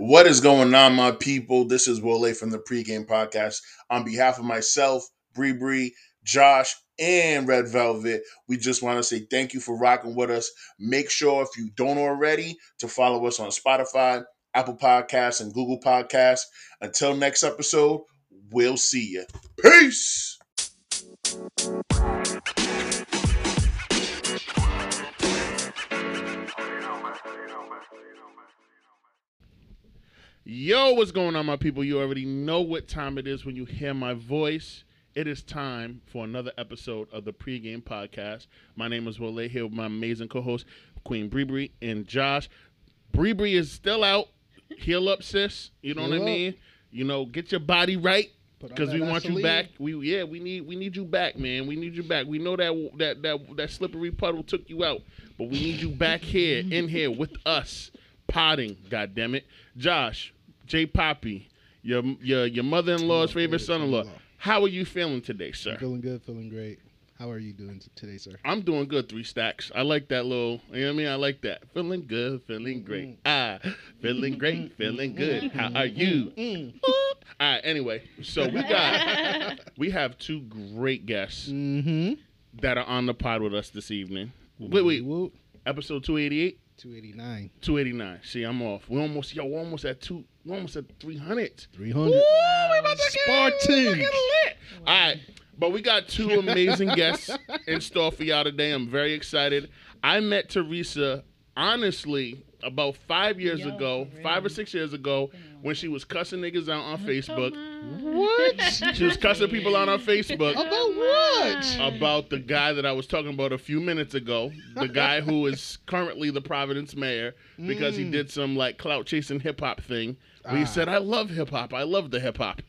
What is going on, my people? This is Wole from the pregame podcast. On behalf of myself, Bree Bree, Josh, and Red Velvet, we just want to say thank you for rocking with us. Make sure, if you don't already, to follow us on Spotify, Apple Podcasts, and Google Podcasts. Until next episode, we'll see you. Peace. Yo, what's going on, my people? You already know what time it is when you hear my voice. It is time for another episode of the pregame podcast. My name is Wole here with my amazing co-host Queen Bree Bree and Josh. Bree Bree is still out. Heal up, sis. You know Heal what I mean? You know, get your body right because we want you Vaseline. back. We yeah, we need we need you back, man. We need you back. We know that that that that slippery puddle took you out, but we need you back here in here with us, potting. God damn it, Josh, J Papi, your your your mother-in-law's Oh, favorite son-in-law. son-in-law. How are you feeling today, sir? I'm Feeling good, feeling great. How are you doing today, sir? I'm doing good. Three stacks. I like that little. You know what I mean? I like that. Feeling good, feeling great. Ah, feeling great, feeling good. How are you? All right. Anyway, so we got we have two great guests Mm-hmm. that are on the pod with us this evening. Wait, wait. Whoop. Episode 288, 289. 289. See, I'm off. We almost yo, we're almost at two. We're almost at 300. 300. Woo, we about to get- Spartans. to get lit. All right. But we got two amazing guests in store for y'all today. I'm very excited. I met Teresa, honestly, about five years Yo, ago, for five or six years ago, when she was cussing niggas out on Facebook. What? She was cussing people out on Facebook About what? about the guy that I was talking about a few minutes ago, the guy who is currently the Providence mayor because he Mm. did some like clout chasing hip hop thing. Where he Ah. said, "I love hip hop. I love the hip hop.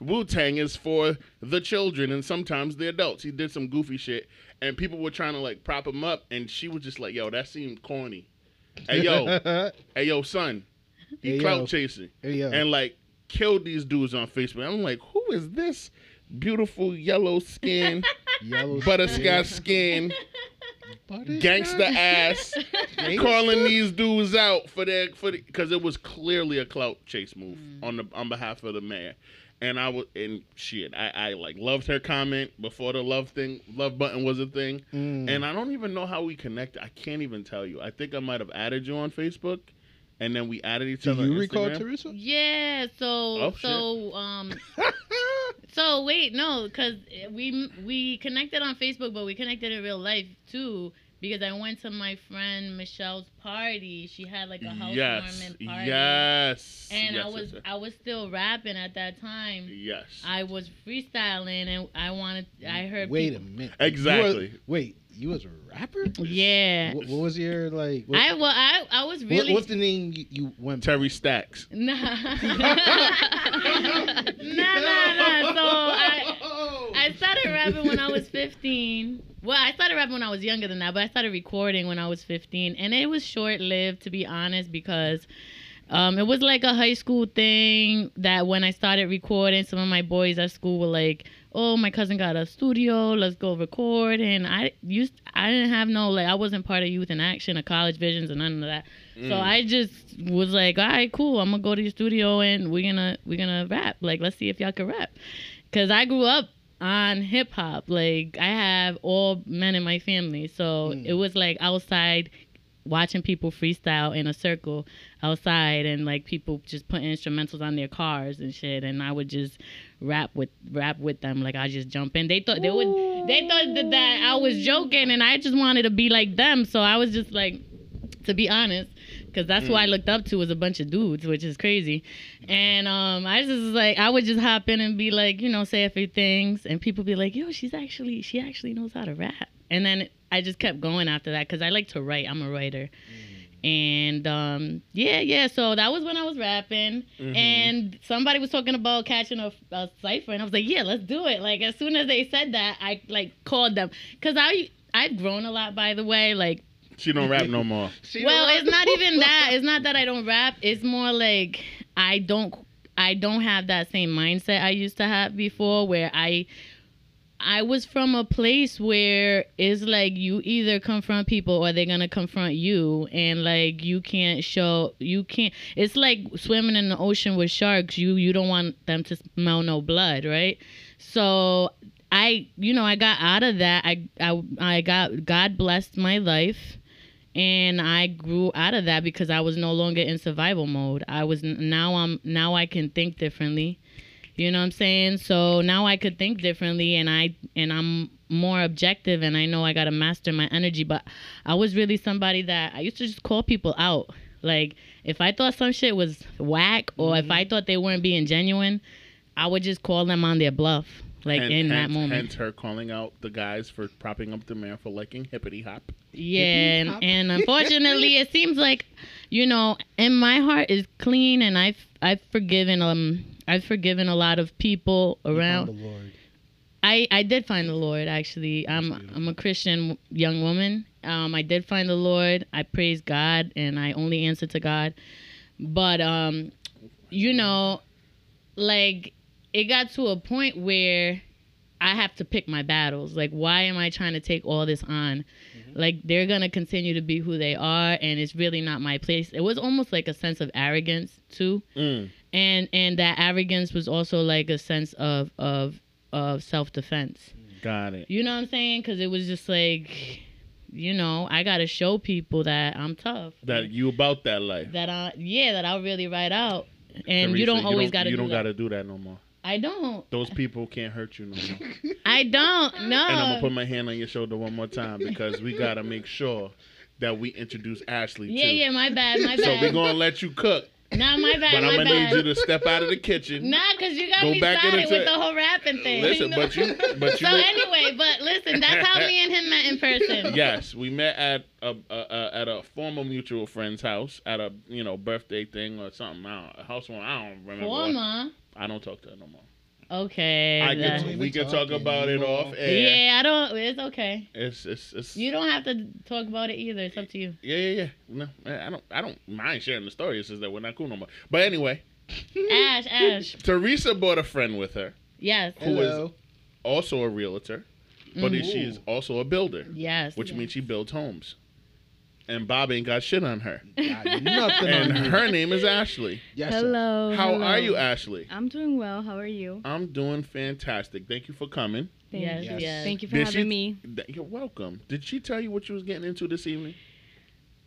Wu Tang is for the children and sometimes the adults." He did some goofy shit, and people were trying to like prop him up, and she was just like, "Yo, that seemed corny." Hey yo, hey yo, son, he Hey, clout yo. chasing. Hey, and like killed these dudes on Facebook. I'm like, who is this beautiful yellow skin, Yellow butterscotch skin, gangster ass, calling these dudes out for their for because it was clearly a clout chase move on the on behalf of the mayor. And I was and shit, I, I like loved her comment before the love thing, love button was a thing. Mm. And I don't even know how we connected. I can't even tell you. I think I might have added you on Facebook, and then we added each Do other. on you recall Instagram. Teresa? Yeah, so Oh, shit. so um so wait, no, cuz we we connected on Facebook, but we connected in real life too because I went to my friend Michelle's party. She had like a Yes, party. yes, And yes, I was yes, yes. I was still rapping at that time. Yes. I was freestyling and I wanted I heard Wait people, a minute. Exactly. You were- wait, you was a rapper? Yeah. What, what was your like? What, I well I I was what- really what's the name you, you went? Terry Stacks. Nah. nah, nah, nah. So I, I started rapping when I was 15. Well, I started rapping when I was younger than that, but I started recording when I was 15. And it was short lived, to be honest, because um, it was like a high school thing that when I started recording, some of my boys at school were like, oh, my cousin got a studio, let's go record. And I used, I didn't have no, like, I wasn't part of Youth in Action or College Visions or none of that. So Mm. I just was like, all right, cool. I'm gonna go to your studio and we're gonna we're gonna rap. Like, let's see if y'all can rap. Cause I grew up on hip hop. Like, I have all men in my family, so Mm. it was like outside watching people freestyle in a circle outside and like people just putting instrumentals on their cars and shit. And I would just rap with rap with them. Like I just jump in. They thought they would they thought that, that I was joking and I just wanted to be like them. So I was just like to be honest because that's who I looked up to was a bunch of dudes which is crazy. And um I just was like I would just hop in and be like you know say a few things and people be like yo she's actually she actually knows how to rap. And then I just kept going after that because I like to write. I'm a writer. And um yeah yeah so that was when I was rapping. Mhm. and somebody was talking about catching a, a cipher and I was like yeah let's do it. Like as soon as they said that I like called them. Because I I've grown a lot by the way. Like She don't rap no more. She well, don't it's not even that. It's not that I don't rap. It's more like I don't I don't have that same mindset I used to have before where I I was from a place where it's like you either confront people or they're gonna confront you, and like you can't show you can't. It's like swimming in the ocean with sharks. You you don't want them to smell no blood, right? So I you know I got out of that. I I I got God blessed my life. And I grew out of that because I was no longer in survival mode. I was now I'm now I can think differently. You know what I'm saying? So now I could think differently and I and I'm more objective and I know I got to master my energy, but I was really somebody that I used to just call people out. Like if I thought some shit was whack or if mm-hmm. I thought they weren't being genuine, I would just call them on their bluff. Like Hen- in that moment. Hence her calling out the guys for propping up the man for liking hippity hop. Yeah, and, and unfortunately, it seems like, you know, and my heart is clean, and I've I've forgiven um I've forgiven a lot of people You found around. the Lord. I I did find the Lord actually. I'm beautiful. I'm a Christian young woman. Um, I did find the Lord. I praise God, and I only answer to God. But um, you know, like it got to a point where I have to pick my battles. Like, why am I trying to take all this on? Like, they're gonna continue to be who they are, and it's really not my place. It was almost like a sense of arrogance too, Mm. and and that arrogance was also like a sense of of of self defense. Got it. You know what I'm saying? Because it was just like, you know, I gotta show people that I'm tough. That you about that life. that I yeah that I'll really ride out, and Teresa, you don't always gotta You do don't gotta do that no more. I don't. Those people can't hurt you no more. I don't. No. and I'm gonna put my hand on your shoulder one more time because we gotta make sure that we introduce Ashley yeah, too. yeah. My bad. My bad. So we're gonna let you cook, Nah, my bad. but my I'm gonna bad. need you to step out of the kitchen. Nah, cause you got Go me back in started and with say- the whole rapping thing. Listen, but you, but you. so anyway, but listen, that's how me and him met in person. Yes, we met at a, a, a at a former mutual friend's house at a you know birthday thing or something. I don't, a house one. I don't remember. what. Former. I don't talk to her no more. Okay. I that- can, we can talk talking about it off air. yeah, I don't. It's okay. It's it's it's. You don't have to talk about it either. It's up to you. Yeah, yeah, yeah. No, I I don't. I don't mind sharing the story. It's just that we're not cool no more. But anyway, Ash, Ash. Teresa brought a friend with her, Yes. who is Hello. also a realtor, but Mhm. she is also a builder, Yes. which means she builds homes. And Bob ain't got shit on her. Got nothing And on her name is Ashley. Yes, sir. Hello. How hello. are you, Ashley? I'm doing well. How are you? I'm doing fantastic. Thank you for coming. Thank Yes, you. Yes. yes. Thank you for Did having she- me. Th- You're welcome. Did she tell you what she was getting into this evening?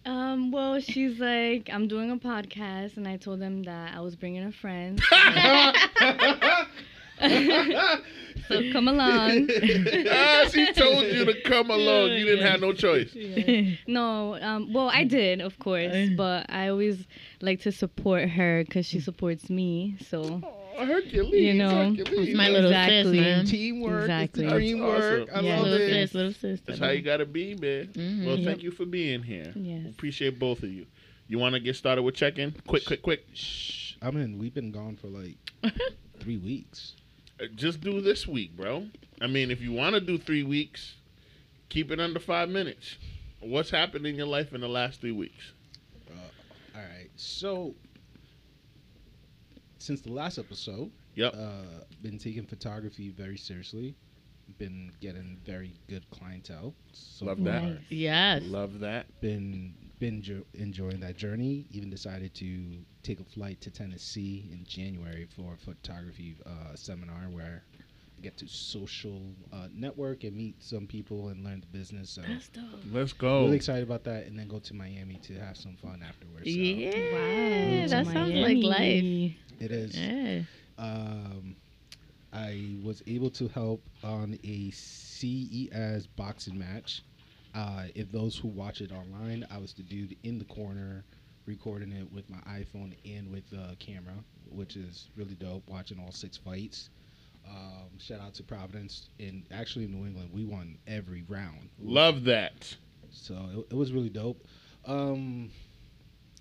Um, well, she's like, I'm doing a podcast, and I told them that I was bringing a friend. so come along. ah, she told you to come along. You didn't have no choice. No, um, well, I did, of course, but I always like to support her because she supports me. So Oh, Hercules. You know, Hercules. my little Exactly. sis, man. Teamwork. Exactly. It's dream That's work. awesome. I Yeah. love little it. sis, little sis. That's how you gotta be, man. Mhm. Well, Yep. thank you for being here. Yes. Appreciate both of you. You want to get started with check-in? Quick, quick, quick. Shh. I mean, we've been gone for like three weeks. Uh, Just do this week, bro. I mean, if you want to do three weeks, keep it under five minutes. What's happened in your life in the last three weeks? All right. So, since the last episode, Yep. uh, been taking photography very seriously. Been getting very good clientele. So Love far. that. Nice. Yes. Love that. Been been jo- enjoying that journey. Even decided to take a flight to Tennessee in January for a photography uh, seminar where I get to social uh, network and meet some people and learn the business. So That's dope. Let's go. really excited about that, and then go to Miami to have some fun afterwards. So Yeah. Wow. That sounds like life. It is. Yeah. um, I was able to help on a CES boxing match. Uh, if those who watch it online, I was the dude in the corner recording it with my iPhone and with the camera, which is really dope. Watching all six fights. Um, shout out to Providence. And actually, New England, we won every round. Love that. So it, it was really dope. Um,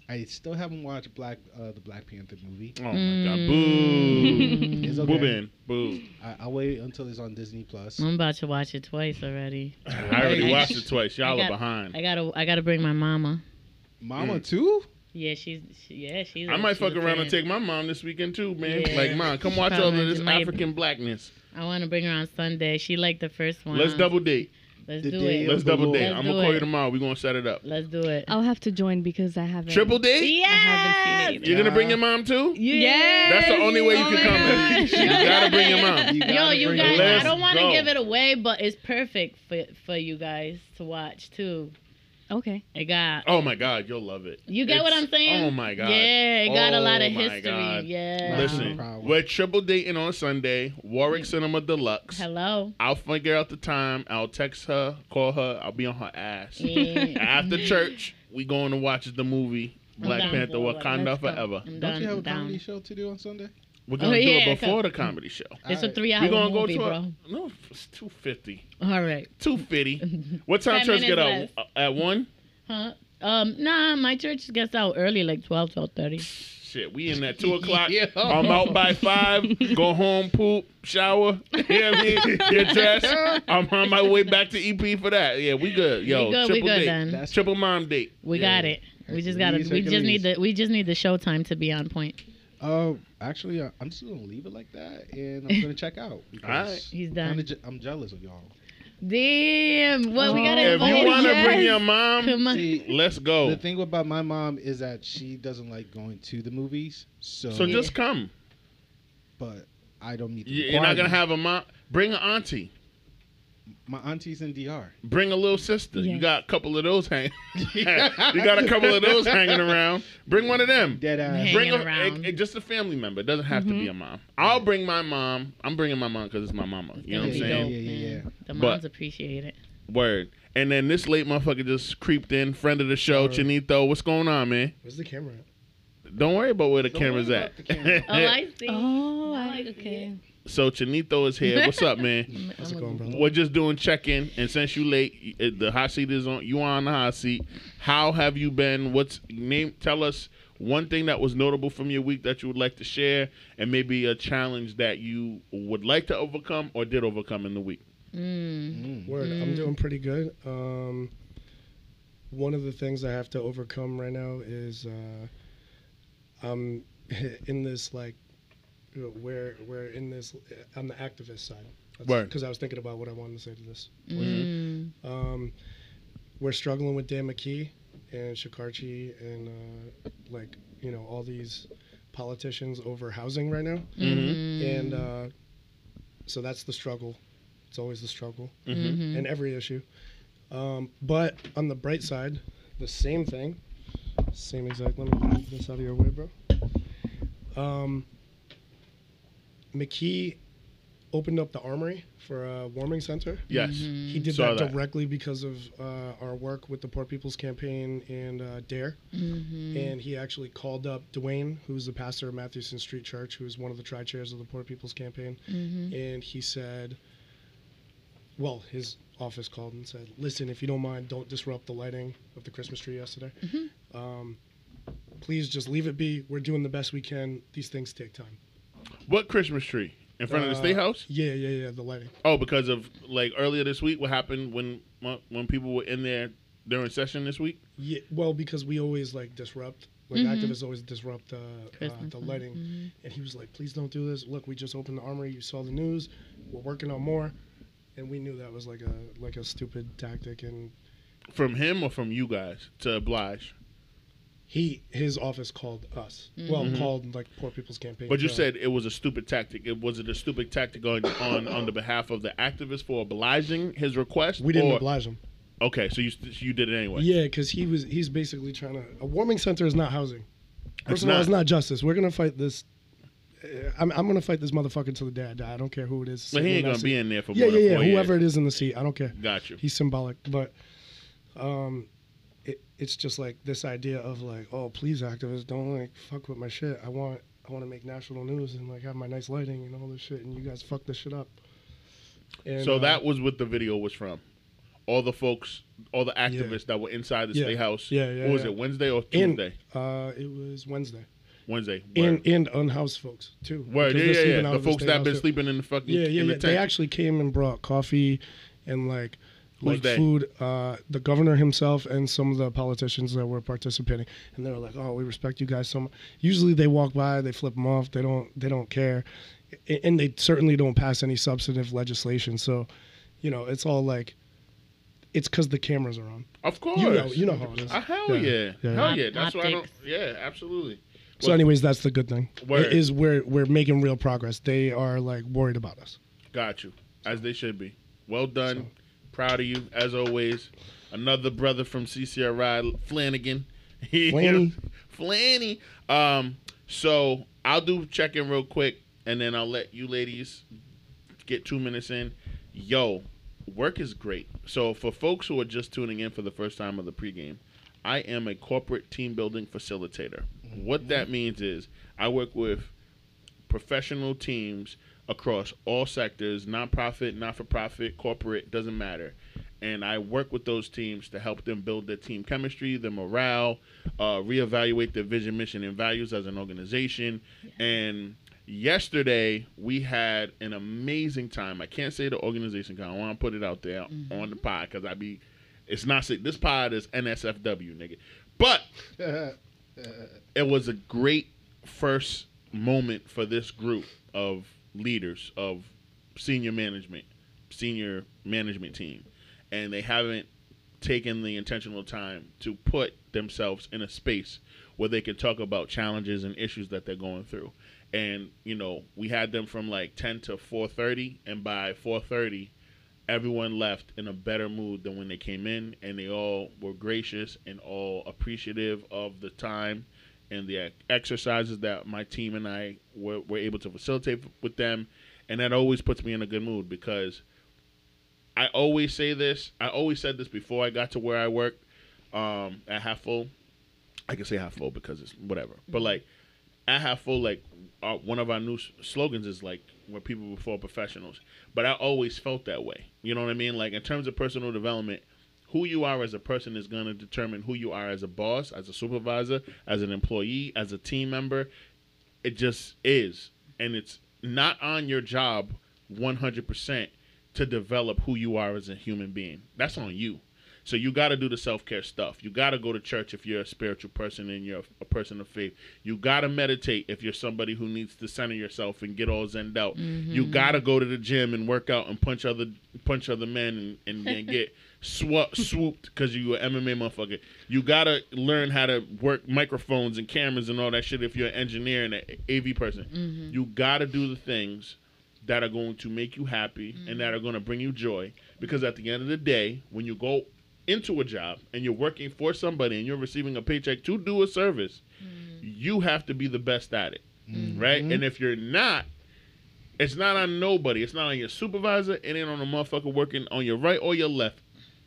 I still haven't watched Black uh, the Black Panther movie. Oh my God. Mm. Boo. It's okay. Boo, Ben. Boo. I, I'll wait until it's on Disney Plus. I'm about to watch it twice already. I already watched it twice. Y'all I are got- behind. I gotta I gotta bring my mama. Mama Mm. too? Yeah, she's she, yeah she's. I a- might she's fuck a around and take my mom this weekend too, man. Yeah. Like, mom, come She watch all of this African blackness. I want to bring her on Sunday. She liked the first one. Let's double date. Let's The do day it. Let's double date. Let's I'm gonna call you tomorrow. We're gonna set it up. Let's do it. I'll have to join because I haven't. Triple date? Yeah. haven't seen it You're gonna bring your mom too? Yeah. That's the only way you Oh can come. gosh. You gotta bring your mom. You Yo, you guys, I don't want to give it away, but it's perfect for for you guys to watch too. Okay. It got Oh my God, you'll love it. you get what I'm saying? Oh my God. Yeah, it got a lot of Oh history. God. Yeah. Listen, Wow. we're triple dating on Sunday. Warwick Cinema Deluxe. Hello. I'll figure out the time. I'll text her, call her. I'll be on her ass. Yeah. After church, we going to watch the movie Black Panther. Wakanda Forever. Don't you have a comedy show to do on Sunday? We're gonna Oh, do it before the comedy show. It's a three hour We're gonna movie, go to bro. no. It's two fifty. All right. Two fifty. What time Ten church get out minutes Uh, at one? Huh? Um, nah, my church gets out early, like 12, 12.30. Shit, we in at two o'clock. Yeah. I'm out by five. Go home, poop, shower. You know I mean? Get dressed. I'm on my way back to EP for that. Yeah, we good. Yo, we good, we triple good date. then. That's Triple mom date. we Yeah. got it. We just gotta. We just need the. We just need the show time to be on point. Uh, actually, uh, I'm just gonna leave it like that, and I'm gonna check out. because Alright. He's I'm done. je- I'm jealous of y'all. Damn. Well, we gotta Oh, If you want to yes. bring your mom, Come on. See, let's go. the thing about my mom is that she doesn't like going to the movies, so, So just come. but I don't need. To You- You're not gonna have a mom. Bring an auntie. My auntie's in DR. Bring a little sister. You got a couple of those hanging. you got a couple of those hanging around. Bring one of them. Dead ass. Bring a, a- a- eh, eh, just a family member. It doesn't have to be a mm-hmm. mom. I'll bring my mom. I'm bringing my mom because it's my mama. You know what I'm saying? dope, Yeah, yeah, yeah, man. The But- moms appreciate it. Word. And then this late motherfucker just creeped in, friend of the show, Sorry. Chinito. What's going on, man? Where's the camera at? Don't worry about where the Don't camera's worry at. the camera. Oh, I see. Oh, I I, see okay. So Chinito is here. What's up, man? How's it going, brother? We're just doing check in, and since you late, y- the hot seat is on. You are on the hot seat. How have you been? What's name? Tell us one thing that was notable from your week that you would like to share, and maybe a challenge that you would like to overcome or did overcome in the week. Mm. Mm. Word, I'm doing pretty good. Um, one of the things I have to overcome right now is uh, I'm in this like you know, where we're in this on the activist side. Word. Because I was thinking about what I wanted to say to this. Mm. Um, we're struggling with Dan McKee and Shekarchi and uh, like you know all these politicians over housing right now, Mm. and uh, so that's the struggle. It's always the struggle Mhm. in every issue. Um, but on the bright side, the same thing, same exact. Let me move this out of your way, bro. Um, McKee opened up the armory for a warming center. Yes. Mm-hmm. He did that, that. directly because of uh, our work with the Poor People's Campaign and uh, DARE. Mhm. And he actually called up Dwayne, who's the pastor of Mathewson Street Church, who is one of the tri chairs of the Poor People's Campaign. Mhm. And he said, well, his office called and said, listen, if you don't mind, don't disrupt the lighting of the Christmas tree yesterday. Mm-hmm. Um, please just leave it be. We're doing the best we can. These things take time. What Christmas tree in front of the Uh, state house? Yeah, yeah, yeah, the lighting. Oh, because of like earlier this week, what happened when when people were in there during session this week? Yeah, well, because we always like disrupt, like Mhm. activists always disrupt uh, uh, the one. lighting. Mhm. And he was like, "Please don't do this. Look, we just opened the armory. You saw the news. We're working on more." And we knew that was like a like a stupid tactic. And From him or from you guys to oblige? He his office called us. Well, Mhm. called like Poor People's Campaign. But you to- said it was a stupid tactic. It was it a stupid tactic on on on the behalf of the activist for obliging his request? we didn't or- oblige him. Okay, so you you did it anyway. Yeah, because he was he's basically trying to. A warming center is not housing. First It's of all, not. it's not justice. We're gonna fight this. uh, I'm, I'm gonna fight this motherfucker till the day I die. I don't care who it is. But he ain't gonna be in there for Yeah, more yeah, than yeah. four Whoever years. it is in the seat, I don't care. Got you. He's symbolic, but um, it, it's just like this idea of like, oh, please, activists, don't like fuck with my shit. I want I want to make national news and like have my nice lighting and all this shit, and you guys fuck this shit up. And, so uh, that was what the video was from. All the folks, all the activists that were inside the Yeah. state house. Yeah, yeah, What was yeah. it Wednesday or and, Tuesday? uh, it was Wednesday. Wednesday. And Word. and unhoused folks too. Word. Yeah, yeah, yeah. The folks that have been house. sleeping in the fucking Yeah, yeah, in the yeah. They actually came and brought coffee and like Who's like they? food. Uh, the governor himself and some of the politicians that were participating, and they were like, "Oh, we respect you guys so much." Usually, they walk by, they flip them off, they don't, they don't care, and they certainly don't pass any substantive legislation. So, you know, it's all like, it's because the cameras are on. Of course. You know, you know how it is. Uh, hell yeah. Yeah, yeah. Hell yeah. That's why I don't. Yeah, absolutely. So, Well, anyways, that's the good thing. Word. Is we're we're making real progress. They are like worried about us. Got you. As they should be. Well done. Proud of you, as always. Another brother from CCRI, Flanagan. Flanny. Flanny. Um, so I'll do check in real quick, and then I'll let you ladies get two minutes in. Yo, work is great. So for folks who are just tuning in for the first time of the pregame, I am a corporate team building facilitator. What that means is I work with professional teams across all sectors nonprofit, not for profit, corporate, doesn't matter. And I work with those teams to help them build their team chemistry, their morale, uh, reevaluate their vision, mission, and values as an organization. And yesterday we had an amazing time. I can't say the organization because I want to put it out there on the pod because I be, it's not sick. this pod is NSFW nigga, but it was a great first moment for this group of leaders of senior management senior management team. And they haven't taken the intentional time to put themselves in a space where they can talk about challenges and issues that they're going through. And you know we had them from like 10 to 4.30 and by 4.30 everyone left in a better mood than when they came in. And they all were gracious and all appreciative of the time and the exercises that my team and I were, were able to facilitate with them. And that always puts me in a good mood because I always say this. I always said this before I got to where I work um, at Half Full. I can say Half Full because it's whatever. But like at Half Full, like our, one of our new slogans is like where people before professionals. But I always felt that way. You know what I mean? Like in terms of personal development, who you are as a person is going to determine who you are as a boss, as a supervisor, as an employee, as a team member. It just is. And it's not on your job 100% to develop who you are as a human being. That's on you. So you got to do the self care stuff. You got to go to church if you're a spiritual person and you're a person of faith. You got to meditate if you're somebody who needs to center yourself and get all zened out. You mm-hmm. got to go to the gym and work out and punch other punch other men and, and, and get swa- swooped because you an MMA motherfucker. You got to learn how to work microphones and cameras and all that shit if you're an engineer and an AV person. Mm-hmm. You got to do the things that are going to make you happy and mm-hmm. that are going to bring you joy. Because at the end of the day, when you go into a job and you're working for somebody and you're receiving a paycheck to do a service, mm-hmm. you have to be the best at it. Right? And if you're not, it's not on nobody. It's not on your supervisor. And it ain't on a motherfucker working on your right or your left,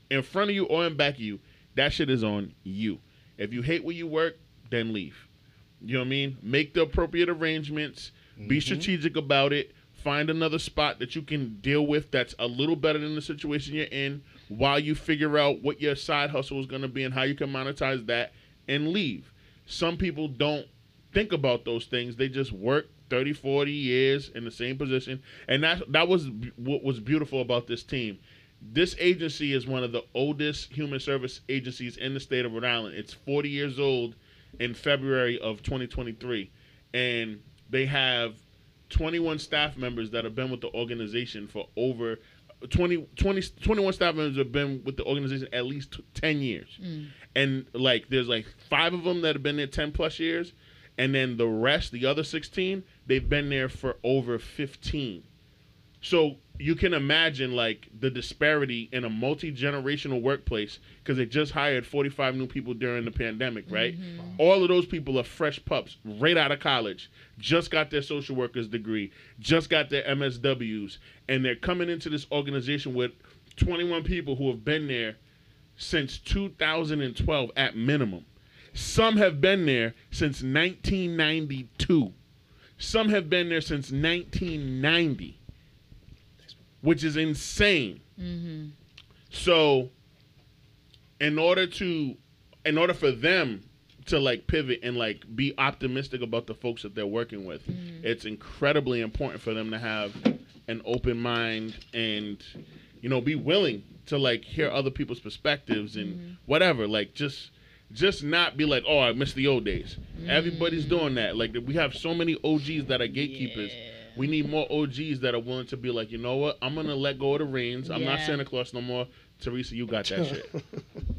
in front of you or in back of you. That shit is on you. If you hate where you work, then leave. You know what I mean? Make the appropriate arrangements. Be mm-hmm. strategic about it. Find another spot that you can deal with that's a little better than the situation you're in while you figure out what your side hustle is going to be and how you can monetize that and leave. Some people don't think about those things. They just work 30, 40 years in the same position. And that that was what was beautiful about this team. This agency is one of the oldest human service agencies in the state of Rhode Island. It's 40 years old in February of 2023. And they have 21 staff members that have been with the organization for over 20, 20 21 staff members have been with the organization at least t- 10 years hmm. and like there's like five of them that have been there 10 plus years and then the rest the other 16 they've been there for over 15 so you can imagine like the disparity in a multi-generational workplace because they just hired 45 new people during the pandemic right? Mm-hmm. All of those people are fresh pups right out of college just got their social workers degree just got their msws and they're coming into this organization with 21 people who have been there since 2012 at minimum. Some have been there since 1992 some have been there since 1990 which is insane. Mm-hmm. So, in order to, in order for them to like pivot and like be optimistic about the folks that they're working with, mm-hmm. it's incredibly important for them to have an open mind and, you know, be willing to like hear other people's perspectives and Mm-hmm. whatever. Like just just not be like, oh, I miss the old days. Mm-hmm. Everybody's doing that. Like we have so many OGs that are gatekeepers. Yeah. We need more OGs that are willing to be like, you know what? I'm gonna let go of the reins. I'm not Yeah. Santa Claus no more. Teresa, you got that shit.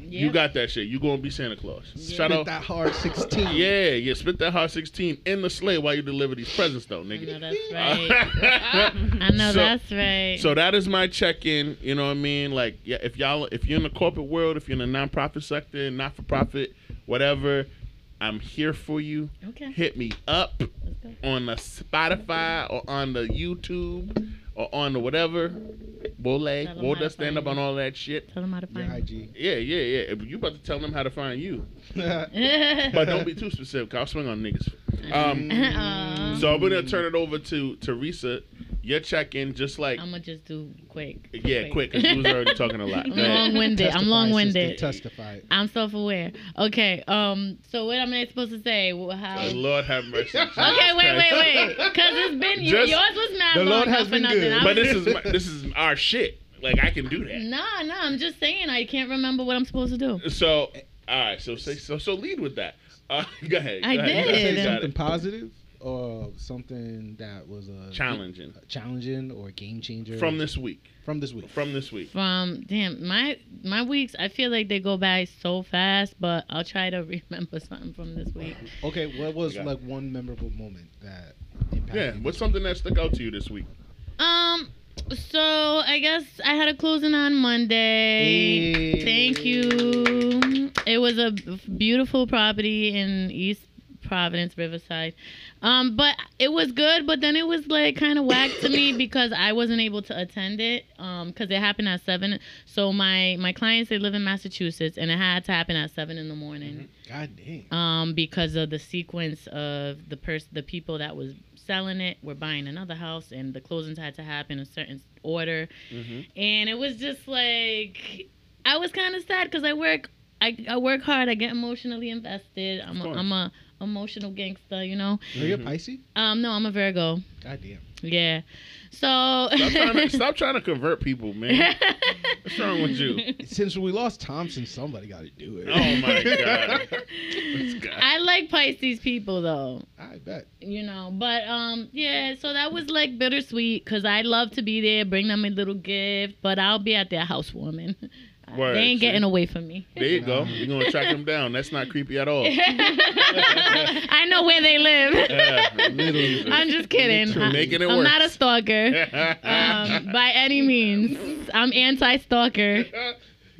You got that shit. You gonna be Santa Claus. Shout out. that hard 16. Yeah, yeah. Spit that hard 16 in the sleigh while you deliver these presents, though, I know nigga. that's right. I know So- that's right. So that is my check-in. You know what I mean? Like, yeah, if y'all, if you're in the corporate world, if you're in the nonprofit sector, not-for-profit, whatever, I'm here for you. okay. Hit me up Let's go. On the Spotify or on the YouTube or on the whatever. Wole, Tell 'em Wole how to does stand up on all that shit. Tell them how to Your find me. IG. Yeah, yeah, yeah. You about to tell them how to find you, but don't be too specific. I'll swing on niggas. Um, Um, so I'm gonna turn it over to Teresa. Your check-in, just like I'm gonna just do quick. yeah, quick, because you was already talking a lot. I'm long-winded. I'm long-winded. Testify. I'm self-aware. Okay. Um. So what am I supposed to say? Wh- How? Oh, Lord have mercy. Okay. Wait. Wait. Wait. Because it's been you, Just- yours was mad The long Lord not has for been nothing. good. I But this is my, this is our shit. Like I can do that. Nah, nah. I'm just saying I can't remember what I'm supposed to do. So all right. So say so. So lead with that. Uh, go ahead. I go. You did. gotta Say say something something positive or something that was a challenging challenging or game changer from this week. from this week. From this week. From damn my my weeks, I feel like they go by so fast. But I'll try to remember something from this week. Okay, what was Okay. like one memorable moment that impacted Yeah. What's this something that stuck out to you this week? Um. So I guess I had a closing on Monday. Hey. Thank you. It was a beautiful property in East Providence, Riverside. Um, but it was good, but then it was like kind of whack to me because I wasn't able to attend it. Um, because it happened at seven. So my my clients they live in Massachusetts, and it had to happen at seven in the morning God dang. um, because of the sequence of the person, the people that was selling it were buying another house, and the closings had to happen in a certain order, Mm-hmm. and it was just like I was kind of sad because I work, I, I work hard, I get emotionally invested. I'm a. I'm a emotional gangster, you know. Are you a Mhm. Pisces? Um, no, I'm a Virgo. God damn. Yeah, so Stop trying, to, stop trying to convert people, man. What's wrong with you? Since we lost Thompson, somebody got to do it. Oh my god. I like Pisces people though. I bet. you know but um yeah so that was like bittersweet because i love to be there bring them a little gift but i'll be at their housewarming Word, they ain't see? getting away from me There you go. You're gonna track them down. That's not creepy at all. i know where they live Yeah, i'm just kidding Literally. I, Making it i'm not a stalker um, by any means i'm anti-stalker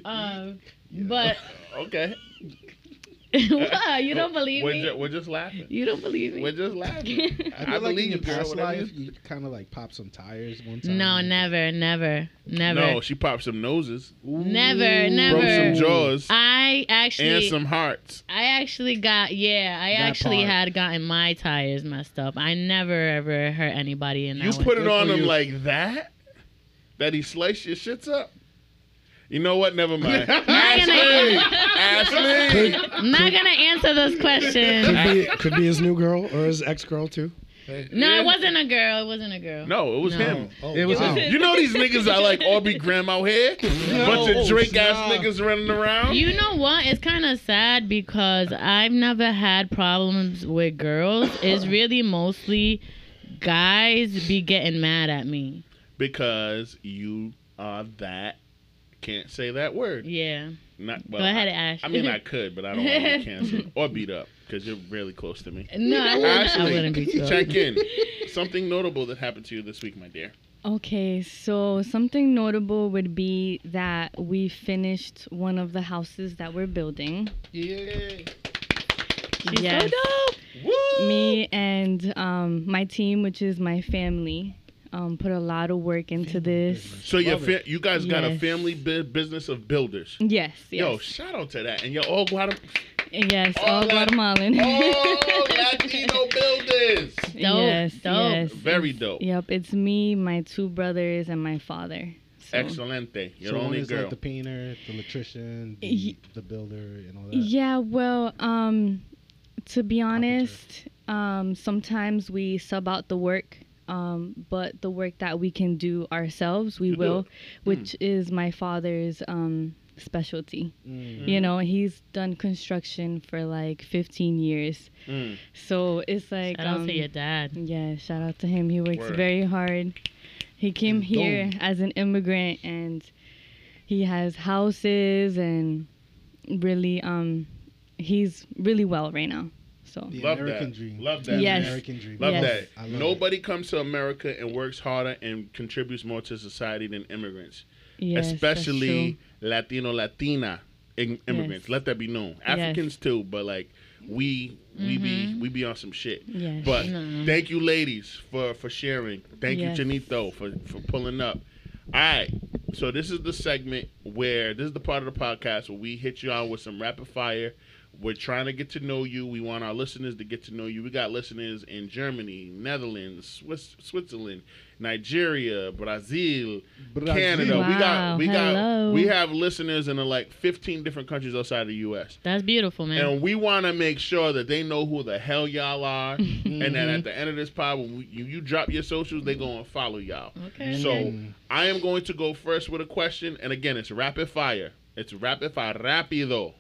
um, but okay. what you don't believe We're, me ju- we're just laughing. you don't believe me We're just laughing. I feel like believe in your you, past life, you- you kind of like pop some tires one time. no never never never No, she popped some noses, Never, Ooh. never. broke some jaws, i actually and some hearts. I actually got yeah, I That actually part. had gotten my tires messed up. I never ever hurt anybody in that You one. put it Good on for him you. like that? That he sliced your shits up? You know what? Never mind. gonna- Ashley! Ashley! Could, I'm not gonna answer those questions. could be could be his new girl or his ex girl too. No, it wasn't a girl. It wasn't a girl. No, it was No. him. Oh, It was wow. his- You know these niggas are like Aubrey Graham out here? Bunch of No, Drake ass stop. niggas running around. You know what? It's kind of sad because I've never had problems with girls. It's really mostly guys be getting mad at me. because you are that. Can't say that word. Yeah. Not, well, Go ahead, I, Ash. I mean, I could, but I don't want to be canceled or beat up because you're really close to me. no, I wouldn't, I wouldn't be check in. Something notable that happened to you this week, my dear. Okay, so something notable would be that we finished one of the houses that we're building. Yeah. She's Yes. so dope. Woo! Me and um, my team, which is my family, um, put a lot of work into this. So your fa- you guys got a Yes. family bu- business of builders. Yes, yes. Yo, shout out to that. And you're all Guatem- yes, all all that- Guatemalan. oh, Latino builders. Dope, yes, dope. yes. Very dope. Yep, it's me, my two brothers, and my father. So, Excelente. You're so the only is girl. like the painter, the electrician, the, Ye- the builder, and all that. Yeah, well, um, to be honest, um, sometimes we sub out the work Um, but the work that we can do ourselves, we will, which is my father's um, specialty. Mm. You know, he's done construction for like 15 years. Mm. So it's like, Shout out um, to your dad. yeah, shout out to him. He works Word. very hard. He came And here don't. as an immigrant and he has houses and really um he's really well right now. So The Love American that. dream. Love that. Yes. American dream. Love Yes. that. I love Nobody comes to America and works harder and contributes more to society than immigrants, yes, especially Latino, Latina im- immigrants. Yes. Let that be known. Africans too, but like we we be mm-hmm. we be on some shit. Yes. But No. thank you, ladies, for for sharing. Thank Yes. you, Chinito, for for pulling up. All right, so this is the segment where this is the part of the podcast where we hit you on with some rapid fire. We're trying to get to know you. We want our listeners to get to know you. We got listeners in Germany, Netherlands, Swiss, Switzerland, Nigeria, Brazil, Brazil. Canada. We got Wow, we got we have listeners in uh, like 15 different countries outside of the U.S. That's beautiful, man. And we want to make sure that they know who the hell y'all are, and then at the end of this pod, when we, you, you drop your socials, they go and follow y'all. okay. So. I am going to go first with a question, and again, it's rapid fire. It's rapid fire, rapido,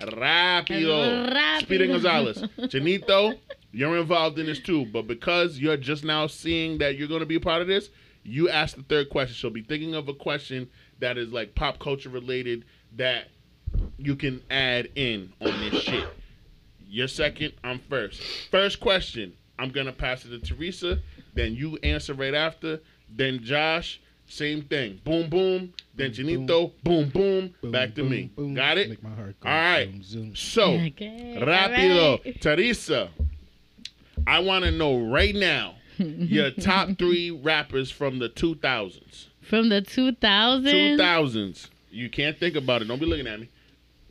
rapido. Rapido. Speedy Gonzalez, Chinito, you're involved in this too, but because you're just now seeing that you're going to be a part of this, you ask the third question. She'll be thinking of a question that is like pop culture related that you can add in on this shit. You're second, I'm first. First question, I'm gonna pass it to Teresa. Then you answer right after. Then Josh, same thing. Boom, boom. Then Boom, Chinito, boom, boom. Boom, back to boom, me. boom. Got it? Make my heart go All right. zoom, zoom. So, Okay, all rapido. right. Teresa, I want to know right now your top three rappers from the 2000s. From the 2000s. 2000s. You can't think about it. Don't be looking at me.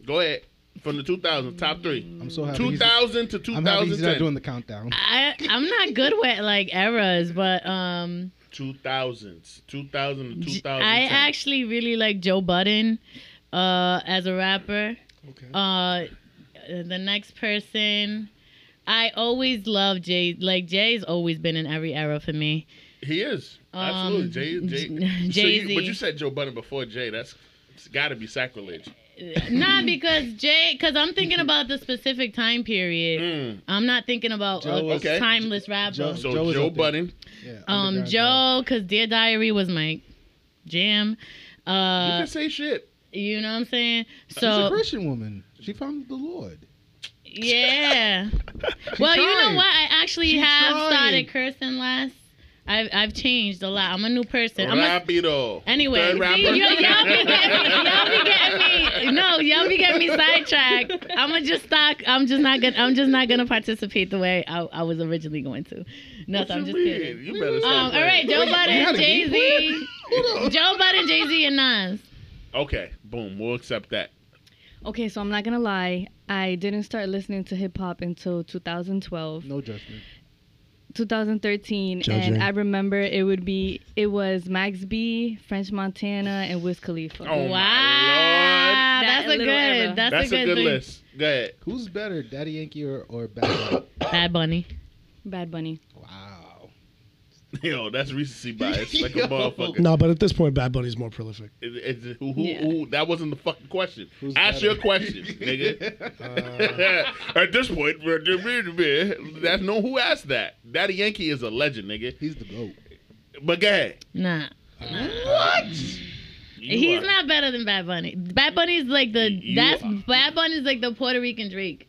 Go ahead. From the 2000s, top three. I'm so happy. he's- 2000 to I'm happy he's not 2010. doing the countdown. I I'm not good with like eras, but um 2000s. 2000 to J- 2010. I actually really like Joe Budden uh as a rapper. Okay. Uh the next person I always love Jay. Like Jay's always been in every era for me. He is. Um, Absolutely. Jay, Jay. J- so you, but you said Joe Budden before Jay. That's it's got to be sacrilege. Not because Jay, because I'm thinking about the specific time period. Mm. I'm not thinking about Joe a was- Okay. timeless rapper. Joe- So Joe was Joe. Budden. Yeah, um, Joe, because Dear Diary was my jam. you Uh, can say shit. you know what I'm saying? So She's a Christian woman. She found the Lord. yeah. well, you know what? I actually She's have trying. started cursing less. I've I've changed a lot. I'm a new person. I'm a, Rapido. Anyway, see, rapper. you, y'all be getting me, y'all be getting me. No, y'all be getting me sidetracked. I'm gonna just stock. I'm just not gonna. I'm just not gonna participate the way I, I was originally going to. No, What so I'm just mean? kidding. You better stop Um, all playing. right, Joe Wait, you had Budden, Jay Z, Joe Budden, Jay Z, and Nas. Okay, boom. We'll accept that. Okay, so I'm not gonna lie. I didn't start listening to hip hop until 2012, No judgment. 2013, Judging. and I remember it would be it was Max B, French Montana, and Wiz Khalifa. Oh, wow, Lord. that's a little era. good. That's, That's, a a good, good list. Go ahead. Who's better, Daddy Yankee or, or Bad Bunny? Bad Bunny. Bad Bunny. Wow. Yo, that's recency bias, like a motherfucker. No, but at this point, Bad Bunny's more prolific. It, it, who, who, Yeah. who, that wasn't the fucking question. Who's Ask better? your question, nigga. Uh. At this point, that's no who asked that. Daddy Yankee is a legend, nigga. He's the GOAT. But go ahead. Nah. What? He's not better than Bad Bunny. Bad Bunny's like the You that's are- Bad Bunny's like the Puerto Rican Drake.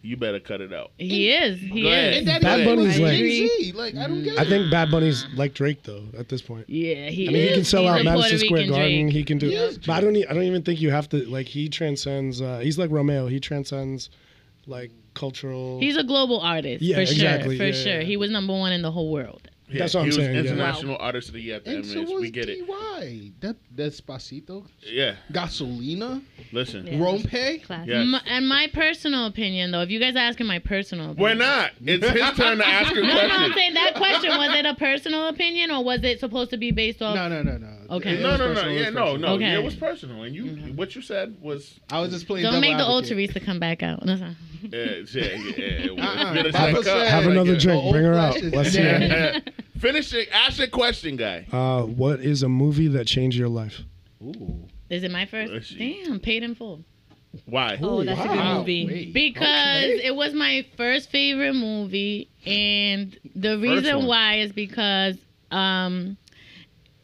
You better cut it out. He is. He Go ahead. is. And Daddy Bad Bunny's was like- Jay-Z. Like, I don't get I think Bad Bunny's like Drake though. At this point, Yeah, he I mean, is. he can sell He's out Madison Puerto Square Rican Garden. Drake. He can do. He is but I don't. e- I don't even think you have to. Like he transcends. Uh, he's like Romeo. He transcends like cultural. He's a global artist Yeah, for exactly. sure. For Yeah, sure, yeah. he was number one in the whole world. That's what I'm he was saying, yeah. International Artist of the Year at the And so Emmys. was we get it. DY. That Despacito. Yeah. Gasolina. Listen. Yeah. Rompe. Classic. Yes. M- and my personal opinion, though, if you guys are asking my personal We're not. It's his turn to ask a No, no, I'm saying that question was it a personal opinion or was it supposed to be based off? No, no, no, no. Okay. No, no, no. personal, Yeah, no, no. Okay. It was personal, and you, what you said was, I was just playing. Don't devil make the old. Teresa come back out. That's all. uh, yeah, yeah, yeah. Uh-uh. Finish that cup. said- Have another it. drink. Old Bring her out. Let's see. Yeah. Finish it. Ask a question, guy. Uh, what is a movie that changed your life? Ooh. Is it my first? see. Damn, paid in full. Why? Oh, that's a good movie. Wait. Because Okay. it was my first favorite movie, and the reason why is because um,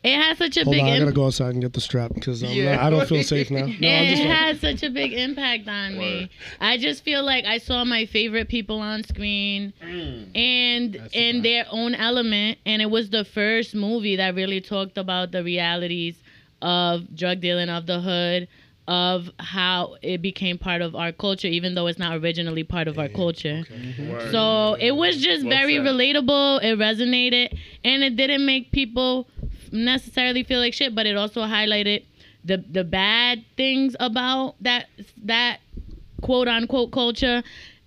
it has such a Hold big. on, I im- gotta go outside and get the strap because Yeah. I don't feel safe now. No, it just like, had such a big impact on me. I just feel like I saw my favorite people on screen Mm. and That's in their own element, and it was the first movie that really talked about the realities of drug dealing of the hood, of how it became part of our culture, even though it's not originally part of our culture. Word. So it was just Well very said. relatable. It resonated, and it didn't make people necessarily feel like shit. But it also highlighted the the bad things about that that quote unquote culture,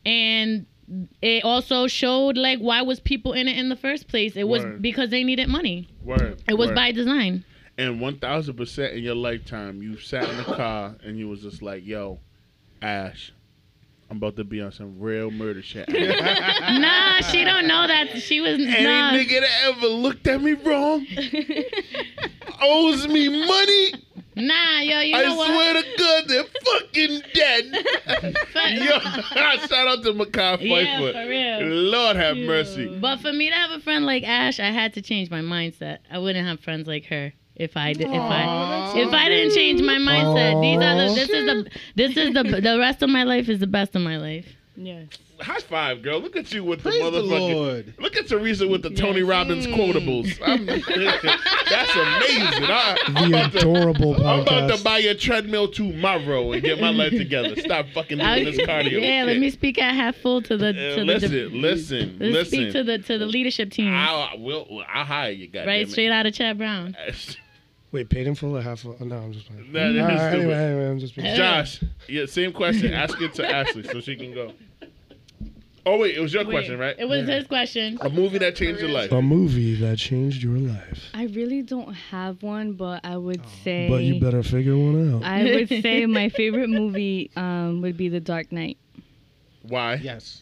and it also showed like why was people in it in the first place. It was Word. because they needed money. Word. It was Word. by design. And one thousand percent in your lifetime, you sat in the car and you was just like, "Yo, Ash, I'm about to be on some real murder shit." Nah, she don't know that she was. nah. nigga that ever looked at me wrong owes me money. Nah, yo, you I know what? I swear to God, they're fucking dead. Yo, shout out to Makai Yeah, Pfeiffer. for real. Lord have mercy. But for me to have a friend like Ash, I had to change my mindset. I wouldn't have friends like her if I did. If I if I didn't change my mindset, these are the. This is the. This is the. The rest of my life is the best of my life. Yes. High five, girl. Look at you with Praise the the motherfucking. Lord. Look at Teresa with the Tony Yes. Robbins quotables. That's amazing. I, I'm, the about to, adorable I'm about to buy a treadmill tomorrow and get my life together. Stop fucking doing this cardio. yeah, let me speak at half full to the. Uh, To the listen, listen, let's speak to the to the leadership team. I'll, I will. Hire you, guys. right, straight out of Chad Brown. Wait, paid in full or half full? Oh, no, I'm just playing. That is All right, stupid. anyway, anyway, I'm just being. Josh, yeah, same question. Ask it to Ashley so she can go. Oh wait, it was your question, right? It was his question. A movie that changed your life. A movie that changed your life. I really don't have one, but I would say. But you better figure one out. I would say my favorite movie um, would be The Dark Knight. Why? Yes.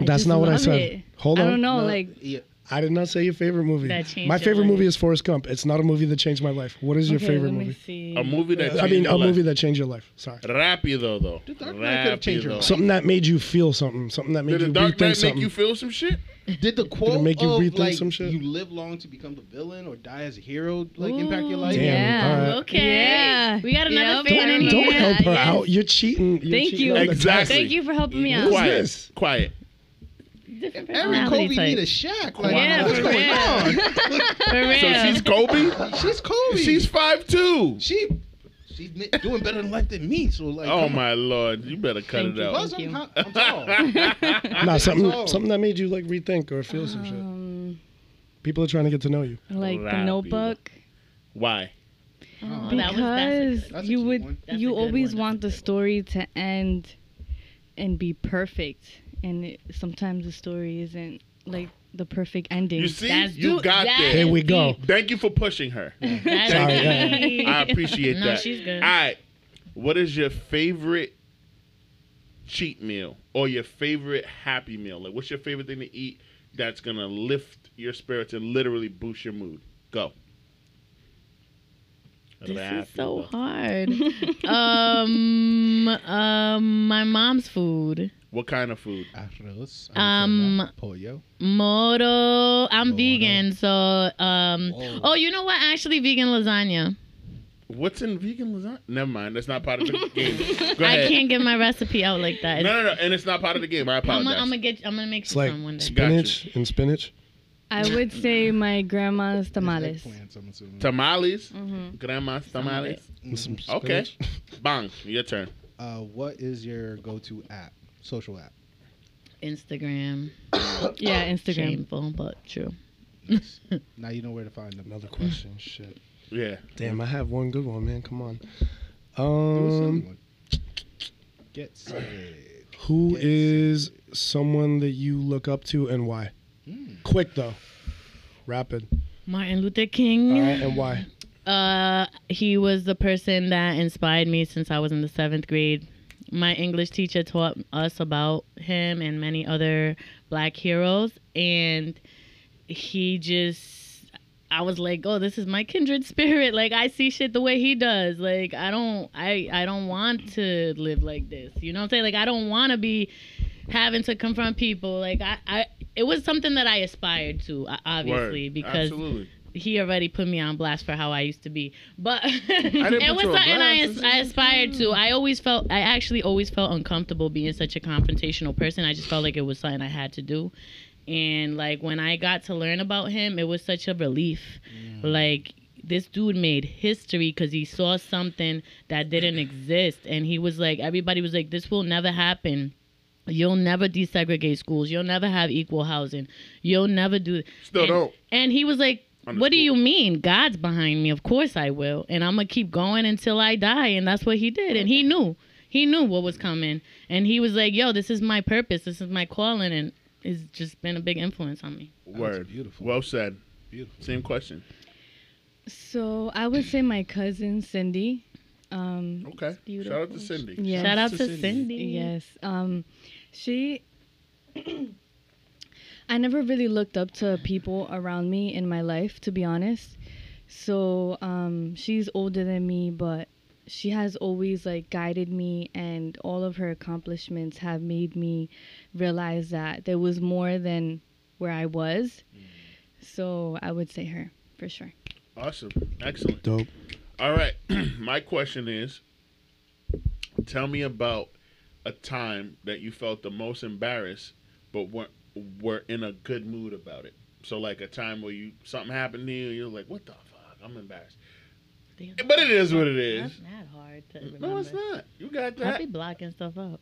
I That's just not what I love said. it. Hold on. I don't know, No, like yeah, I did not say your favorite movie. That changed My your favorite life. movie is Forrest Gump. It's not a movie that changed my life. What is your okay, favorite let me movie? see. A movie that changed I mean, your a life. movie that changed your life. Sorry. Rapido though. The Dark Knight could've changed your life. Something that made you feel something. Something that made Did the you Dark rethink Knight make you feel some shit? Did the quote make you of rethink like some shit? you live long to become the villain or die as a hero like impact your life? Damn, Yeah. all right. Okay. Yeah. We got another Yep. fan in Don't- here. Don't help her Yes. out. You're cheating. You're Thank cheating you. Exactly. Thank you for helping me out. Quiet. Quiet. Different Every Kobe type. need a Shaq. Like, Yeah, what's for going real. on? For real. So she's Kobe. She's Kobe. She's five two. she she's doing better in life than me. So like, Oh come on. my lord, you better cut Thank it you. out. Plus, Thank I'm, you. hot- I'm tall. Nah, something all. something that made you like rethink or feel some shit. Um, People are trying to get to know you. like Rapido. The Notebook. Why? Oh, that was- that's a- because That's a you cute would one. That's a you good always one. want the story to end and be perfect and it, sometimes the story isn't like the perfect ending You see, That's you do- got that there. Here we go. Thank you for pushing her. That's Sorry, deep. I appreciate No, that. she's good. All right. What is your favorite cheat meal or your favorite happy meal? Like, what's your favorite thing to eat that's gonna lift your spirits and literally boost your mood? Go. This is Rapido. so hard. um, um, my mom's food. What kind of food? Arroz, Um, pollo. Moro. I'm Moro. vegan, so um. Oh. Oh, you know what? Actually, vegan lasagna. What's in vegan lasagna? Never mind. That's not part of the game. Go I can't get my recipe out like that. No, no, no. And it's not part of the game. I I'm apologize. gonna, I'm gonna get. I'm gonna make It's you like some one day. spinach and spinach. I would say my grandma's tamales Eggplants, I'm assuming. tamales. Mm-hmm. Grandma's tamales. and some Okay. spinach. Bang. Your turn. Uh, what is your go-to app? Social app. Instagram. yeah instagram Shameful, but true. Now you know where to find them. Another question. Shit. Yeah. Damn, I have one good one, man. Come on. Do Um. Get set. who Yes. is someone that you look up to and why? Mm. Quick though, rapid. Martin Luther King. All right, and why? Uh, he was the person that inspired me since I was in the seventh grade. My English teacher taught us about him and many other black heroes, and he just I was like, "Oh, this is my kindred spirit. Like I see shit the way he does. Like I don't I I don't want to live like this. You know what I'm saying? Like I don't want to be having to confront people. Like I I it was something that I aspired to, obviously, Word. because Absolutely. he already put me on blast for how I used to be. But it was something I, I aspired to. I always felt, I actually always felt uncomfortable being such a confrontational person. I just felt like it was something I had to do. And like when I got to learn about him, it was such a relief. Like this dude made history because he saw something that didn't exist. And he was like, everybody was like, this will never happen. You'll never desegregate schools. You'll never have equal housing. You'll never do. Still and, don't. And he was like, On the What do you mean? God's behind me. Of course I will. And I'm going to keep going until I die. And that's what he did. And he knew. He knew what was coming. And he was like, Yo, this is my purpose. This is my calling. And it's just been a big influence on me. That's Word. beautiful. Well said. Beautiful. Same question. So I would say my cousin Cindy. Um, Okay. beautiful. Shout out to Cindy. Yes. Shout out to to Cindy. Cindy. Yes. Um, she. I never really looked up to people around me in my life, to be honest. So um, she's older than me, but she has always like guided me, and all of her accomplishments have made me realize that there was more than where I was. So I would say her for sure. Awesome. Excellent. Dope. All right. My question is tell me about a time that you felt the most embarrassed but weren't were in a good mood about it. So like a time where you something happened to you, you're like, What the fuck? I'm embarrassed. Damn. But it is what it is. That's not hard to remember. No, it's not. You got that. I be blocking stuff out.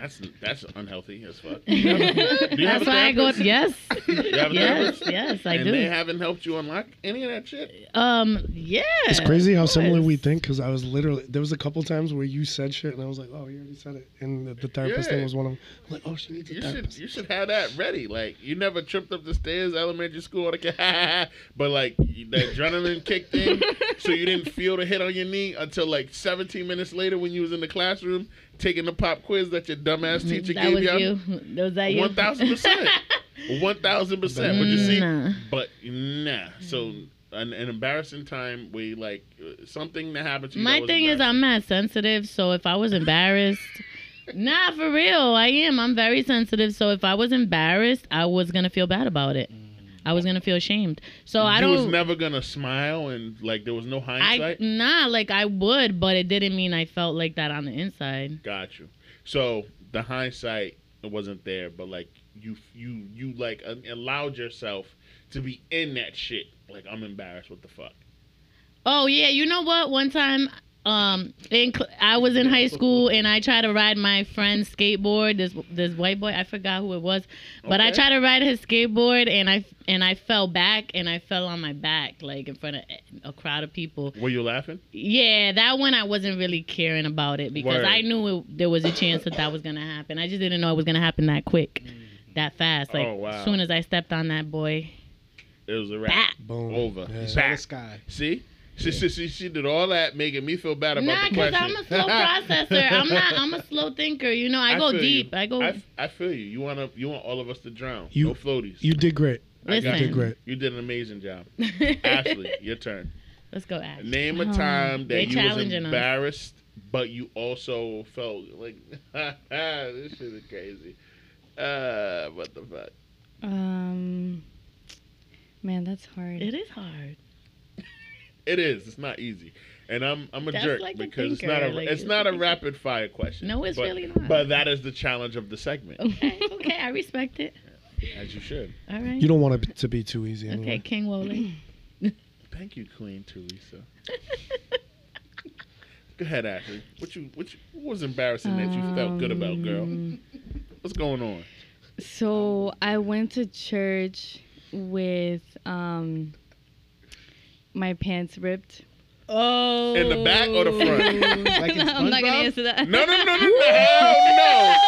That's that's unhealthy as fuck. Do you have a- do you have That's a why I go. Yes, You have a yes, therapist? yes, I and do. they haven't helped you unlock any of that shit. Um, yeah. It's crazy how similar we think because I was literally there was a couple times where you said shit and I was like, oh, you already said it, and the, the therapist Yeah. thing was one of them. I'm like, oh, she needs a You should you should have that ready. Like you never tripped up the stairs, elementary school, like, but like the adrenaline kicked in, so you didn't feel the hit on your knee until like 17 minutes later when you was in the classroom taking the pop quiz that your dumbass teacher that gave was you. you. Was that you? One thousand percent. One thousand percent. But you see, Nah. but nah. So an, an embarrassing time where you like uh, something that happened to you. My thing is. I'm not sensitive. So if I was embarrassed, nah, for real, I am. I'm very sensitive. So if I was embarrassed, I was gonna feel bad about it. I was gonna feel ashamed. So I don't. was never gonna smile and like there was no I hindsight. nah, like I would, but it didn't mean I felt like that on the inside. Got you. So the hindsight wasn't there, but like you, you, you like uh, allowed yourself to be in that shit. Like I'm embarrassed. What the fuck? Oh yeah, you know what? One time, um, in cl- I was in high school and I tried to ride my friend's skateboard. This this white boy, I forgot who it was, but I tried to ride his skateboard and I and I fell back and I fell on my back like in front of a crowd of people. Were you laughing? Yeah, that one I wasn't really caring about it because Word. I knew it, there was a chance that that was gonna happen. I just didn't know it was gonna happen that quick, that fast. Like Oh, wow. as soon as I stepped on that boy, It was a wrap. Boom. Over. Yeah. Saw the Back. sky. See. She, she, she, she did all that, making me feel bad about Nah, the because question. I'm a slow processor. I'm not. I'm a slow thinker. You know, I, go deep. You. I go. I, f- I feel you. You want to. You want all of us to drown. You- no floaties. You did great. I got Listen. Did great. You did an amazing job, Ashley. Your turn. Let's go, Ash. Name a Oh, time they that you was challenging us. embarrassed, but you also felt like this shit is crazy. Uh, what the fuck? Um, man, that's hard. It is hard. It is. It's not easy, and I'm I'm a That's jerk like a because it's not a like, it's it's not a a rapid fire question. No, it's but, really not. But that is the challenge of the segment, Okay, okay, I respect it. as you should. All right. You don't want it to be too easy. okay, King Wole. Thank you, Queen Teresa. Go ahead, Ashley. What you what, you, what was embarrassing that you felt good about, girl? Um, What's going on? So I went to church with um my pants ripped. Oh. In the back or the front? Like in I'm not gonna answer that. No, no, no, no, no. Hell no.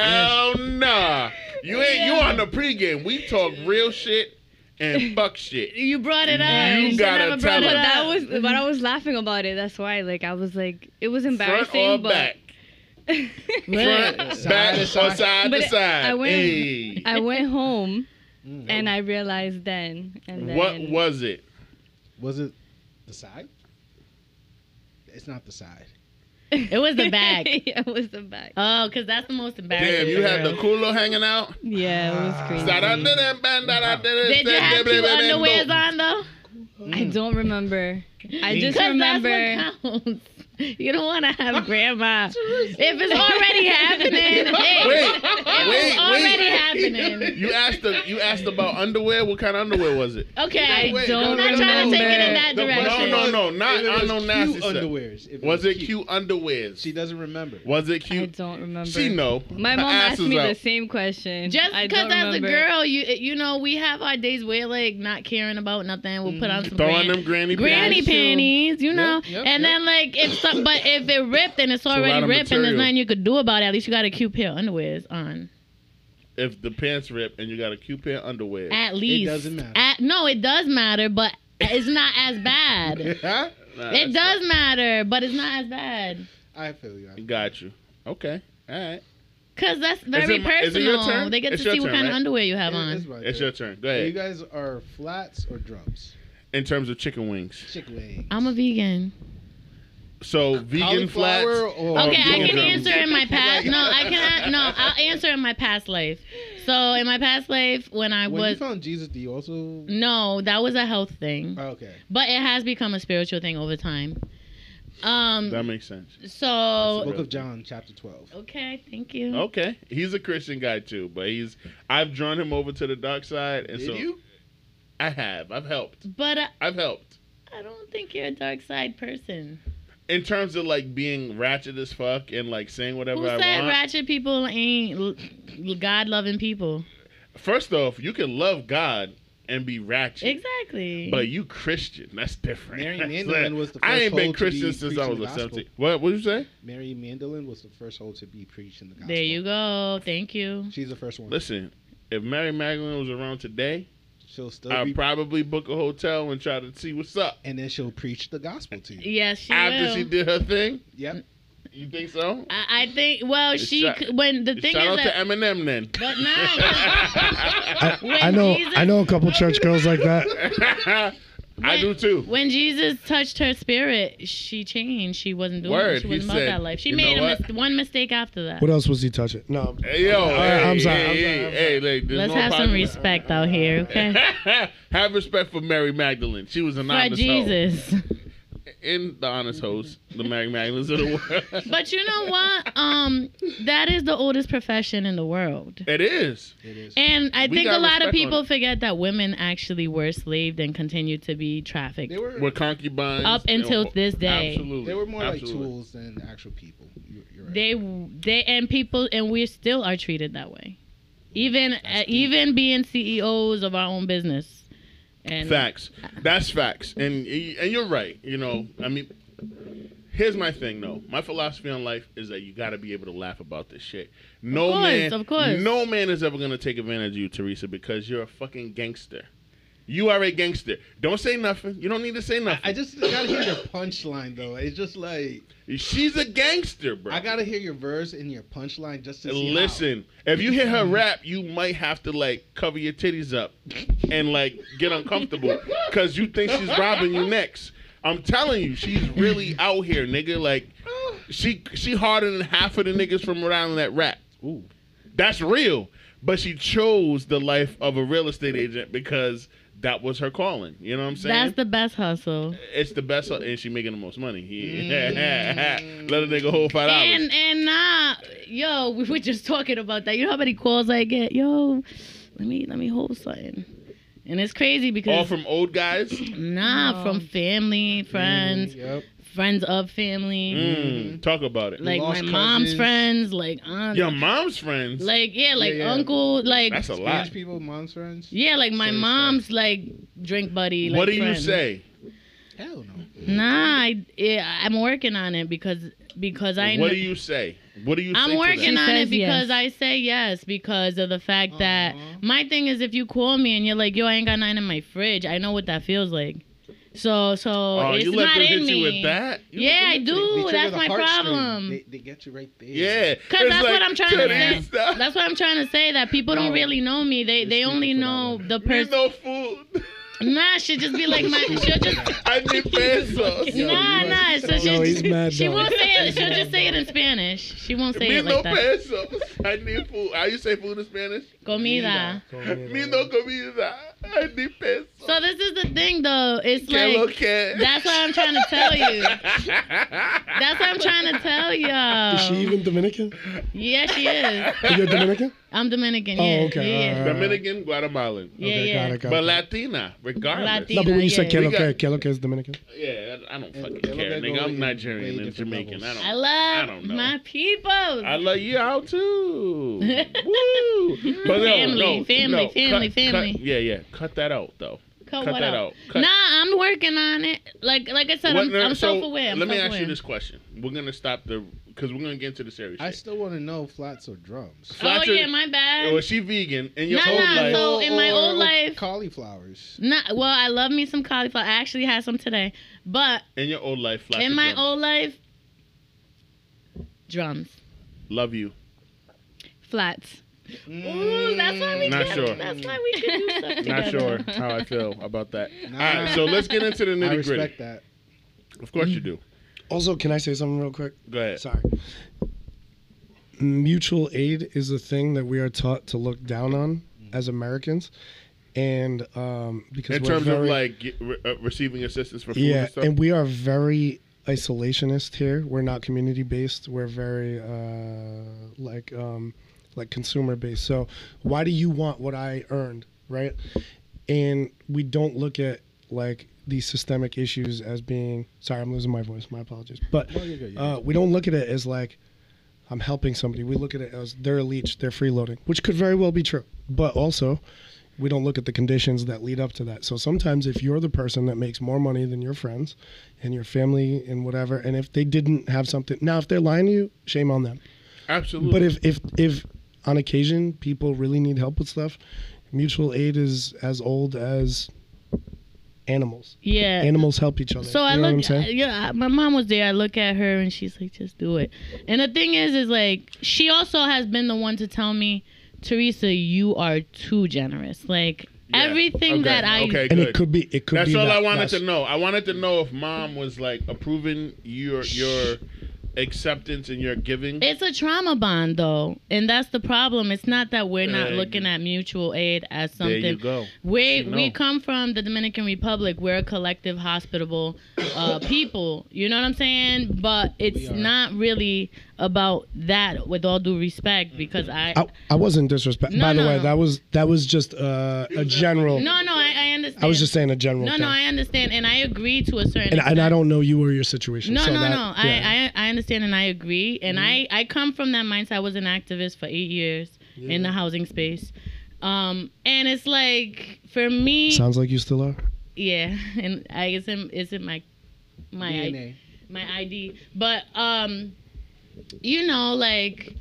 Hell nah. You ain't you on the pregame. We talk real shit and fuck shit. You brought it up. You should gotta tell it But that was, but I was laughing about it. That's why, like, I was like, it was Front embarrassing, or but back? Front, back, to or side. side But to side. I went- hey. I went home Mm. and I realized then. And then What was it? Was it the side? It's not the side. It was the back. yeah, it was the back. Oh, because that's the most embarrassing. Damn, you had the culo hanging out. Yeah, it was crazy. Did you have cute underwears on though? I don't remember. I just Because remember. That's what counts. You don't want to have grandma. If it's already happening, hey, Wait, if wait, it's already wait. happening. You asked the, you asked about underwear. What kind of underwear was it? Okay, Wait, don't I'm not trying to take it in that The No, direction. no, no, not If it on no nasty stuff. underwears. if Was it cute underwears? She doesn't remember. Was it cute? I don't remember. She know. My mom asked me out. the same question. Just because don't as a girl, you you know, we have our days where like not caring about nothing. We'll put on mm-hmm. some Throw on them granny granny pants. That's true. panties, you know. Yep, yep, and yep. then like if some, but if it ripped and it's already of ripped and there's nothing you could do about it, at least you got a cute pair of underwears on. If the pants rip and you got a cute pair of underwear. At least it doesn't matter. At, no, it does matter, but it's not as bad. Huh? Nah, It that's does matter, but it's not as bad. I feel you. I fine. Got you. Okay. All right. Cause that's very it my- is it your personal. turn? They get It's to your see what turn, kind of underwear you have It- on. it's It's your turn. Go ahead. You guys are flats or drums? In terms of chicken wings. Chick wings. I'm a vegan. So vegan flats. Or Okay, I can drums. answer in my past. No, I can. No, I'll answer in my past life. So in my past life, when I When was you found Jesus, do you also? no, that was a health thing, Oh, okay. but it has become a spiritual thing over time. Um. That makes sense. So Book of John, chapter twelve. okay, thank you. Okay, he's a Christian guy too, but he's I've drawn him over to the dark side, and Did so you? I have. I've helped. But uh, I've helped I don't think you're a dark side person. In terms of like being ratchet as fuck and like saying whatever Who I said want. ratchet people ain't God loving people? First off, you can love God and be ratchet. Exactly. But you Christian, that's different. Mary That's Magdalene was the first I ain't been Christian be since I was a gospel. seventeen. What? What did you say? Mary Magdalene was the first hoe to be preached in the gospel. there you go. Thank you. She's the first one. Listen, if Mary Magdalene was around today, She'll still I'd be, probably book a hotel and try to see what's up. and then she'll preach the gospel to you. Yes, she After will. she did her thing, Yep. you think so? I, I think. Well, she Shout- c- when the thing Shout is out that. to Eminem then. But no, I, I know Jesus- I know a couple church girls like that. I do too. when Jesus touched her spirit, she changed. She wasn't doing. Word, She wasn't about said, that life. She made a mis- one mistake after that. What else was he touching? No. Hey, yo, All right, hey, I'm sorry, hey, I'm sorry, hey, I'm hey, like, there's Let's no have some respect out here, okay? Have respect for Mary Magdalene. She was an For honest hoe. Jesus. In the honest host, the Mary Magdalenes of the world. But you know what? Um, that is the oldest profession in the world. it is. It is. And I We think a lot of people forget that women actually were slaved and continue to be trafficked. They were We're concubines. Up until and- this day. Absolutely. they were more Absolutely. like tools than actual people. You're, you're right. They they and people and we still are treated that way. Even uh, even being CEOs of our own business. And Facts. That's facts. And and you're right. You know, I mean, here's my thing though. My philosophy on life is that you got to be able to laugh about this shit. No course, man, of course. no man is ever gonna take advantage of you, Teresa, because you're a fucking gangster. You are a gangster. Don't say nothing. You don't need to say nothing. I just gotta hear your punchline though. It's just like She's a gangster, bro. I gotta hear your verse and your punchline just to see. Listen, if you hear her rap, you might have to like cover your titties up and like get uncomfortable because you think she's robbing you next. I'm telling you, she's really out here, nigga. Like she she harder than half of the niggas from Rhode Island that rap. Ooh. That's real. But she chose the life of a real estate agent because that was her calling. You know what I'm saying? that's the best hustle. it's the best, and she making the most money. Mm. Let a nigga hold five dollars. And and nah, yo, we were just talking about that. You know how many calls I get? Yo, let me let me hold something. And it's crazy because All from old guys. nah, No. from family, friends, Yep. Friends of family, Mm, talk about it. like my Lost mom's cousins. friends, like aunts, Your mom's friends. like yeah, like Yeah, yeah. uncle, like That's a lot. Spanish people, mom's friends. yeah, like my Serious mom's like drink buddy. Like, what do you friend. say? Hell no. Nah, I, yeah, I'm working on it because because I what know. do you say? What do you say? I'm to working on it because yes. I say yes because of the fact that my thing is if you call me and you're like, yo, I ain't got nothing in my fridge, I know what that feels like. So so Oh, it's you let not them in hit me. you with that? You Yeah, I do. They trigger That's my problem. They, they get you right there. Yeah, Cause that's like, what I'm trying to say. That's what I'm trying to say. That people don't really know me. They they only know one. the Need person. no food. Nah, she'll just be like my. She'll just. I need pesos. Yo, nah, you nah. like- So Yo, she, he's mad, she won't say it. She'll just say it in Spanish. She won't say Me it no like that. pesos. I need food. How you say food in Spanish? Comida. Me no comida. I need pesos. So this is the thing, though. It's Que lo like que? that's what I'm trying to tell you. That's what I'm trying to tell y'all. Is she even Dominican? Yeah, she is. Oh, you're Dominican? I'm Dominican. Oh, okay, yeah, alright. Dominican, Guatemalan. yeah, okay, yeah. got it, got But. Latina, regardless. Latina. No, but when you said yeah. que We lo que, got- que is Dominican. Yeah, I I don't fucking It'll care, nigga. I'm Nigerian and different Jamaican. I don't. I love I don't know. my people. I love you out too. Woo! But no, Family, no, family, no, family, cut- family. cut- yeah, yeah. Cut that out though. Cut, cut what that out? out. Cut- Nah, I'm working on it. Like like I said, What- I'm, no, I'm so self-aware. I'm let me ask self-aware. you this question. We're gonna stop the because we're gonna get into the serious I shit. still want to know flats or drums. Oh Flats are- yeah, my bad. Was she vegan in your Nah, whole nah, life? so- in my Or- old or life- cauliflowers. Not well. I love me some cauliflower. I actually had some today, but in your old life, flats in my drums? old life, drums. love you. Flats. Ooh, that's why we Not can, sure. That's why we can do stuff together. Not sure how I feel about that. Nah. All right, so let's get into the I nitty respect gritty. that. Of course you do. Also, can I say something real quick? Go ahead. Sorry. Mutual aid is a thing that we are taught to look down on as Americans, and um, because In we're terms very, of like get, re- uh, receiving assistance for food yeah, and stuff. and we are very isolationist here. We're not community based. We're very uh, like um, like consumer based. So why do you want what I earned, right? And we don't look at like these systemic issues as being. Sorry, I'm losing my voice. My apologies. But No, you're good, you're uh, we don't look at it as like I'm helping somebody. We look at it as they're a leech, they're freeloading, which could very well be true. But also, we don't look at the conditions that lead up to that. So sometimes, if you're the person that makes more money than your friends and your family and whatever, and if they didn't have something, now if they're lying to you, shame on them. Absolutely. But if if if on occasion people really need help with stuff, mutual aid is as old as animals. Yeah. Animals help each other. So you I know what I'm look, saying? yeah. My mom was there. I look at her and she's like, "Just do it." And the thing is, is like she also has been the one to tell me, Teresa, you are too generous. Like Yeah. everything Okay, that I, okay. and good. it could be it could be. That's be all that- I wanted that's- to know. I wanted to know if mom was like approving your your acceptance and your giving. It's a trauma bond though, and that's the problem. It's not that we're not There looking at mutual aid as something. there you go. We She we come from the Dominican Republic. We're a collective, hospitable uh, people. You know what I'm saying? But it's not really about that. With all due respect, because I I, I wasn't disrespect. No, By the no, way, no. that was that was just uh, a general. no no I, I understand. I was just saying a general. no thing. no I understand, and I agree to a certain. and, and I don't know you or your situation. No, so no, that- no. yeah. Mm-hmm. I, I I understand and I agree. And I I come from that mindset. I was an activist for eight years in the housing space. Um, and it's like for me, Sounds like you still are. yeah. And I guess it, it's in my my I- my ID. But um, you know, like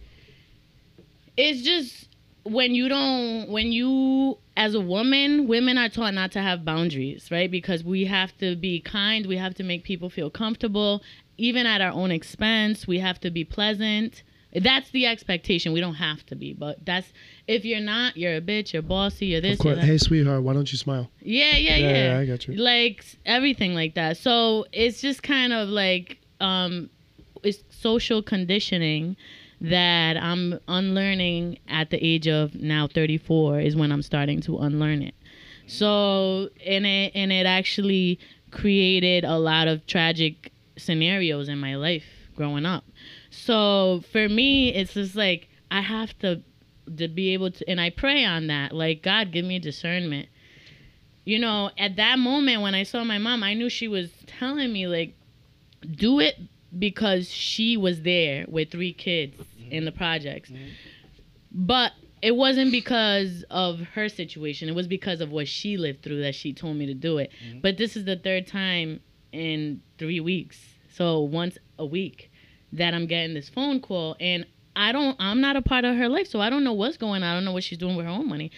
it's just when you don't when you as a woman, women are taught not to have boundaries, right? Because we have to be kind, we have to make people feel comfortable, even at our own expense. We have to be pleasant. That's the expectation. We don't have to be, but that's if you're not, you're a bitch, you're bossy, you're this, Of course. Hey, sweetheart, why don't you smile? Yeah, yeah, Yeah, yeah. yeah, I got you. Like everything like that. So it's just kind of like um it's social conditioning that I'm unlearning at the age of now 34 is when I'm starting to unlearn it. So and it and it actually created a lot of tragic scenarios in my life growing up. So for me, it's just like I have to to be able to, and I pray on that. Like God, give me discernment. You know, at that moment when I saw my mom, I knew she was telling me like, do it because she was there with three kids in the projects. But it wasn't because of her situation. It was because of what she lived through that she told me to do it. Mm-hmm. But this is the third time in three weeks. So once a week that I'm getting this phone call and I don't I'm not a part of her life, so I don't know what's going on. I don't know what she's doing with her own money.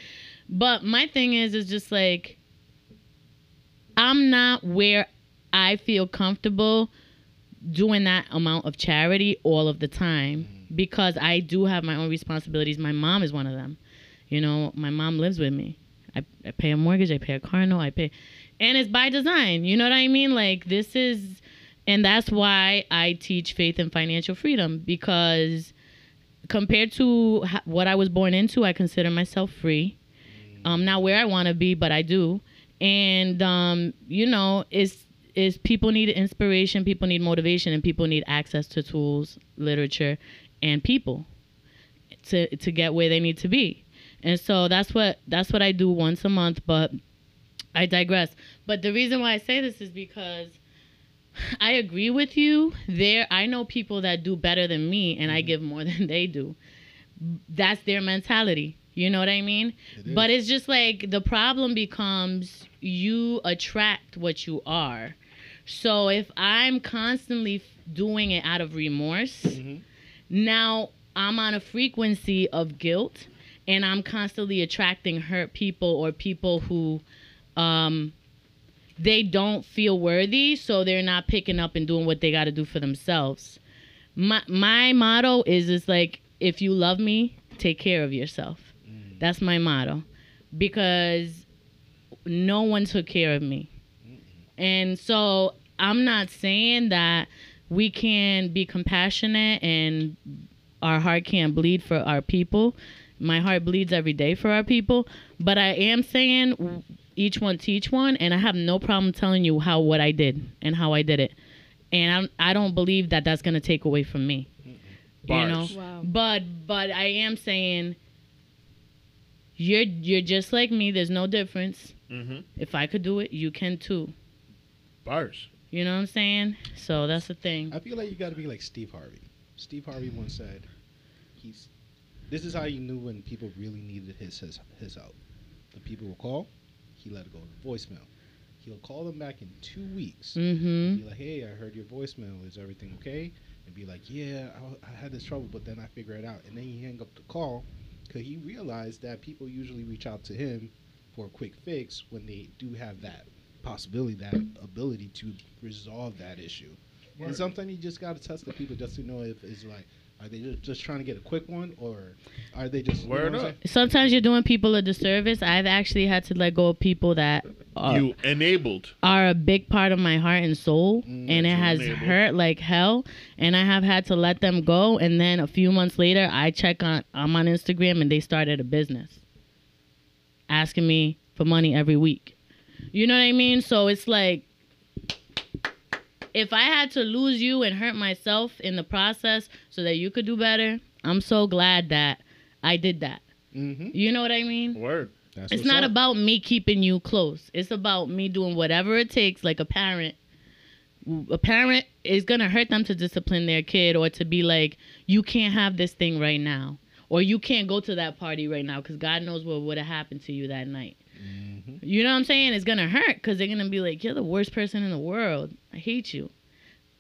But my thing is is just like I'm not where I feel comfortable doing that amount of charity all of the time because I do have my own responsibilities. My mom is one of them. You know, my mom lives with me. I, I pay a mortgage, I pay a car note, I pay, and it's by design. You know what I mean? Like this is, and that's why I teach faith and financial freedom because compared to ha- what I was born into, I consider myself free. Um, not where I want to be, but I do. And um, you know, it's is people need inspiration, people need motivation, and people need access to tools, literature, and people to to get where they need to be. And so that's what that's what I do once a month, but I digress. But the reason why I say this is because I agree with you. There I know people that do better than me and I mm-hmm. give more than they do. That's their mentality. You know what I mean? It But it's just like the problem becomes you attract what you are. So if I'm constantly doing it out of remorse, Mhm. now I'm on a frequency of guilt and I'm constantly attracting hurt people or people who um they don't feel worthy, so they're not picking up and doing what they got to do for themselves. My my motto is just like if you love me, take care of yourself. That's my motto because no one took care of me. And so I'm not saying that we can be compassionate and our heart can't bleed for our people. My heart bleeds every day for our people, but I am saying each one teach one and I have no problem telling you how what I did and how I did it. And I'm, I don't believe that that's going to take away from me. You know? Wow. But but I am saying you're you're just like me. There's no difference. Mm-hmm. If I could do it, you can too. Bars. You know what I'm saying? So that's the thing. I feel like you got to be like Steve Harvey. Steve Harvey once said, "He's this is how you knew when people really needed his his, his help. The people will call, he let it go to voicemail. He'll call them back in two weeks. Mm-hmm. Be like, hey, I heard your voicemail. Is everything okay? And be like, yeah, I, I had this trouble, but then I figure it out. And then he hang up the call because he realized that people usually reach out to him for a quick fix when they do have that possibility, that ability to resolve that issue. And sometimes you just got to test the people just to know if it's like, are they ju- just trying to get a quick one or are they just you know Word what I'm up. Sometimes you're doing people a disservice. I've actually had to let go of people that are, you enabled. are a big part of my heart and soul, Mm, and it has enabled. hurt like hell. And I have had to let them go. And then a few months later, I check on I'm on Instagram, and they started a business, asking me for money every week. You know what I mean? So it's like, if I had to lose you and hurt myself in the process so that you could do better, I'm so glad that I did that. Mm-hmm. You know what I mean? Word. That's It's not up. about me keeping you close. It's about me doing whatever it takes, like a parent. A parent is gonna hurt them to discipline their kid or to be like, you can't have this thing right now, or you can't go to that party right now because God knows what would have happened to you that night. Mhm. You know what I'm saying? It's gonna hurt because they're gonna be like, you're the worst person in the world. I hate you.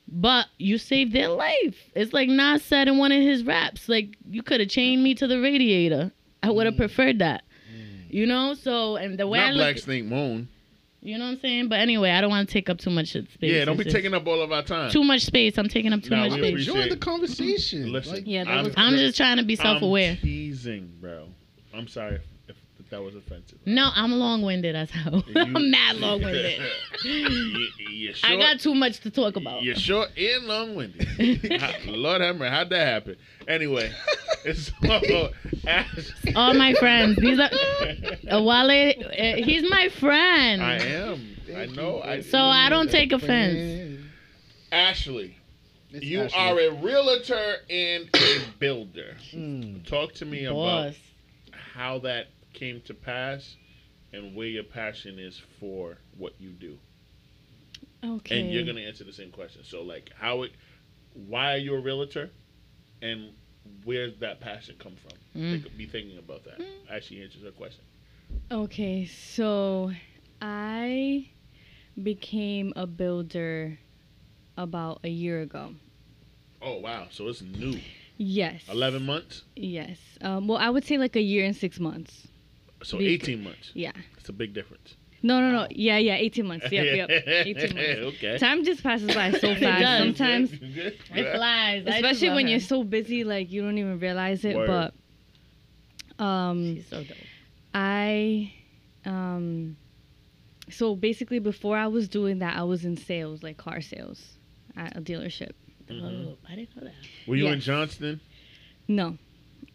But you saved their life. It's like Nas said in one of his raps, like you could have chained me to the radiator. I would have Mm. preferred that. Mm. You know, so and the way I Not look, Black Snake Moan. you know what I'm saying. But anyway, I don't want to take up too much space. Yeah, don't be taking up all of our time. too much space. I'm taking up too Nah, much we space. appreciate- Enjoy the conversation. Listen, Like, Yeah, I'm, was- I'm just trying to be self-aware. I'm teasing, bro. I'm sorry that was offensive. No, I'm long-winded as hell. You- I'm mad long-winded. you, you're short, I got too much to talk about. You're short and long-winded. How- Lord have mercy, how'd that happen? Anyway, it's so, Ash- All my friends. These are Wole. Uh, he's my friend. I am. I know. I So I don't take offense. Ashley, It's you Ashley. are a realtor and a builder. Mm. Talk to me about how that came to pass and where your passion is for what you do. Okay. And you're gonna answer the same question. So like how it why are you a realtor and where's that passion come from? Mm. Think- be thinking about that as she answers her question. Okay, so I became a builder about a year ago. Oh wow, so it's new. Yes. Eleven months? Yes. Um, well, I would say like a year and six months. So Bec- eighteen months. Yeah. It's a big difference. No, no, no. Yeah, yeah. 18 months. Yep, yep. 18 months. okay. Time just passes by so fast. does. Sometimes, It flies. Especially when love you're so busy, like you don't even realize it. Word. But um, She's so dope. I um so basically before I was doing that I was in sales, like car sales at a dealership. Mhm. Oh, I didn't know that. Were you in Johnston? No.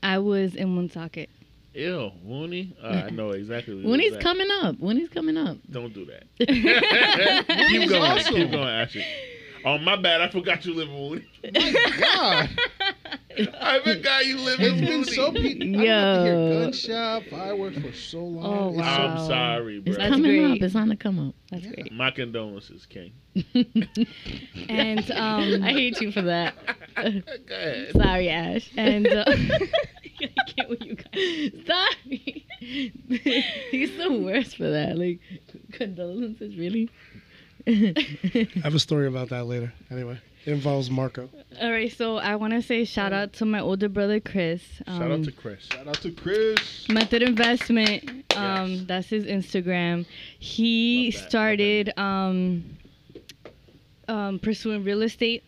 I was in Woonsocket. Ew, Mooney. Uh, I know exactly. What When he's coming up. When he's coming up. Don't do that. keep going. awesome. Keep going, Ashley. Oh, my bad. I forgot you live in Mooney. God, I forgot you live in it's Mooney. been so. Pe- I don't have to hear Yo. gunshot fireworks for so long. Oh, wow. I'm sorry, It's bro. That's coming great. up. It's on the come up. That's Yeah. great. My condolences, King. And um I hate you for that. Go ahead. Sorry, Ash. and uh, I can't with you guys. Sorry. He's the worst for that. Like condolences, really. I have a story about that later. Anyway, it involves Marco. all right, so I want to say shout out to my older brother Chris. Shout out Um, to Chris. Shout out to Chris. Method Investment. Um, Yes. that's his Instagram. He Love that, love that started um, um, pursuing real estate,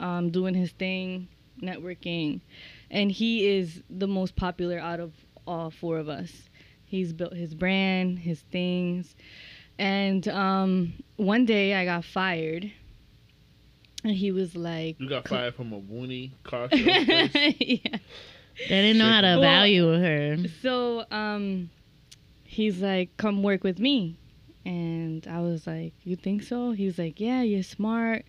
um, doing his thing, networking, and he is the most popular out of all four of us. He's built his brand, his things, and um, one day I got fired, and he was like, You got fired from a Mooney car sales place. yeah. They didn't know how to Well- value her. So um, he's like, "Come work with me," and I was like, "You think so?" He's like, "Yeah, you're smart."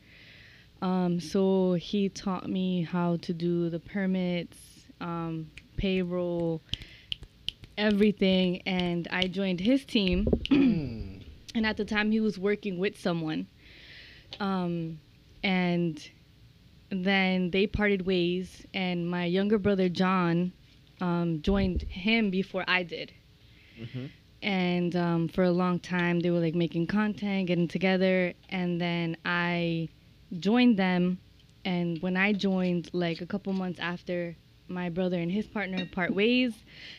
Um, so he taught me how to do the permits, um, payroll, everything, and I joined his team. and at the time, he was working with someone, um, and then they parted ways, and my younger brother John um, joined him before I did. Mhm. And um, for a long time, they were like making content, getting together, and then I joined them. And when I joined, like a couple months after, my brother and his partner part ways,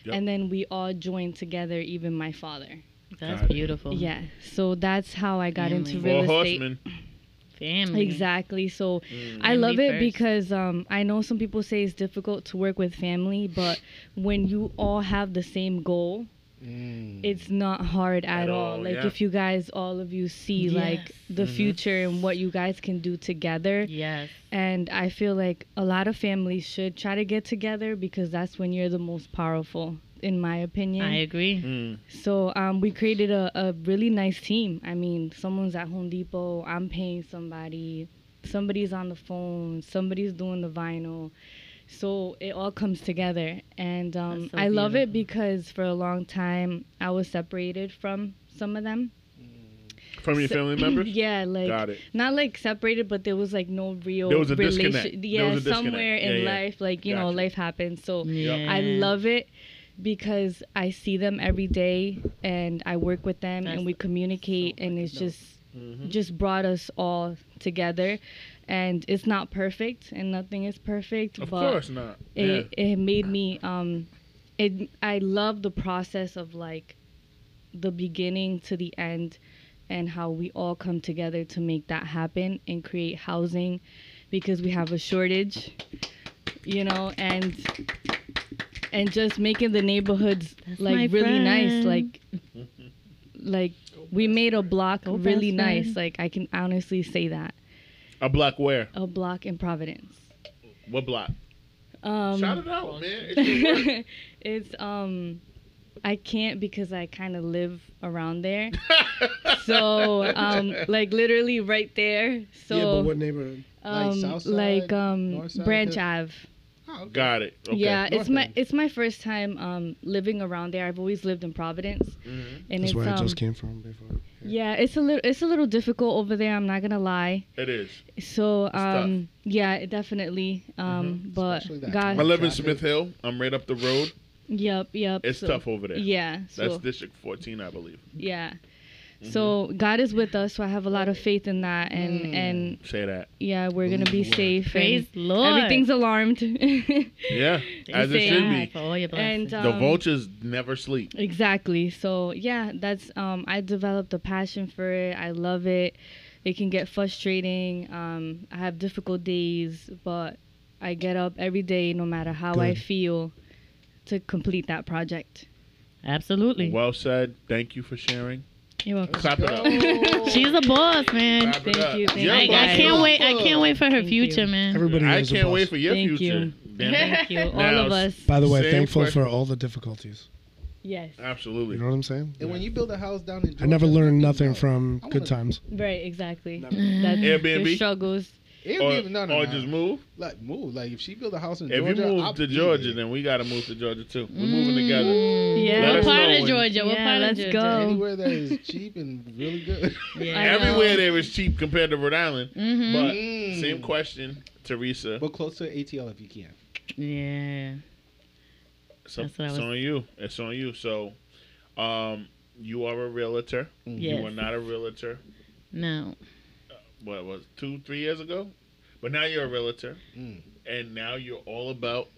Yep. and then we all joined together, even my father. That's Got it. beautiful. Yeah, so that's how I got into real Four estate. horsemen. Family. Exactly. So Mm. I love it first. because um, I know some people say it's difficult to work with family, but when you all have the same goal, Mm. it's not hard at, At all. all, Like yeah. if you guys, all of you see like Yes. the Mhm. future and what you guys can do together. Yes. And I feel like a lot of families should try to get together because that's when you're the most powerful, in my opinion. I agree. Mm. So um, we created a, a really nice team. I mean, someone's at Home Depot, I'm paying somebody, somebody's on the phone, somebody's doing the vinyl. So it all comes together. And um, so I love it because for a long time I was separated from some of them. From your So- family members? yeah, like Got it. not like separated, but there was like no real There was a relation. disconnect. Yeah, somewhere Yeah, in yeah. life, like you know, life happens. So Yeah. I love it because I see them every day and I work with them That's and we communicate and it's just Mhm. just brought us all together and it's not perfect and nothing is perfect Of but course not. it it made me um it I love the process of like the beginning to the end and how we all come together to make that happen and create housing because we have a shortage you know and and just making the neighborhoods That's like my really nice like like we made a block Go really nice like i can honestly say that A block where? a block in providence What block? um Shout it out, man. It's it's um I can't because I kind of live around there. So um like literally right there. So yeah, but what neighborhood? Like um South Side, like um North Side, Branch Ave. Oh, okay. Got it. Okay. Yeah, it's North my End. it's my first time um living around there. I've always lived in Providence Mhm. and That's it's where I um just came from before. yeah, it's a little it's a little difficult over there, I'm not going to lie. It is. So tough. Mm-hmm. um yeah, it definitely um but Especially that God I live in Smith Hill. I'm right up the road. yep, yep. It's so- tough over there. Yeah, so That's District 14, I believe. Yeah. So God is with us. So I have a lot of faith in that, and Mm. and Say that. yeah, we're gonna be the word. safe. Praise Lord. Everything's alarmed. Yeah, as it should be. For all your blessings. and The um, vultures never sleep. Exactly. So yeah, that's um I developed a passion for it. I love it. It can get frustrating. Um I have difficult days, but I get up every day no matter how I feel to complete that project. Absolutely. Well said. Thank you for sharing. You're welcome. Clap it up. She's a boss, man. Clap Thank you, thank You're I, a you, boss. I can't wait. I can't wait for her Thank future, you. man. Everybody I a can't boss. wait for your Thank future. you. Thank you, all Now, of us. By the way, Same thankful question. for all the difficulties. Yes. Absolutely. You know what I'm saying? And when you build a house down in Georgia, I never learned nothing from good times. Right, exactly. That's Airbnb? the struggles. Or, Airbnb, no, no, or no. just move. like move. Like if she build a house in If Georgia, you move I'll to be Georgia, there. then we got to move to Georgia too. We're moving together. Mm. Yeah. Let What us part of Georgia? What Yeah, part let's of go. Georgia? anywhere that is cheap and really good. Yeah. Everywhere there is cheap compared to Rhode Island. Mhm. But Mm. same question, Teresa. but close to ATL if you can. Yeah. So, That's what I it's was- on you. It's on you. So, um, you are a realtor. You Yes. were not a realtor. No. What was two, three years ago? But now you're a realtor, Mm. and now you're all about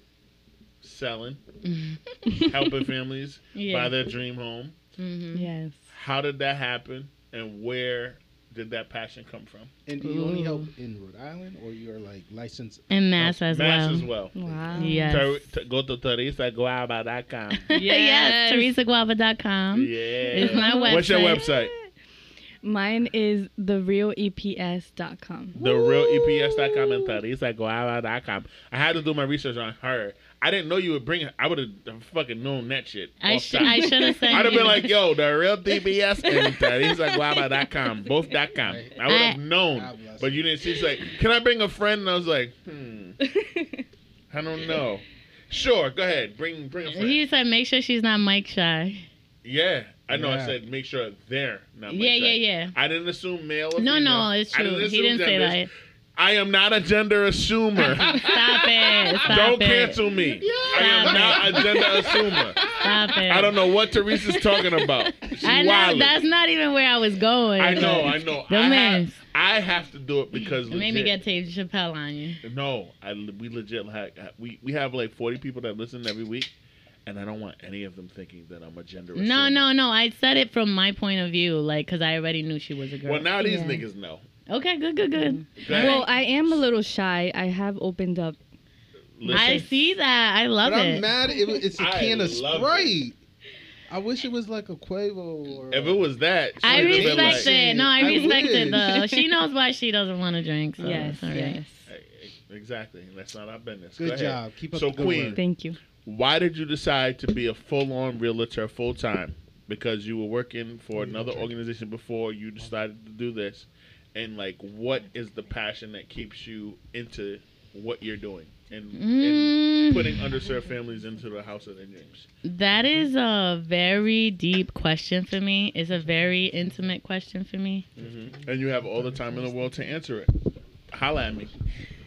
selling, helping families buy their dream home. hmm Yes. How did that happen, and where did that passion come from? And do you only help in Rhode Island or you're like licensed? And mass as Mass well. as well. Wow. Yes. Ter- t- go to TeresaGuava.com. yes. TeresaGuava.com. yeah. It's my website. What's your website? Mine is therealeps.com. TheRealEPS.com and TeresaGuava.com. I had to do my research on her. I didn't know you would bring her. I would have fucking known that shit. I, sh- I should have said I'd have been like, yo, the real TBS and TeresaGuava.com. Both dot com. I would have known. But you didn't. She's like, can I bring a friend? And I was like, hmm. I don't know. Sure, go ahead. Bring bring a friend. He said, make sure she's not mic shy. yeah, I know. I said make sure they're not. yeah, like yeah, yeah. I didn't assume male. Or No, female. no, it's I true. He didn't say that. I am not a gender assumer. Stop it. Stop Don't it. cancel me. I am Stop not a gender assumer. Stop it. I don't know what Teresa's talking about. She I know wildin'. that's not even where I was going. I know, I know. The I man. have, I have to do it because It made me get Dave Chappelle on you. No, I we legit like we we have like forty people that listen every week, and I don't want any of them thinking that I'm a gender. No, assumer. no, no. I said it from my point of view, like, because I already knew she was a girl. Well, now these Yeah. niggas know. okay, good, good, good. Go ahead. Well, I am a little shy. I have opened up. Listen, I see that. I love But it. I'm mad. It, it's a can of love Sprite. I wish it was like a Quavo or. if it was that, I she'd have been respect like, it. No, I, I respect it though. She knows why she doesn't want to drink. So yes, it's all right. yes. Hey, exactly. That's not our business. Good Go ahead. job. Keep up So, the good Queen, work. Thank you. Why did you decide to be a full-on realtor full time? Because you were working for another organization before you decided to do this, and like, what is the passion that keeps you into what you're doing and, and Mm, putting underserved families into the house of their dreams? that is a very deep question for me. It's a very intimate question for me. hmm And you have all the time in the world to answer it. Holla at me.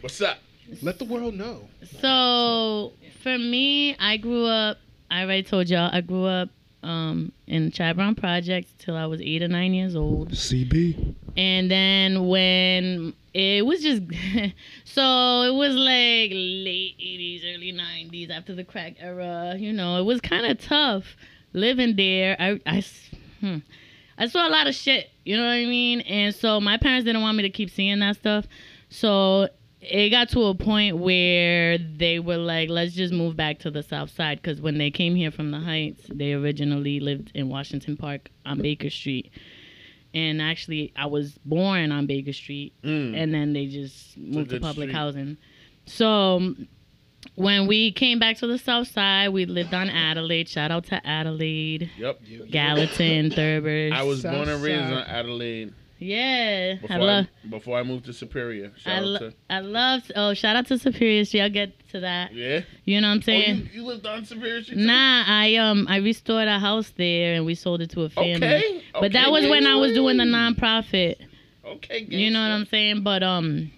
What's up? Let the world know. So for me, I grew up. I already told y'all I grew up um, in Chad Brown Projects till I was eight or nine years old. CB. And then when it was just so it was like late 80s, early 90s after the crack era, you know, it was kind of tough living there. I hmm. I saw a lot of shit, you know what I mean? And so my parents didn't want me to keep seeing that stuff. So it got to a point where they were like, let's just move back to the south side. Because when they came here from the Heights, they originally lived in Washington Park on Baker Street. And actually, I was born on Baker Street, Mm. and then they just moved to public street. housing. So um, when we came back to the south side, we lived on Adelaide. Shout out to Adelaide, Yep. Gallatin, Thurber. I was born and raised Southside. on Adelaide yeah, before I I, love. before I moved to Superior. Shout I, out lo- to I love. Oh, shout out to Superior Street. I'll get to that. yeah. You know what I'm Oh, saying? you, you lived on Superior Street. too? Nah, I um I restored a house there and we sold it to a family. Okay. But that was when I was doing the gangsta. nonprofit. Okay. You know what I'm saying? But um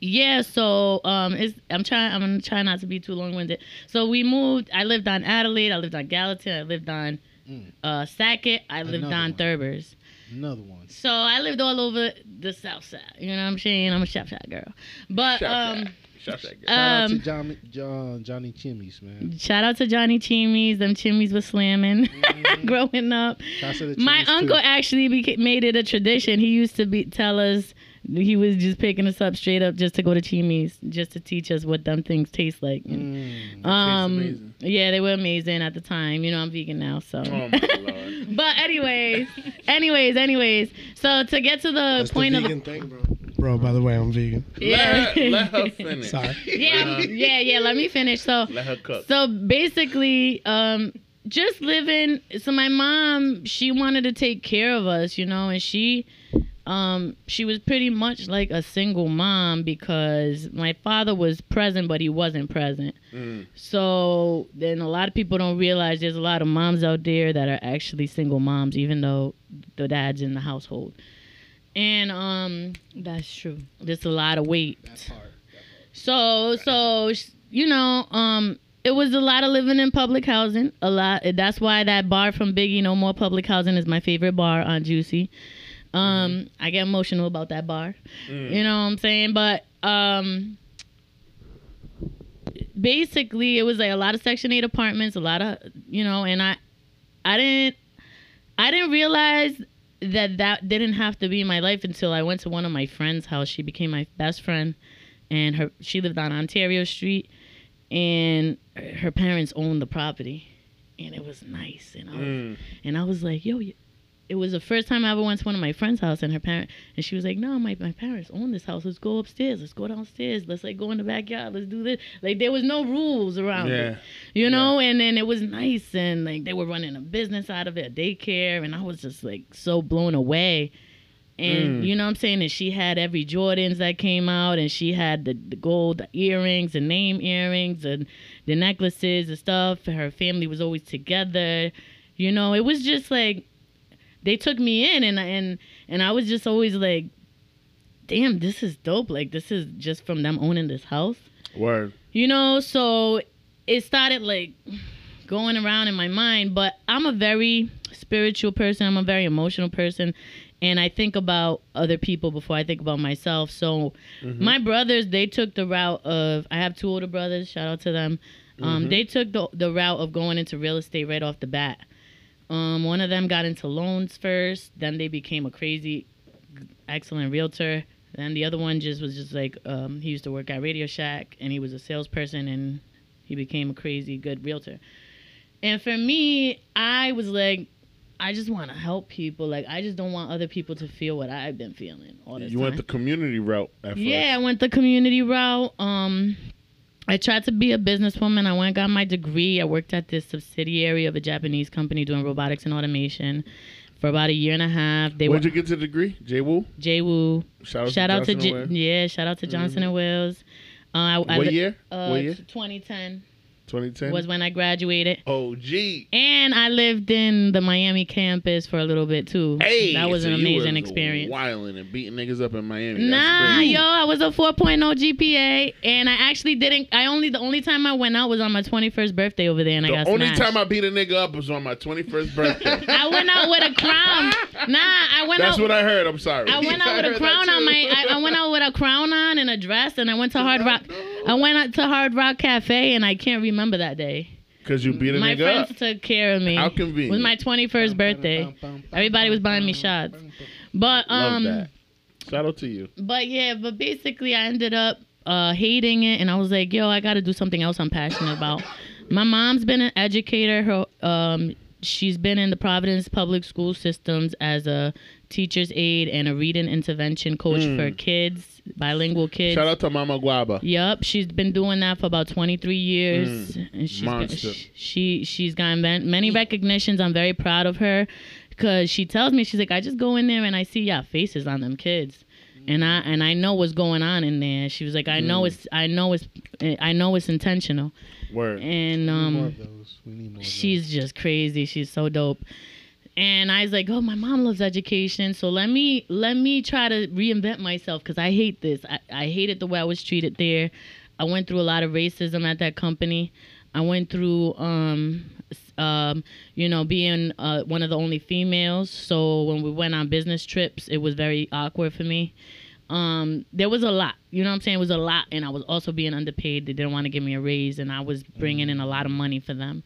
yeah, so um it's I'm trying I'm gonna try not to be too long winded. So we moved I lived on Adelaide, I lived on Gallatin, I lived on Mm. Uh, Sackett, I lived Another on one. Thurbers. Another one. So I lived all over the South Side. You know what I'm saying? I'm a shop shop girl. But Shop um, Shack. Shop Shack girl. Shout out to um, Johnny, John, Johnny Chimneys, man. shout out to Johnny Chimies. Them Chimies was slamming Mhm. growing up. Shouts to the My Chimneys, too. uncle actually beca- made it a tradition. He used to be tell us he was just picking us up straight up just to go to Chimis, just to teach us what them things taste like. And, Mm. um, yeah, they were amazing at the time. You know, I'm vegan now, so. Oh my lord. but anyways, anyways, anyways. So to get to the That's point the of vegan thing, bro. Bro, by the way, I'm vegan. yeah, Let, let her finish. Sorry. yeah, yeah, yeah. Let me finish. So Let her cook. So basically, um, just living. So my mom, she wanted to take care of us, you know, and she, um, she was pretty much like a single mom because my father was present, but he wasn't present. Mm. So then a lot of people don't realize there's a lot of moms out there that are actually single moms, even though the dad's in the household. And um, That's true. there's a lot of weight. That part. So so sh- you know, um it was a lot of living in public housing. A lot that's why that bar from Biggie No More Public Housing is my favorite bar on Juicy. Um I get emotional about that bar. Mm. You know what I'm saying? But um basically it was like a lot of section 8 apartments, a lot of, you know, and I I didn't I didn't realize that that didn't have to be my life until I went to one of my friends' house. She became my best friend and her she lived on Ontario Street and her parents owned the property and it was nice and I was, Mm. and I was like, "Yo, you- it was the first time I ever went to one of my friend's house and her parent and she was like, "No, my, my parents own this house. Let's go upstairs. Let's go downstairs. Let's like go in the backyard. Let's do this." Like there was no rules around Yeah. it. You know, and then it was nice and like they were running a business out of it, a daycare, and I was just like so blown away. And Mm. you know what I'm saying? And she had every Jordans that came out, and she had the, the gold earrings, the name earrings, and the necklaces and stuff. Her family was always together. You know, it was just like they took me in, and and and I was just always like, damn, this is dope. Like this is just from them owning this house. Word. You know, so it started like going around in my mind, but I'm a very spiritual person. I'm a very emotional person. And I think about other people before I think about myself. So my brothers, they took the route of I have two older brothers, shout out to them. Um, they took the the route of going into real estate right off the bat. Um, one of them got into loans first, then they became a crazy excellent realtor. Then the other one just was just like um, he used to work at Radio Shack and he was a salesperson and he became a crazy good realtor. And for me, I was like, I just want to help people. Like I just don't want other people to feel what I've been feeling all this You time. went the community route at first. Yeah, I went the community route. Um, I tried to be a businesswoman. I went and got my degree. I worked at this subsidiary of a Japanese company doing robotics and automation for about a year and a half. They Where'd were you get the degree? J Woo? J Woo. Shout out Shout to out to Johnson J- Ware. yeah, shout out to Johnson and Wales. Uh, I, I What li- year? Uh, what year? 2010 2010. was when I graduated. OG. And I lived in the Miami campus for a little bit too. Hey, that was so an amazing experience. Wilding and beating niggas up in Miami. Nah, yo, I was a 4.0 GPA, and I actually didn't. I only the only time I went out was on my 21st birthday over there, and I The got only smashed. time I beat a nigga up was on my 21st birthday. I went out with a crown. Nah, I went out That's out. what I heard. I'm sorry. I went out I with a crown on my. I, I went out with a crown on and a dress, and I went to Hard Rock. I went out to Hard Rock Cafe, and I can't remember that day. Cause you beat a My nigga friends up. took care of me. How It convenient. was my 21st birthday. Everybody was buying me shots. But Love um, that. Shout out to you. but yeah, but basically I ended up uh, hating it, and I was like, yo, I got to do something else I'm passionate about. My mom's been an educator. Her um, she's been in the Providence public school systems as a teacher's aide and a reading intervention coach Mm. for kids, bilingual kids. Shout out to Mama Guaba. Yep, she's been doing that for about 23 years, and she's got, Monster. she she's gotten many recognitions. I'm very proud of her because she tells me she's like, I just go in there and I see y'all faces on them kids, and I and I know what's going on in there. She was like, I know it's I know it's I know it's intentional, Word. and more um, of those. We need more. she's just crazy. She's so dope. And I was like, "Oh, my mom loves education, so let me let me try to reinvent myself because I hate this. I, I hated the way I was treated there. I went through a lot of racism at that company. I went through um, Um, you know, being uh, one of the only females. So when we went on business trips, it was very awkward for me. Um, there was a lot. You know what I'm saying? It was a lot, and I was also being underpaid. They didn't want to give me a raise, and I was bringing in a lot of money for them.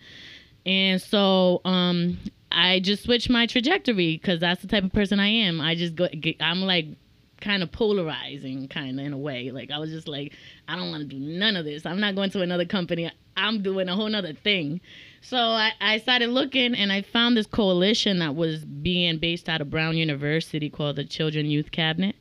And so um, I just switched my trajectory because that's the type of person I am. I just go. Get, I'm like kind of polarizing, kind of in a way. Like I was just like, I don't want to do none of this. I'm not going to another company. I'm doing a whole nother thing. So I, I started looking and I found this coalition that was being based out of Brown University called the Children Youth Cabinet.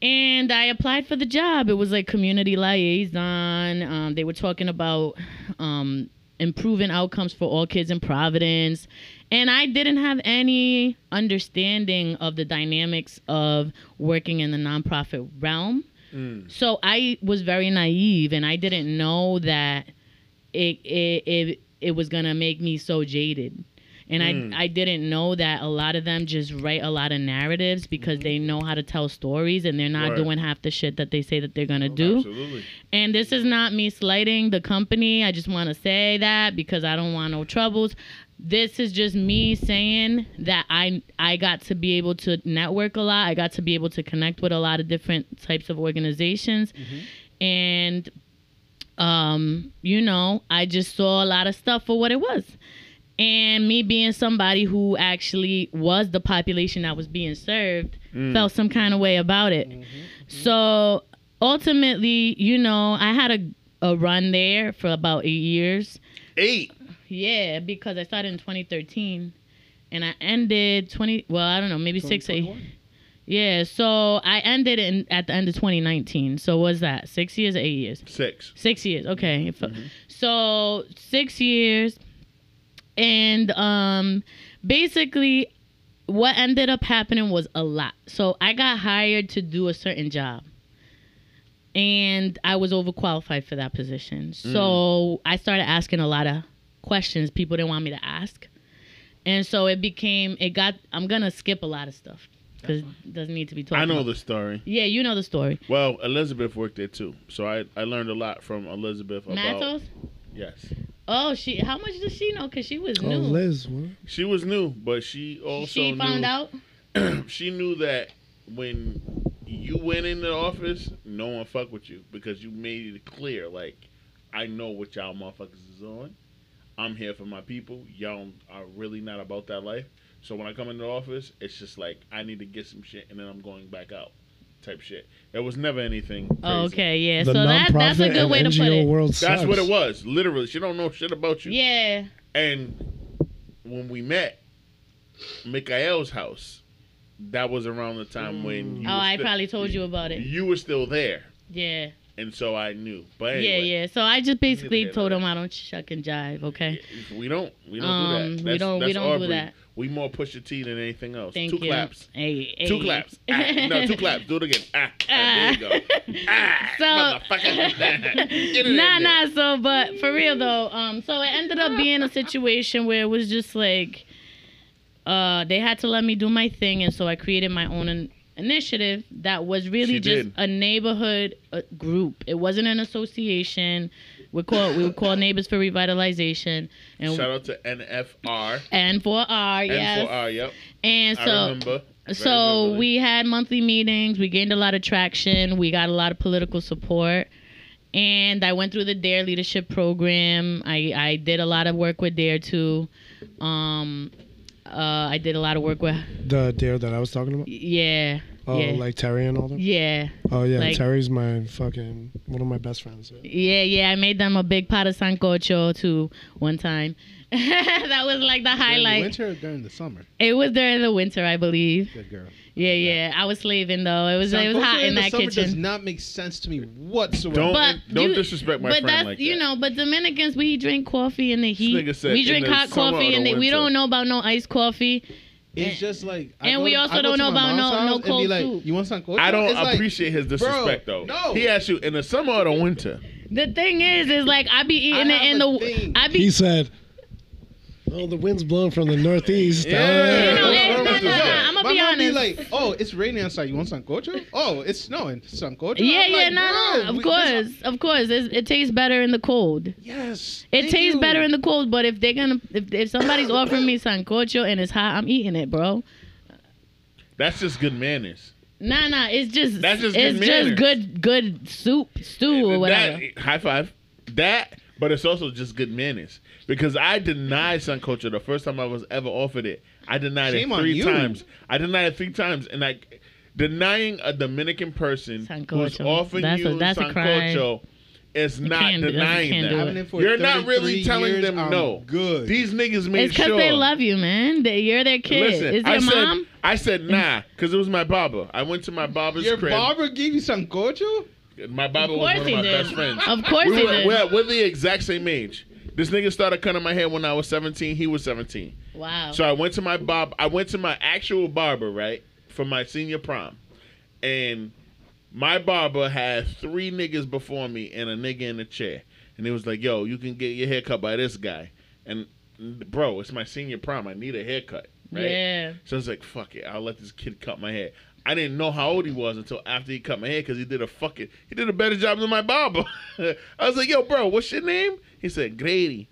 And I applied for the job. It was like community liaison. Um, they were talking about um, improving outcomes for all kids in Providence. And I didn't have any understanding of the dynamics of working in the nonprofit realm. Mm. So I was very naive and I didn't know that it it it, it was gonna make me so jaded. And I mm. I didn't know that a lot of them just write a lot of narratives because they mm-hmm. know how to tell stories and they're not Right. doing half the shit that they say that they're gonna do. Absolutely. And this is not me slighting the company. I just want to say that because I don't want no troubles. This is just me saying that I I got to be able to network a lot. I got to be able to connect with a lot of different types of organizations. Mm-hmm. And um, you know, I just saw a lot of stuff for what it was. And me being somebody who actually was the population that was being served, mm. felt some kind of way about it. Mm-hmm. Mm-hmm. So ultimately, you know, I had a, a run there for about eight years. Eight. Yeah, because I started in 2013 and I ended 20, well, I don't know, maybe six, eight. Yeah, so I ended in at the end of 2019. So was that? Six years or eight years? Six. Six years. Okay. If- mm-hmm. So six years, and um, basically, what ended up happening was a lot. So I got hired to do a certain job, and I was overqualified for that position. So I started asking a lot of questions people didn't want me to ask, and so it became it got. I'm gonna skip a lot of stuff because it doesn't need to be told. I know about. the story. Yeah, you know the story. Well, Elizabeth worked there too, so I, I learned a lot from Elizabeth about Matos. yes. Oh, she. How much does she know? Cause she was new. Oh, new. Liz, what? She was new, but she also she found knew, out. she knew that when you went in the office, no one fuck with you because you made it clear, like, I know what y'all motherfuckers is on. I'm here for my people. Y'all are really not about that life. So when I come in the office, it's just like I need to get some shit and then I'm going back out, type shit. It was never anything. Crazy. Oh, okay, yeah. The so that that's a good way to put it. world That's sucks. what it was. Literally, she don't know shit about you. Yeah. And when we met, Mikael's house, that was around the time when you Oh, I still- probably told you about it. You were still there, Yeah. and so I knew. But anyway, Yeah, yeah. So I just basically told here him I don't chuck and jive. Okay. we don't we don't Um, do that. That's, don't- we don't do that. We more push your T than anything else. Thank two you. claps. Hey, hey. Two claps. Ah, no, two claps. Do it again. Ah, ah, there you go. Ah, So- motherfucker. Get it in nah, nah. So, but for real though, um, so it ended up being a situation where it was just like, uh, they had to let me do my thing, and so I created my own in- initiative that was really She just did. a neighborhood uh, group. It wasn't an association. We call we would call Neighbors for Revitalization, and Shout out to NFR. and for R, yes, N4R, yep. and I so. remember. So vividly. we had monthly meetings. We gained a lot of traction. We got a lot of political support. And I went through the DARE leadership program. I, I did a lot of work with DARE too. Um, uh, I did a lot of work with, The dare that I was talking about. yeah. Oh, yeah. like Terry and all them. yeah. Oh yeah, like- Terry's my fucking one of my best friends. Yeah. Yeah, yeah. I made them a big pot of sancocho too one time. that was like the During the highlight. winter or during the summer? It was during the winter, I believe. Good girl. Yeah, yeah. I was slaving though. It was it was hot in the that summer kitchen. does not make sense to me whatsoever. Don't But don't you- disrespect my but friend that's like you that. know, but Dominicans we drink coffee in the heat. said We drink hot coffee or and the the, we don't know about no iced coffee. It's just like. I and go we to- also I don't know about no- no cold like, soup. You want sancocho? I don't It's like, appreciate his disrespect though. no. He asked you in the summer or the winter. The thing is, is like I be eating I it in the thing. I He be said, "Oh, the wind's blowing from the northeast." Yeah. you know, be mom gonna be honest. like, oh, it's raining outside. You want sancocho? Oh, it's snowing. Sancocho? yeah, I'm yeah, like, no, no, of we- course, this- of course. It's, it tastes better in the cold. Yes. It thank tastes you. better in the cold, but if they're gonna, if, if somebody's offering me sancocho and it's hot, I'm eating it, bro. That's just good manners. Nah, nah, it's just, That's just it's good just good, good soup, stew, or whatever. That, high five. That, but it's also just good manners. Because I denied Sancocho the first time I was ever offered it. I denied Shame it three times. I denied it three times, and like denying a Dominican person who's Sancocho. offering That's a- you that's a Sancocho is not can't do- you denying can't do that. Having it for You're not really telling years, them I'm no. Good. These niggas made It's because sure. they love you, man. They, you're their kid. Listen, Is I your said. I said nah, because it was my barber. I went to my barber's Your crib. barber gave you sancocho? My barber was one of my did. best friends. Of course we he were, did. We're, we're the exact same age. This nigga started cutting my hair when I was 17. He was 17. Wow. So I went to my bob. I went to my actual barber, right, for my senior prom, and my barber had three niggas before me and a nigga in a chair, and he was like, "Yo, you can get your hair cut by this guy," and bro, it's my senior prom. I need a haircut, right? Yeah. So I was like, "Fuck it, I'll let this kid cut my hair." I didn't know how old he was until after he cut my hair because he did a fucking he did a better job than my barber. I was like, "Yo, bro, what's your name?" He said, "Grady."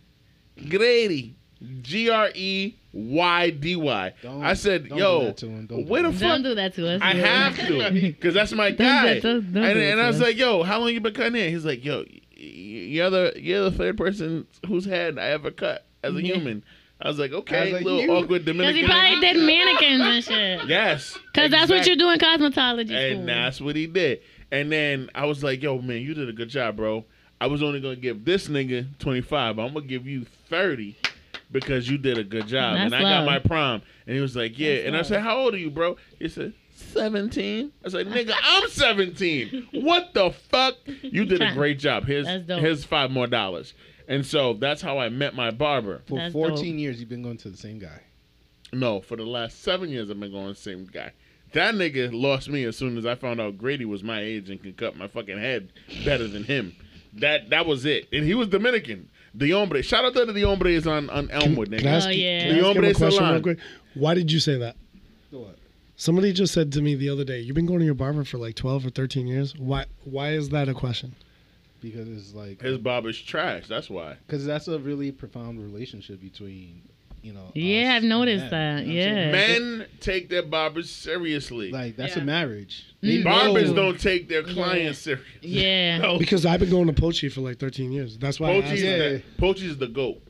Grady. G R E Y D Y. Don't- I said, don't yo, to. Don't where the that. fuck? Don't do that to us. I have to, because that's my guy. don't- don't and do it and to I was us. like, yo, how long you been cutting hair? He's like, yo, y- y- you're the you're the third person whose head I ever cut as a Yeah. human. I was like, okay, I was like, little you- awkward Because Dominican. he probably did mannequins and shit. Yes, Because that's what you do in cosmetology school. and that's what he did. And then I was like, yo, man, you did a good job, bro. I was only gonna give this nigga 25, but I'm gonna give you 30 because you did a good job. That's and I got my prom. And he was like, yeah. That's and I said, how old are you, bro? He said, 17. I said, nigga, I'm 17. What the fuck? You did a great job. Here's That's here's five more dollars. And so that's how I met my barber. For That's 14 dope. years, you've been going to the same guy. No, for the last seven years, I've been going to the same guy. That nigga lost me as soon as I found out Grady was my age and could cut my fucking head better than him. That that was it. And he was Dominican. The hombre. Shout out to the hombres on, on Elmwood, oh, Can I ask, Oh, you- yeah. can I The ask him a question salon. real quick? Why did you say that? What? Somebody just said to me the other day, "You've been going to your barber for like 12 or 13 years. Why? Why is that a question?" Because it's like His barber's trash. That's why. because that's a really profound relationship between you know. Yeah, I've noticed them. that, You know yeah. saying? Men take their barbers seriously. like that's Yeah. a marriage. Mm. Barbers know- don't take their Yeah. clients serious. Yeah. No. Because I've been going to Pochi for like 13 years. That's why Pochi, Pochi's, asked Yeah. that. the, Pochi's the goat.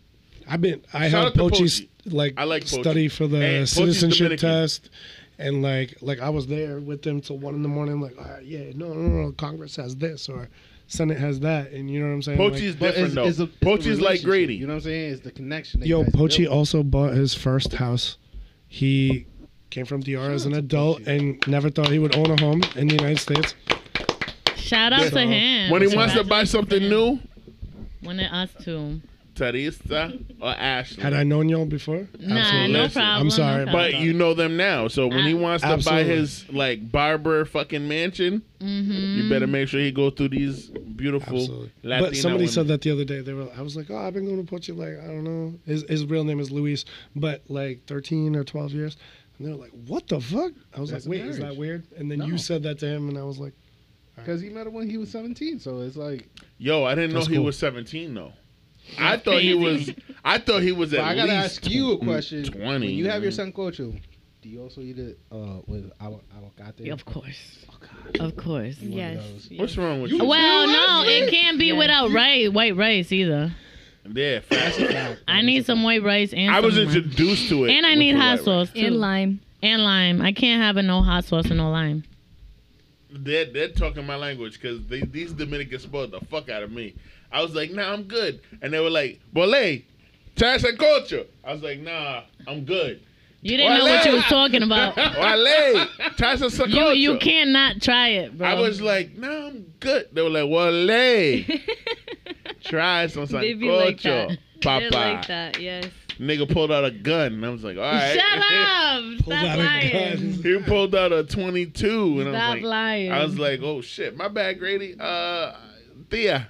I've been. I Shout have Pochi's Pochi. like I like Pochi. study for the And citizenship Dominican. test, and like like I was there with them till one in the morning. Like, all right, yeah, no, no, no, Congress has this or Senate has that, and you know what I'm saying. Like, Pochi's But different it's, though. it's a, it's the Pochi's like Grady. You know what I'm saying? It's the connection. Yo, you Pochi build. also bought his first house. He came from DR as an adult Pochi. and never thought he would own a home in the United States. Shout out So, to him. when he wants to buy something new, When it us two. Teresa or Ashley. Had I known y'all before? Nah, Absolutely. no Listen, problem. I'm sorry, no But you know them now. So when he Ah. wants to buy Absolutely. his like barber fucking mansion, Mhm. you better make sure he go through these beautiful Absolutely. Latina but somebody women. said that the other day. They were. I was like, oh, I've been going to Pochi like I don't know. His his real name is Luis, but like 13 or 12 years. And they were like, what the fuck? I was That's like, a wait, is that weird? And then No. you said that to him, and I was like, because he met her when he was 17. So it's like, Yo, I didn't know he cool. was 17 though. I thought he was. I thought he was but at I gotta least ask you a question. 20. When you have your sancocho, do you also eat it uh, with avo- avocado? Of course. Of course. You of Yes. What's wrong with You- you? Well, no, it can't be Yeah. without rice, white rice either. Yeah, That's a fact. fact. I need some white rice and I was some lime. introduced to it, and I need hot white rice. sauce too. And lime. And lime. I can't have a no hot sauce and no lime. They're, they're talking my language because these Dominicans spoiled the fuck out of me. I was like, nah, I'm good. And they were like, Wole, trash and culture. I was like, nah, I'm good. You didn't know what you was talking about. Wole, trash and You culture. you can't try it, bro. I was like, nah, I'm good. They were like, Wole, try some They be like that. Papa. They're like that. Yes. Nigga pulled out a gun. And I was like, all right. Shut up! Pulled Stop out a lying. he pulled out a 22. And I was like, lying. I was like, oh shit, my bad, Grady. Uh, Thea,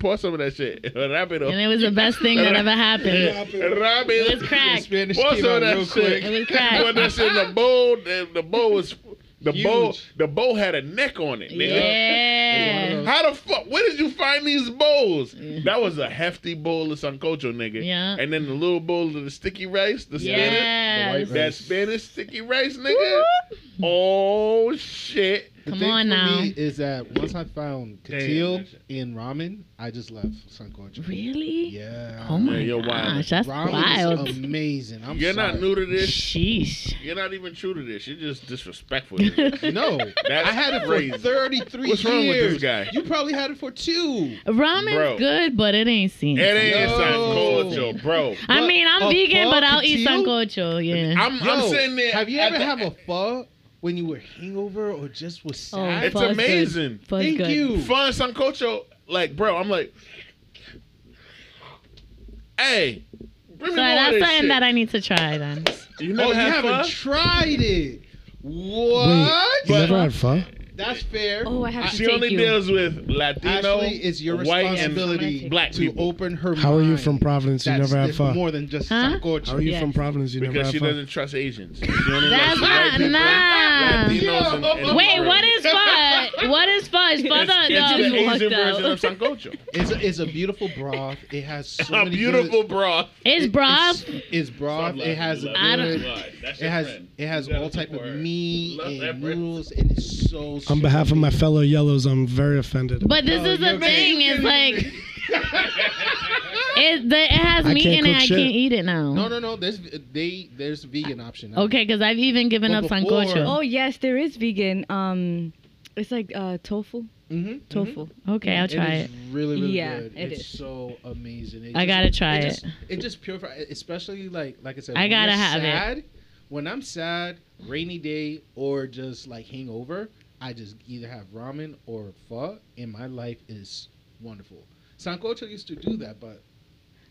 Pour some of that shit. Rápido. And it was the best thing that ever happened. Rápido. It was crack. Spanish Pour some of that shit. quick. It was crack. Put that shit in the bowl. The, the bowl was the bowl. The bowl had a neck on it. Nigga. Yeah. How the fuck? Where did you find these bowls? That was a hefty bowl of sancocho, nigga. Yeah. And then the little bowl of the sticky rice, the Spanish, Yes. that Spanish sticky rice, nigga. Oh shit! The Come thing on for now. me is that once I found Damn, Katil that in ramen, I just left Sancocho. Really? Yeah. Oh my you're wild. gosh, that's ramen wild. is amazing. I'm You're sorry. not new to this. Sheesh. You're not even true to this. You're just disrespectful. to this. No, That's I had it crazy. for 33 What's years. wrong with this guy? You probably had it for two. Ramen's Bro. good, but it ain't seen. it ain't Yo. sancocho, bro. I But mean, I'm a vegan, pho but I'll eat Katil? sancocho. Yeah. I'm, Yo, I'm sitting there. Have you at ever the- have a pho when you were hangover or just was Oh, sad? It's pho's good. amazing. Thank good. you. Fun sancocho, like, bro. I'm like, hey, bring So me more of that's this something shit. that I need to try then. You Oh, never you had haven't fun? tried it. What? You never had pho? That's fair. Oh, I have to She take only you. deals with Latino, Actually, it's your white, and responsibility black to people. open her How are you mind. from Providence? You That's never had fun. pho? more than just Huh? sancocho. How are you Yes. from Providence? You never have fun? because had she pho? doesn't trust Asians. She only That's likes white not people, nah. Latinos, and, and Wait, what is pho? What is pho? Is pho It's, the, it's the the Asian version out. of sancocho. It's a, it's a beautiful broth. It has so a many beautiful Good, broth. It's broth. It's, it's broth. It has a I don't- good. It has it has all type of meat Love that and bread. noodles, and it's so. On behalf of my fellow yellows, I'm very offended. But this Oh, is the thing. right. It's like it. The, it has I meat in it. cook I shit. can't eat it now. No, no, no. There's they there's vegan option. now. Okay, because I've even given But up before- sancocho. Oh yes, there is vegan. Um, it's like uh tofu. Mm-hmm. Tofu. Okay, I'll try it. it. is really, really Yeah, good. it it's is. so amazing. It I just- gotta try just, it. It just purifies, especially like like I said. I gotta you're have it. When I'm sad, rainy day, or just like hangover, I just either have ramen or pho, and my life is wonderful. Sancocho used to do that, but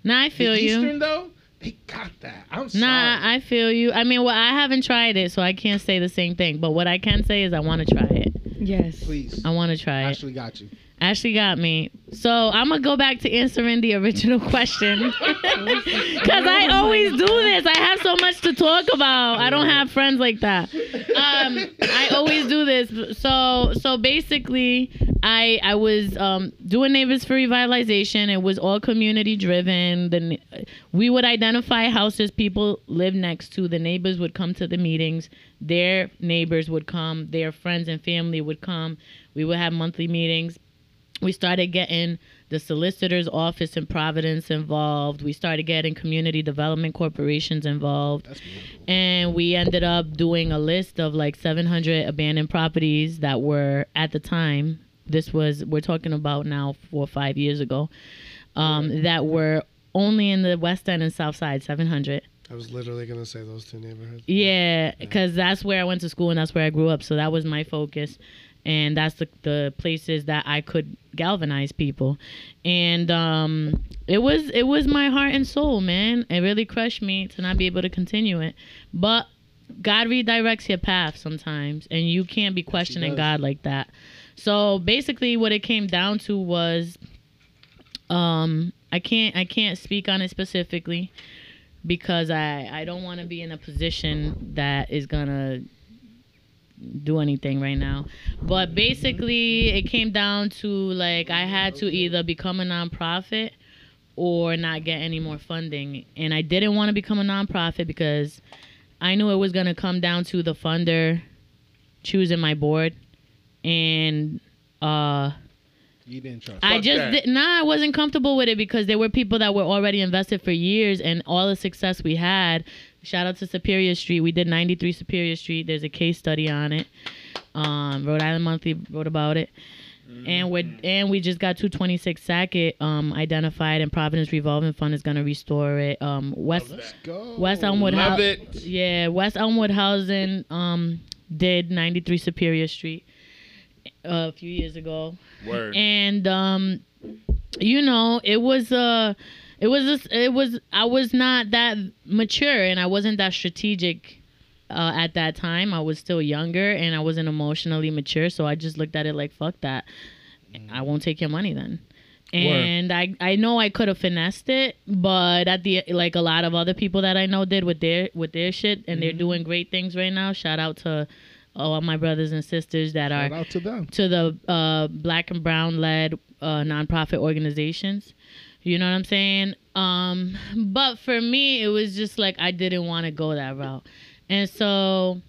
now I the feel you. Eastern though, they got that. I'm sorry. Nah, I feel you. I mean, well, I haven't tried it, so I can't say the same thing. But what I can say is I want to try it. Yes. Please, I want to try it. Ashley got you. Ashley got me. So I'm gonna go back to answering the original question because I always do this. I have so much to talk about. I don't have friends like that. Um, I always do this. So so basically, I I was um, doing Neighbors for Revitalization. It was all community driven. The we would identify houses people live next to. The neighbors would come to the meetings. Their neighbors would come. Their friends and family would come. We would have monthly meetings we started getting the solicitor's office in Providence involved. We started getting community development corporations involved. And we ended up doing a list of like 700 abandoned properties that were at the time, this was, we're talking about now four or five years ago, um, that were only in the West End and South Side, 700. I was literally gonna say those two neighborhoods. Yeah, because that's where I went to school and that's where I grew up. So that was my focus. And that's the, the places that I could galvanize people. And um, it was it was my heart and soul, man. It really crushed me to not be able to continue it. But God redirects your path sometimes, and you can't be questioning. God like that. So basically, what it came down to was, um, I can't I can't speak on it specifically because I I don't want to be in a position that is gonna do anything right now. But basically, it came down to like I had to either become a nonprofit or not get any more funding, and I didn't want to become a nonprofit because I knew it was gonna come down to the funder choosing my board, and uh. You didn't trust. I Fuck just that. did, nah, I wasn't comfortable with it because there were people that were already invested for years, and all the success we had. Shout out to Superior Street. We did 93 Superior Street. There's a case study on it. Um, Rhode Island Monthly wrote about it, and we and we just got 226 Sackett um, identified, and Providence Revolving Fund is gonna restore it. Um, West Go. West Elmwood Love Hou- Yeah, West Elmwood Housing um, did 93 Superior Street uh, a few years ago Word. and um you know it was uh it was just, it was i was not that mature and i wasn't that strategic uh, at that time i was still younger and i wasn't emotionally mature so i just looked at it like fuck that i won't take your money then And I, I know I could have finessed it, but at the like a lot of other people that I know did with their with their shit, and they're doing great things right now. Shout out to all my brothers and sisters that Shout are out to them. to the uh, black and brown led uh, nonprofit organizations. You know what I'm saying? Um, but for me, it was just like I didn't want to go that route, and so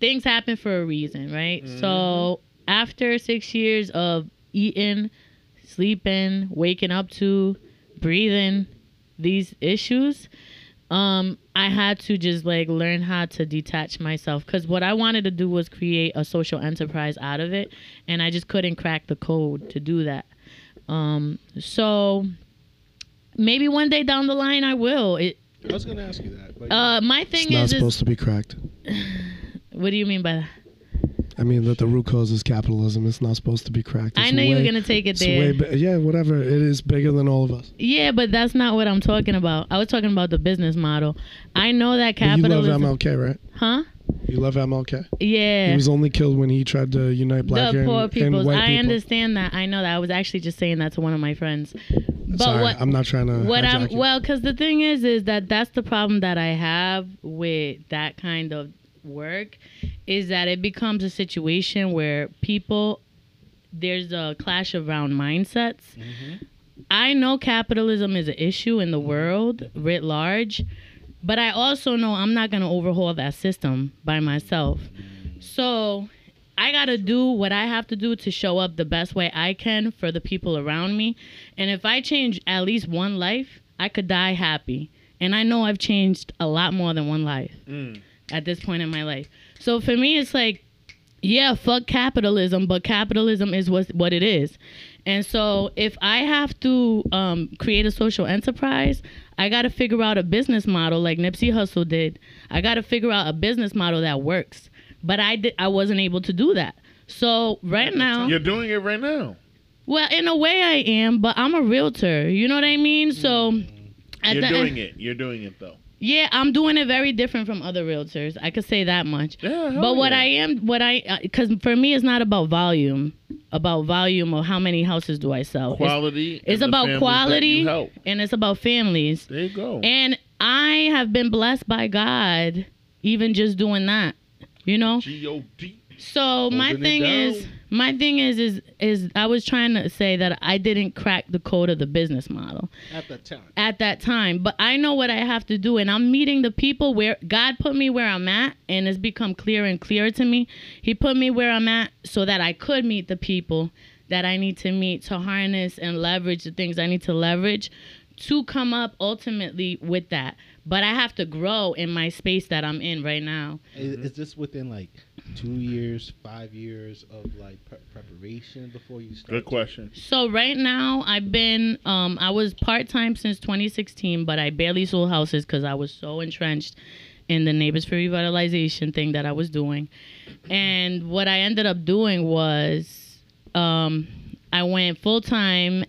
things happen for a reason, right? So after six years of eating, sleeping, waking up to, breathing these issues, um, I had to just like learn how to detach myself because what I wanted to do was create a social enterprise out of it, and I just couldn't crack the code to do that. Um, so maybe one day down the line I will. It, I was gonna ask you that, but uh, my thing is It's thing not is, supposed is to be cracked. what do you mean by that? I mean that the root cause is capitalism. It's not supposed to be cracked. I It's know you were way- gonna take it it's there. way yeah, whatever. It is bigger than all of us. Yeah, but that's not what I'm talking about. I was talking about the business model. I know that But you love capitalism, MLK, right? huh? You love MLK. Yeah. He was only killed when he tried to unite black the and, poor and people. white I people. understand that. I know that. I was actually just saying that to one of my friends. But Sorry, what I'm not trying to. what I'm you. well, because the thing is, is that that's the problem that I have with that kind of work, is that it becomes a situation where people there's a clash around mindsets. Mm-hmm. I know capitalism is an issue in the world writ large, but I also know I'm not going to overhaul that system by myself. So I got to do what I have to do to show up the best way I can for the people around me. And if I change at least one life, I could die happy. And I know I've changed a lot more than one life mm. at this point in my life. So for me, it's like, yeah, fuck capitalism, but capitalism is what what it is. And so if I have to um, create a social enterprise, I got to figure out a business model like Nipsey Hussle did. I got to figure out a business model that works. But I did, I wasn't able to do that. So right now, You're doing it right now. well, in a way I am, but I'm a realtor. You know what I mean? So at You're doing end- it. You're doing it though. Yeah, I'm doing it very different from other realtors. I could say that much. Yeah. But what. I am, what I, uh, because for me, it's not about volume, about volume or how many houses do I sell. It's- quality. it's the about quality. and it's about families. There you go. And I have been blessed by God, even just doing that. You know. G O D. So my Holding thing is. My thing is, is, is I was trying to say that I didn't crack the code of the business model at that time, at that time, but I know what I have to do, and I'm meeting the people where God put me where I'm at, and it's become clear and clearer to me. He put me where I'm at so that I could meet the people that I need to meet to harness and leverage the things I need to leverage to come up ultimately with that. But I have to grow in my space that I'm in right now. is, is this within like two years, five years of like pre- preparation before you start? Good question. So right now I've been um I was part-time since 2016 but I barely sold houses cuz I was so entrenched in the neighbors for revitalization thing that I was doing. And what I ended up doing was um I went full-time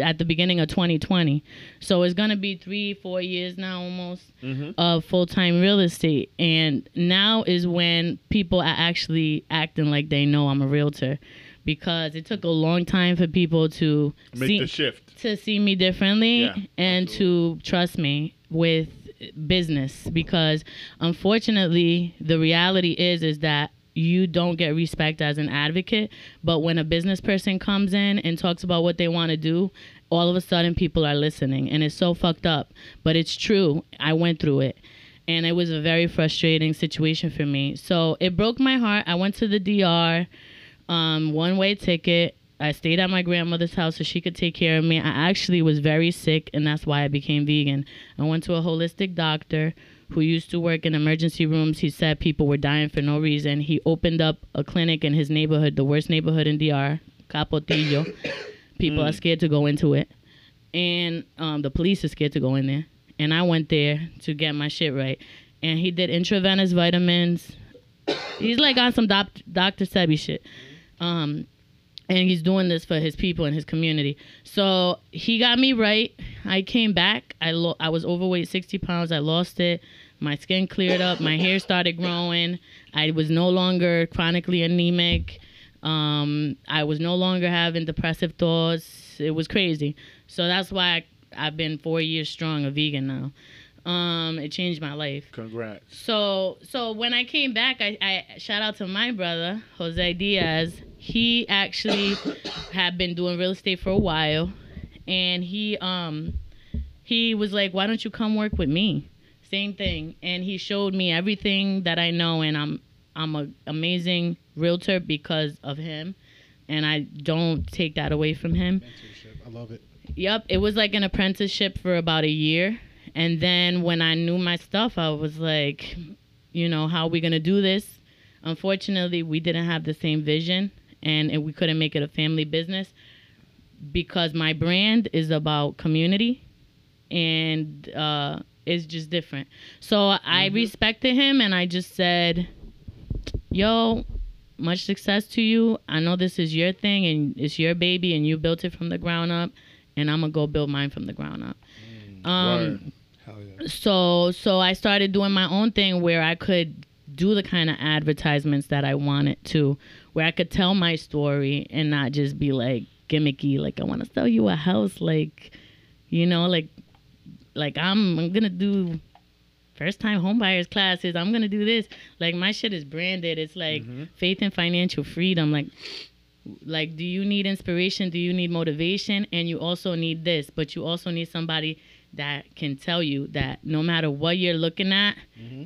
at the beginning of 2020. So it's going to be 3 4 years now almost Mhm. of full-time real estate and now is when people are actually acting like they know I'm a realtor because it took a long time for people to Make see the shift. to see me differently Yeah, and to trust me with business because unfortunately the reality is is that you don't get respect as an advocate but when a business person comes in and talks about what they want to do all of a sudden people are listening and it's so fucked up but it's true i went through it and it was a very frustrating situation for me so it broke my heart i went to the dr um, one way ticket. I stayed at my grandmother's house so she could take care of me. I actually was very sick, and that's why I became vegan. I went to a holistic doctor who used to work in emergency rooms. He said people were dying for no reason. He opened up a clinic in his neighborhood, the worst neighborhood in DR, Capotillo. People are scared to go into it, and um, the police are scared to go in there. And I went there to get my shit right. And he did intravenous vitamins. He's like on some doc- Dr. Sebi shit um, and he's doing this for his people and his community. So he got me right. I came back. I lo- I was overweight, sixty pounds. I lost it. My skin cleared up. My hair started growing. I was no longer chronically anemic. Um, I was no longer having depressive thoughts. It was crazy. So that's why I, I've been four years strong a vegan now. Um, it changed my life. Congrats. So so when I came back, I, I shout out to my brother Jose Diaz. He actually had been doing real estate for a while, and he um he was like, "Why don't you come work with me?" Same thing, and he showed me everything that I know, and I'm I'm a amazing realtor because of him, and I don't take that away from him. Mentorship. I love it. Yep, it was like an apprenticeship for about a year. And then when I knew my stuff, I was like, you know, how are we going to do this? Unfortunately, we didn't have the same vision and it, we couldn't make it a family business because my brand is about community and uh, it's just different. So I respected him and I just said, yo, much success to you. I know this is your thing and it's your baby and you built it from the ground up and I'm gonna go build mine from the ground up. Um, Word. Hell yeah. so so I started doing my own thing where I could do the kind of advertisements that I wanted to, where I could tell my story and not just be like gimmicky, like I want to sell you a house, like you know, like like I'm I'm gonna do first time homebuyers classes. I'm gonna do this. Like my shit is branded. It's like mm-hmm. faith and financial freedom. Like like do you need inspiration do you need motivation and you also need this but you also need somebody that can tell you that no matter what you're looking at mm-hmm.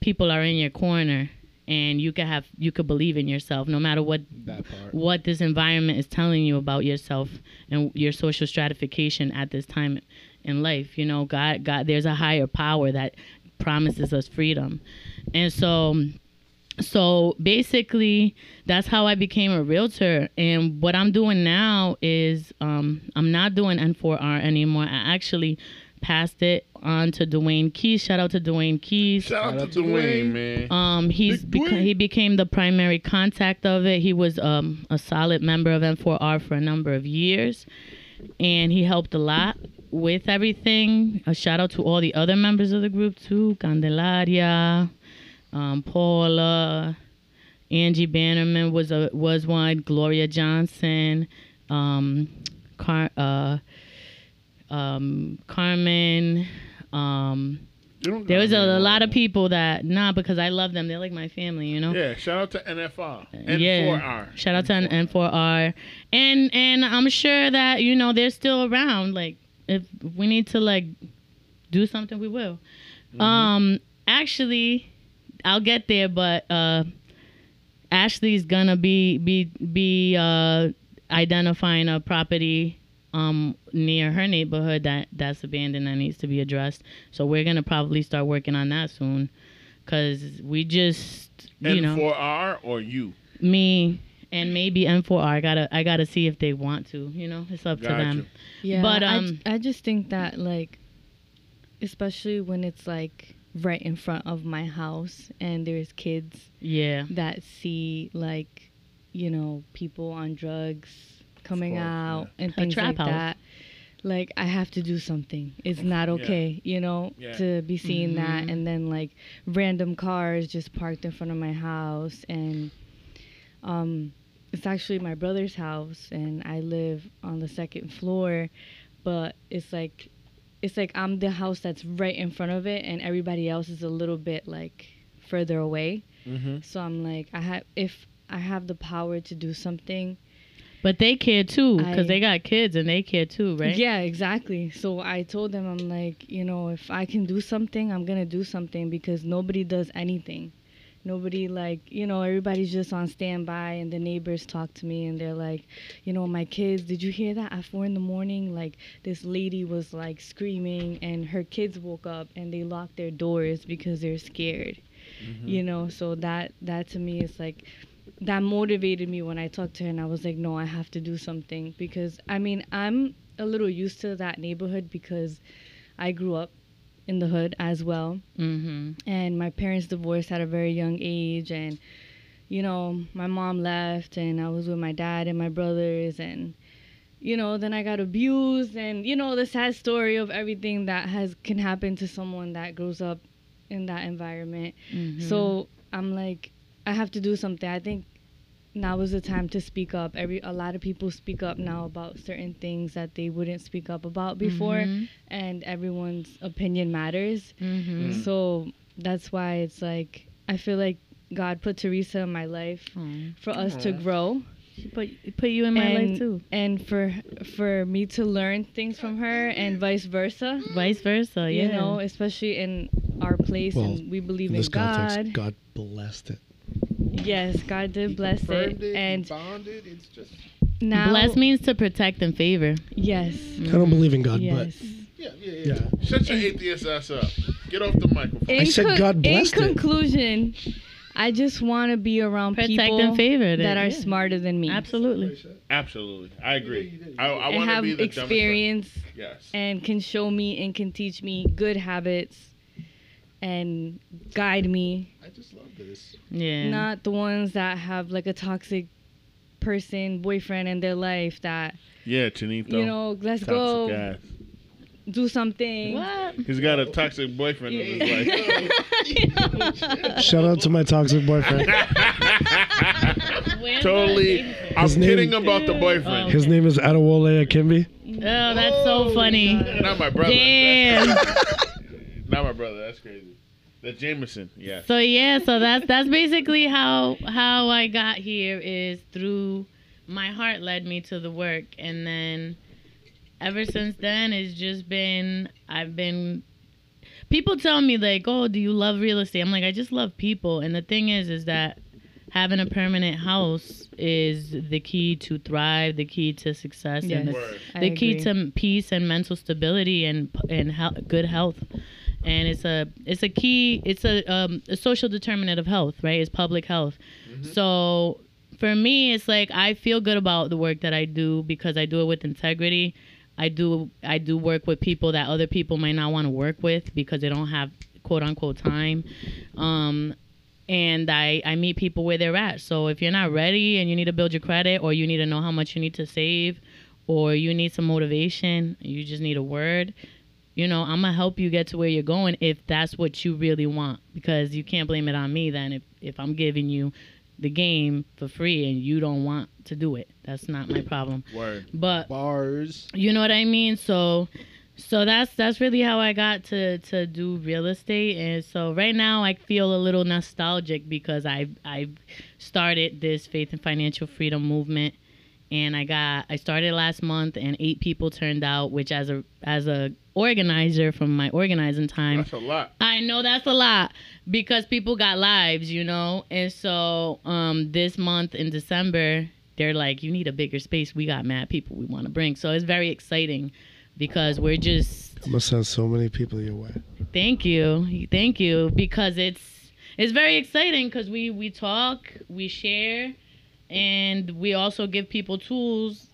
People are in your corner and you could have you could believe in yourself no matter what what this environment is telling you about yourself and your social stratification at this time in life you know god god there's a higher power that promises us freedom. And so so basically that's how i became a realtor. And what i'm doing now is um, i'm not doing n4r anymore. I actually passed it on to dwayne keys shout out to dwayne keys Shout out out to to Dwayne, Dwayne. man. um, he's Big beca- Dwayne. he became the primary contact of it. He was um, a solid member of M4R for a number of years, and he helped a lot with everything. A shout out to all the other members of the group too: Candelaria, um, Paula, Angie Bannerman was a was one. Gloria Johnson, um, Car- uh, um, Carmen. Um, there was a, a lot of people that nah because I love them. They're like my family, you know. Yeah, shout out to NFR. Yeah. N4R. Shout out to N- N4R, and and I'm sure that you know they're still around. Like if we need to like do something, we will. Um, actually, I'll get there, but uh, Ashley's gonna be be be uh identifying a property um near her neighborhood that that's abandoned that needs to be addressed. So we're gonna probably start working on that soon, cause we just you know N4R or you? me and maybe M4R. I gotta I gotta see if they want to. You know, it's up to them. Yeah, But, I um, j- I, just think that like, especially when it's like right in front of my house and there's kids Yeah. that see like, you know, people on drugs coming course, out and A things trap like house. that. Like I have to do something. It's not Yeah. okay, you know, Yeah. to be seeing that Mhm. and then like random cars just parked in front of my house and um it's actually my brother's house and I live on the second floor, but it's like it's like I'm the house that's right in front of it and everybody else is a little bit like further away. Mm-hmm. So I'm like I have if I have the power to do something. But they care too, because they got kids and they care too, right? Yeah, exactly. So I told them I'm like, you know, if I can do something, I'm going to do something because nobody does anything. Nobody like, you know, everybody's just on standby and the neighbors talk to me and they're like, you know, my kids, did you hear that at 4 in the morning like this lady was like screaming and her kids woke up and they locked their doors because they're scared. Mm-hmm. You know, so that that to me is like that motivated me when I talked to her and I was like, no, I have to do something because I mean, I'm a little used to that neighborhood because I grew up in the hood as well Mm-hmm. and my parents divorced at a very young age and you know, my mom left and I was with my dad and my brothers and you know, then I got abused and you know, the sad story of everything that has can happen to someone that grows up in that environment. Mm-hmm. So I'm like, I have to do something. I think now is the time to speak up. Every a lot of people speak up now about certain things that they wouldn't speak up about before, Mhm. and everyone's opinion matters. Mhm. So that's why it's like I feel like God put Teresa in my life Aw. for us to grow She put put you in my and, life too. and for for me to learn things from her and vice versa. Vice versa, yeah. You know, especially in our place Well, and we believe In in this context, God. God blessed it. Yes, God did bless it, and bonded. It's just now Bless means to protect and favor. Yes, I don't believe in God, yes. yeah, yeah, yeah. Yeah. Shut your atheist ass up. Get off the microphone. In said God blessed In it. conclusion, I just want to be around Protect people and favor. that are yeah. smarter than me Absolutely. Absolutely, I agree. I, I want to have be the dumbest experience. Yes. and can show me and can teach me good habits and guide me. I just love this. Yeah. Not the ones that have like a toxic person, boyfriend in their life that Yeah, Chinito. you know, let's toxic go ass. do something. what? He's got a toxic boyfriend in his life. Shout out to my toxic boyfriend. Totally. I'm His name- kidding about the boyfriend. Oh. His name is Adewole Akimbi. Oh, that's so oh, funny. Not my brother. Damn. Not my brother. That's crazy. The Jameson. Yeah. So yeah, so that's that's basically how how I got here is through my heart led me to the work and then ever since then it's just been I've been people tell me like, "Oh, do you love real estate?" I'm like, "I just love people." And the thing is is that having a permanent house is the key to thrive, the key to success and the Yes. Word. I the key to peace and mental stability and and hel- good health and it's a it's a key it's a um a social determinant of health right? It's public health. So for me it's like i feel good about the work that i do because i do it with integrity. I do i do work with people that other people might not want to work with because they don't have quote unquote time. Um and I, I meet people where they're at. So if you're not ready and you need to build your credit or you need to know how much you need to save or you need some motivation, you just need a word, you know, I'm gonna help you get to where you're going if that's what you really want. Because you can't blame it on me then if, if I'm giving you the game for free and you don't want to do it. That's not my problem. Word. But Bars. you know what I mean? So so that's that's really how I got to to do real estate and so right now I feel a little nostalgic because I I've started this faith and financial freedom movement and I got I started last month and eight people turned out which as a as a organizer from my organizing time That's a lot. I know that's a lot because people got lives, you know. And so um this month in December, they're like, You need a bigger space. We got mad people we want to bring. So it's very exciting because we're just I'm gonna send so many people your way. thank you. Thank you. Because it's it's very exciting because we we talk, we share, and we also give people tools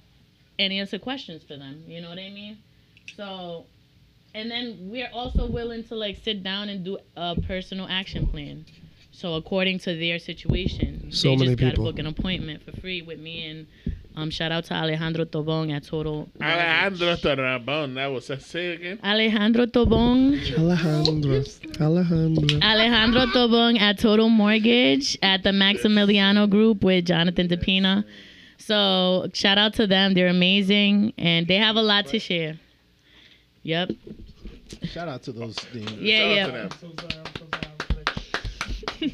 and answer questions for them. You know what I mean? So and then we're also willing to like sit down and do a personal action plan. So according to their situation, So they many just gotta book an appointment for free with me and um shout out to Alejandro Tobon at Total. Alejandro Tarabon. That was say it again. Alejandro Tobon. Alejandro. Alejandro. Alejandro Tobon at Total Mortgage at the Maximiliano Group with Jonathan DePina. So shout out to them. They're amazing and they have a lot to share. Yep. Shout out to those names. Yeah, Shout yeah. out to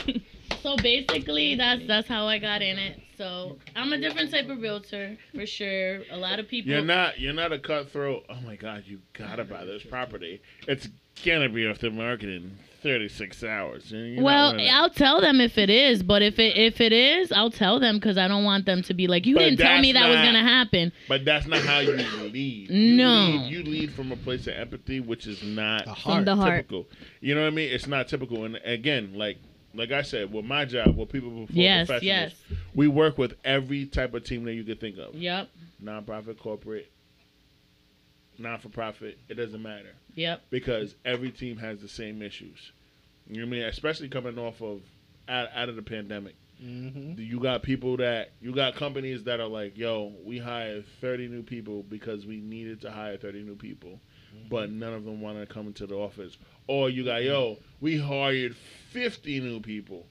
them. So basically, that's that's how I got in it. So I'm a different type of realtor for sure. A lot of people. You're not. You're not a cutthroat. Oh my God! You gotta buy this property. It's gonna be off the market in 36 hours. You're well, one of. I'll tell them if it is, but if it if it is, I'll tell them because I don't want them to be like, you But didn't tell me that's that was gonna happen. But that's not how you lead. You No. lead- you lead from a place of empathy, which is not The heart. the heart. typical. You know what I mean? It's not typical. And again, like like I said, with my job, with people before Yes, professionals, yes, we work with every type of team that you could think of. yep, Nonprofit, corporate, non for profit. It doesn't matter yep, because every team has the same issues. You know what I mean? Especially coming off of out, out of the pandemic. Mm-hmm. You got people that you got companies that are like, yo, we hired 30 new people because we needed to hire 30 new people, but none of them want to come into the office. Or you got, yo, we hired 50 new people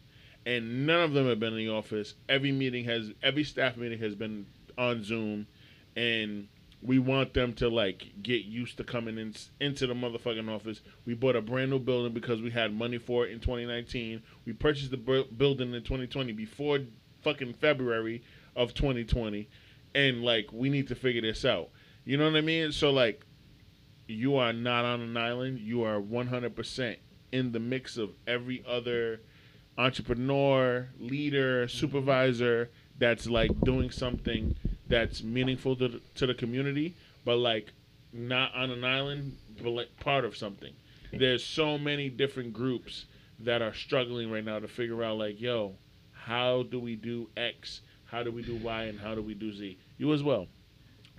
and none of them have been in the office. Every meeting has, every staff meeting has been on Zoom, and we want them to like get used to coming in into the motherfucking office. We bought a brand new building because we had money for it in 2019. We purchased the bu- building in 2020 before fucking February of 2020, and like we need to figure this out. You know what I mean? So like, you are not on an island. You are 100% in the mix of every other entrepreneur, leader, mm-hmm. supervisor that's like doing something that's meaningful to the, to the community, but like not on an island, but like part of something. There's so many different groups that are struggling right now to figure out like, yo, how do we do X? How do we do Y? And how do we do Z? You as well,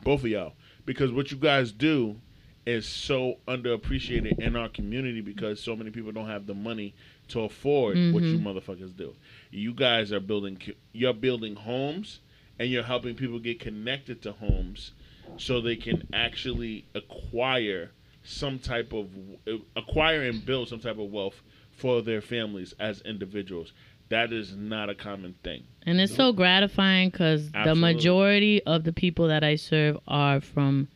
both of y'all, because what you guys do is so underappreciated in our community because so many people don't have the money to afford what you mm-hmm. motherfuckers do. You guys are building you're building homes and you're helping people get connected to homes so they can actually acquire some type of acquire and build some type of wealth for their families as individuals. That is not a common thing. And it's so gratifying because the majority of the people that I serve are from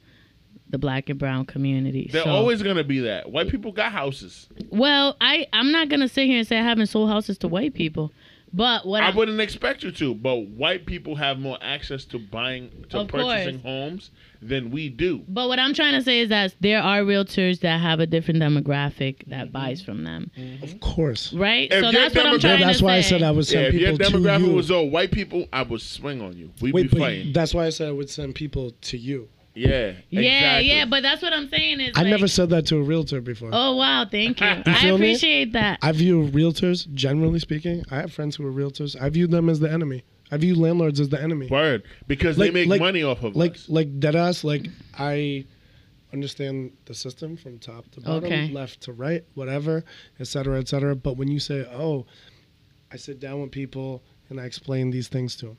the black and brown community. They're So- always gonna be that. White people got houses. well. I I'm not gonna sit here and say I haven't sold houses to white people, but what I I, wouldn't expect you to, but white people have more access to buying to Of purchasing course. homes than we do. But what I'm trying to say is that there are realtors that have a different demographic that mm-hmm. buys from them, mm-hmm. Of course. right? If so your that's what I'm demogra- trying Yeah, that's to why I said I would Yeah, send if your people to demographic you. was all white people, I would swing on you. We'd Wait, be but fighting. that's why I said I would send people to you. Yeah, Yeah, exactly. yeah, but that's what I'm saying is I like, never said that to a realtor before. Oh wow, thank you. I feel me? appreciate that. I view realtors, generally speaking, I have friends who are realtors. I view them as the enemy. I view landlords as the enemy. word because Like- they make like- money off of it. Like, us. like deadass. Like I understand the system from top to bottom, Okay. left to right, whatever, et cetera, et cetera. But when you say, "Oh," I sit down with people and I explain these things to them.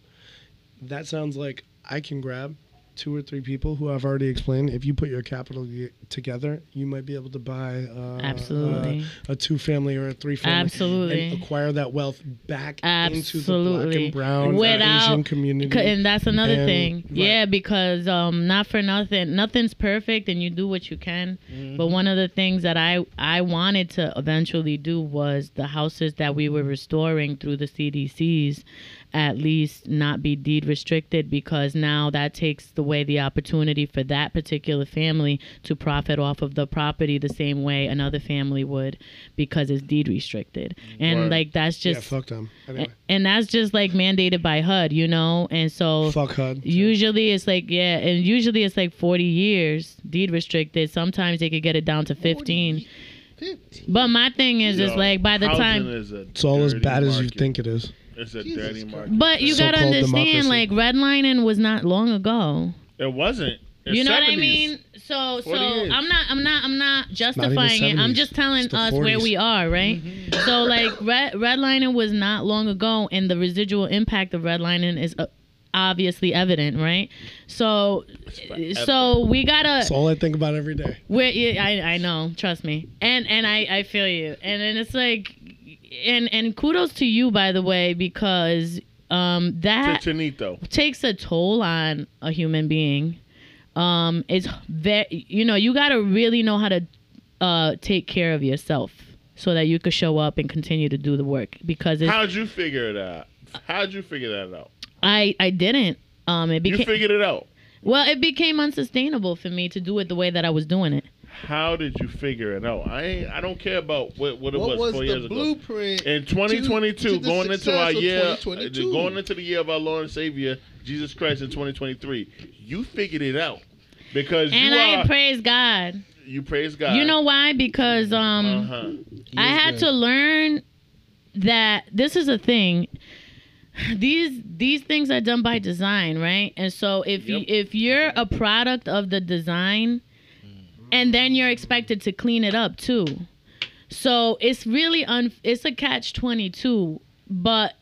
That sounds like I can grab two or three people who I've already explained. If you put your capital ge- together, you might be able to buy uh, Absolutely. uh, a two family or a three family Absolutely. and acquire that wealth back into the black and brown Without- Asian community. And that's another And- thing right. yeah because um not for nothing nothing's perfect and you do what you can Mm-hmm. but one of the things that i i wanted to eventually do was the houses that we were restoring through the cdcs at least not be deed restricted because now that takes away the opportunity for that particular family to profit off of the property the same way another family would because it's deed restricted and Word. like that's just yeah, just fuck them. Anyway, and that's just like mandated by HUD, you know. And so fuck HUD. usually it's like yeah, and usually it's like 40 years deed restricted. Sometimes they could get it down to 15. But my thing is, is Yo, like by the time, is It's all as dirty bad as you think it is. It's a Jesus dirty market. but you gotta So-called understand, democracy. like redlining was not long ago. It wasn't. It's you know what I 70s. mean? So, so 40 years. I'm not, I'm not, I'm not justifying it. I'm 70s. just telling It's the us where 40s. we are, right? So, like, red, redlining was not long ago, and the residual impact of redlining is uh, obviously evident, right? So, so we gotta. That's all I think about every day. Where yeah, I I know, trust me, and and I I feel you, and then it's like, and and kudos to you by the way because um that takes a toll on a human being. Um, it's very you know you got to really know how to uh take care of yourself so that you could show up and continue to do the work because it's, How'd you figure it out? How'd you figure that out? I I didn't. Um, it You figured it out. well, it became unsustainable for me to do it the way that I was doing it. How did you figure it out? I ain't, I don't care about what, what it What was, was four the years ago. blueprint? In 2022, to the going into our year, going into the year of our Lord and Savior Jesus Christ in 2023, you figured it out because And you I are. praise God. you praise God. You know why? Because um. Uh-huh. I had good. to learn that this is a thing. These these things are done by design, right? And so if you if you're a product of the design, and then you're expected to clean it up too, so it's really un it's a catch twenty two. But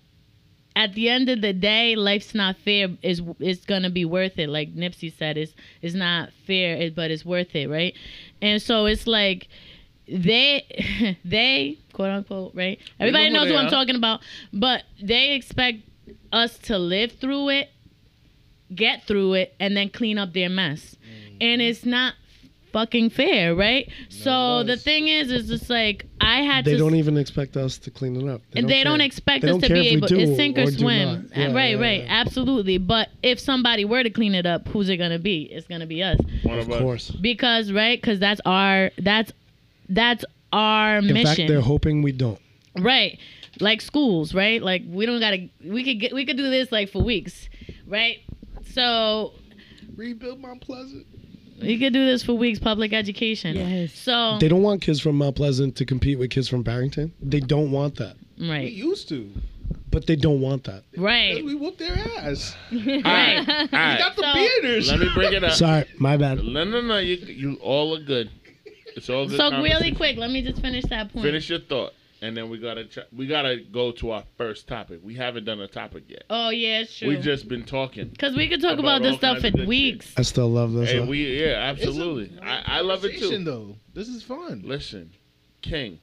at the end of the day, life's not fair. Is it's gonna be worth it? Like Nipsey said, it's it's not fair, but it's worth it, right? And so it's like they they quote unquote right everybody knows who i'm talking about but they expect us to live through it get through it and then clean up their mess and it's not fucking fair right so the thing is is just like i had to They to don't even expect us to clean it up. and they don't expect They us don't to be able to sink or or swim not. Uh, yeah, right yeah, right yeah. absolutely but if somebody were to clean it up who's it gonna be it's gonna be us One Of us. course. because right because that's our that's that's our In mission fact, they're hoping we don't. right like schools right like we don't gotta we could get we could do this like for weeks right so Rebuild Mount Pleasant. We could do this for weeks public education Yes. so They don't want kids from Mount Pleasant to compete with kids from Barrington. They don't want that. We right used to. But they don't want that. right We whooped their ass. All right, all We right. got the So- bearders. Let me bring it up. Sorry, my bad. No, no, no. You, you all are good. It's all good. so really conversation. quick let me just finish that point Finish your thought, and then we gotta ch- we gotta go to our first topic. We haven't done a topic yet. oh yeah it's true We've just been talking. Because we could talk About about, this stuff kinds of for good weeks. I still love this. Hey, we yeah, absolutely. It's a I, I love it conversation, too. Though this is fun. Listen, King,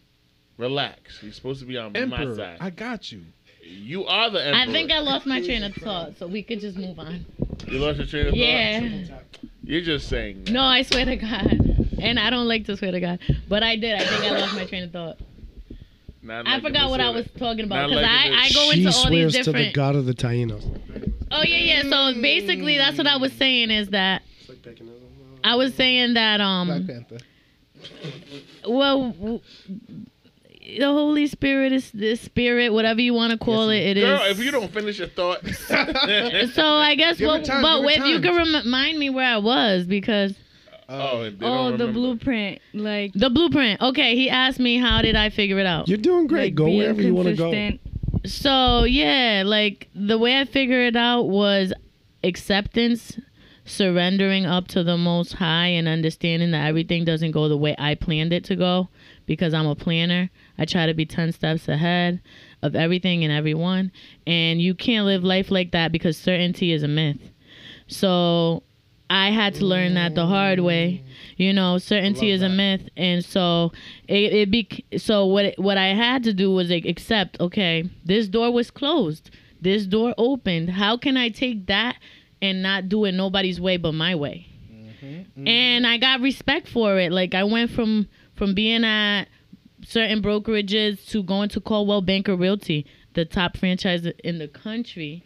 relax. You're supposed to be on my side. I got you. you are the emperor. I think I lost my train of thought, so we could just move on. you lost your train of thought. Yeah. You're just saying. that. No, I swear to God. And I don't like to swear to God. But I did. I think I lost my train of thought. Not I liking forgot what I was talking about. Because liking I, I go she into all swears these to the god of the Tainos. Oh, yeah, yeah. So basically, that's what I was saying is that. like I was saying that, um. Black Panther. well, w- the Holy Spirit is the spirit, whatever you want to call it. It is. Girl, if you don't finish your thought, So I guess Give her what, time, but give her if you can remind me where I was because oh, they don't Oh, the blueprint. Like, the blueprint. Okay, he asked me how did I figure it out. You're doing great. like go wherever you want to go. So yeah, like the way I figured it out was acceptance, surrendering up to the Most High, and understanding that everything doesn't go the way I planned it to go because I'm a planner. I try to be ten steps ahead of everything and everyone, and you can't live life like that because certainty is a myth. So I had to learn that the hard way. You know, certainty is a myth, and so it, it be so what what I had to do was like, accept. Okay, this door was closed. This door opened. How can I take that and not do it nobody's way but my way? Mm-hmm, and I got respect for it. Like I went from from being at certain brokerages to going to Coldwell Banker Realty, the top franchise in the country,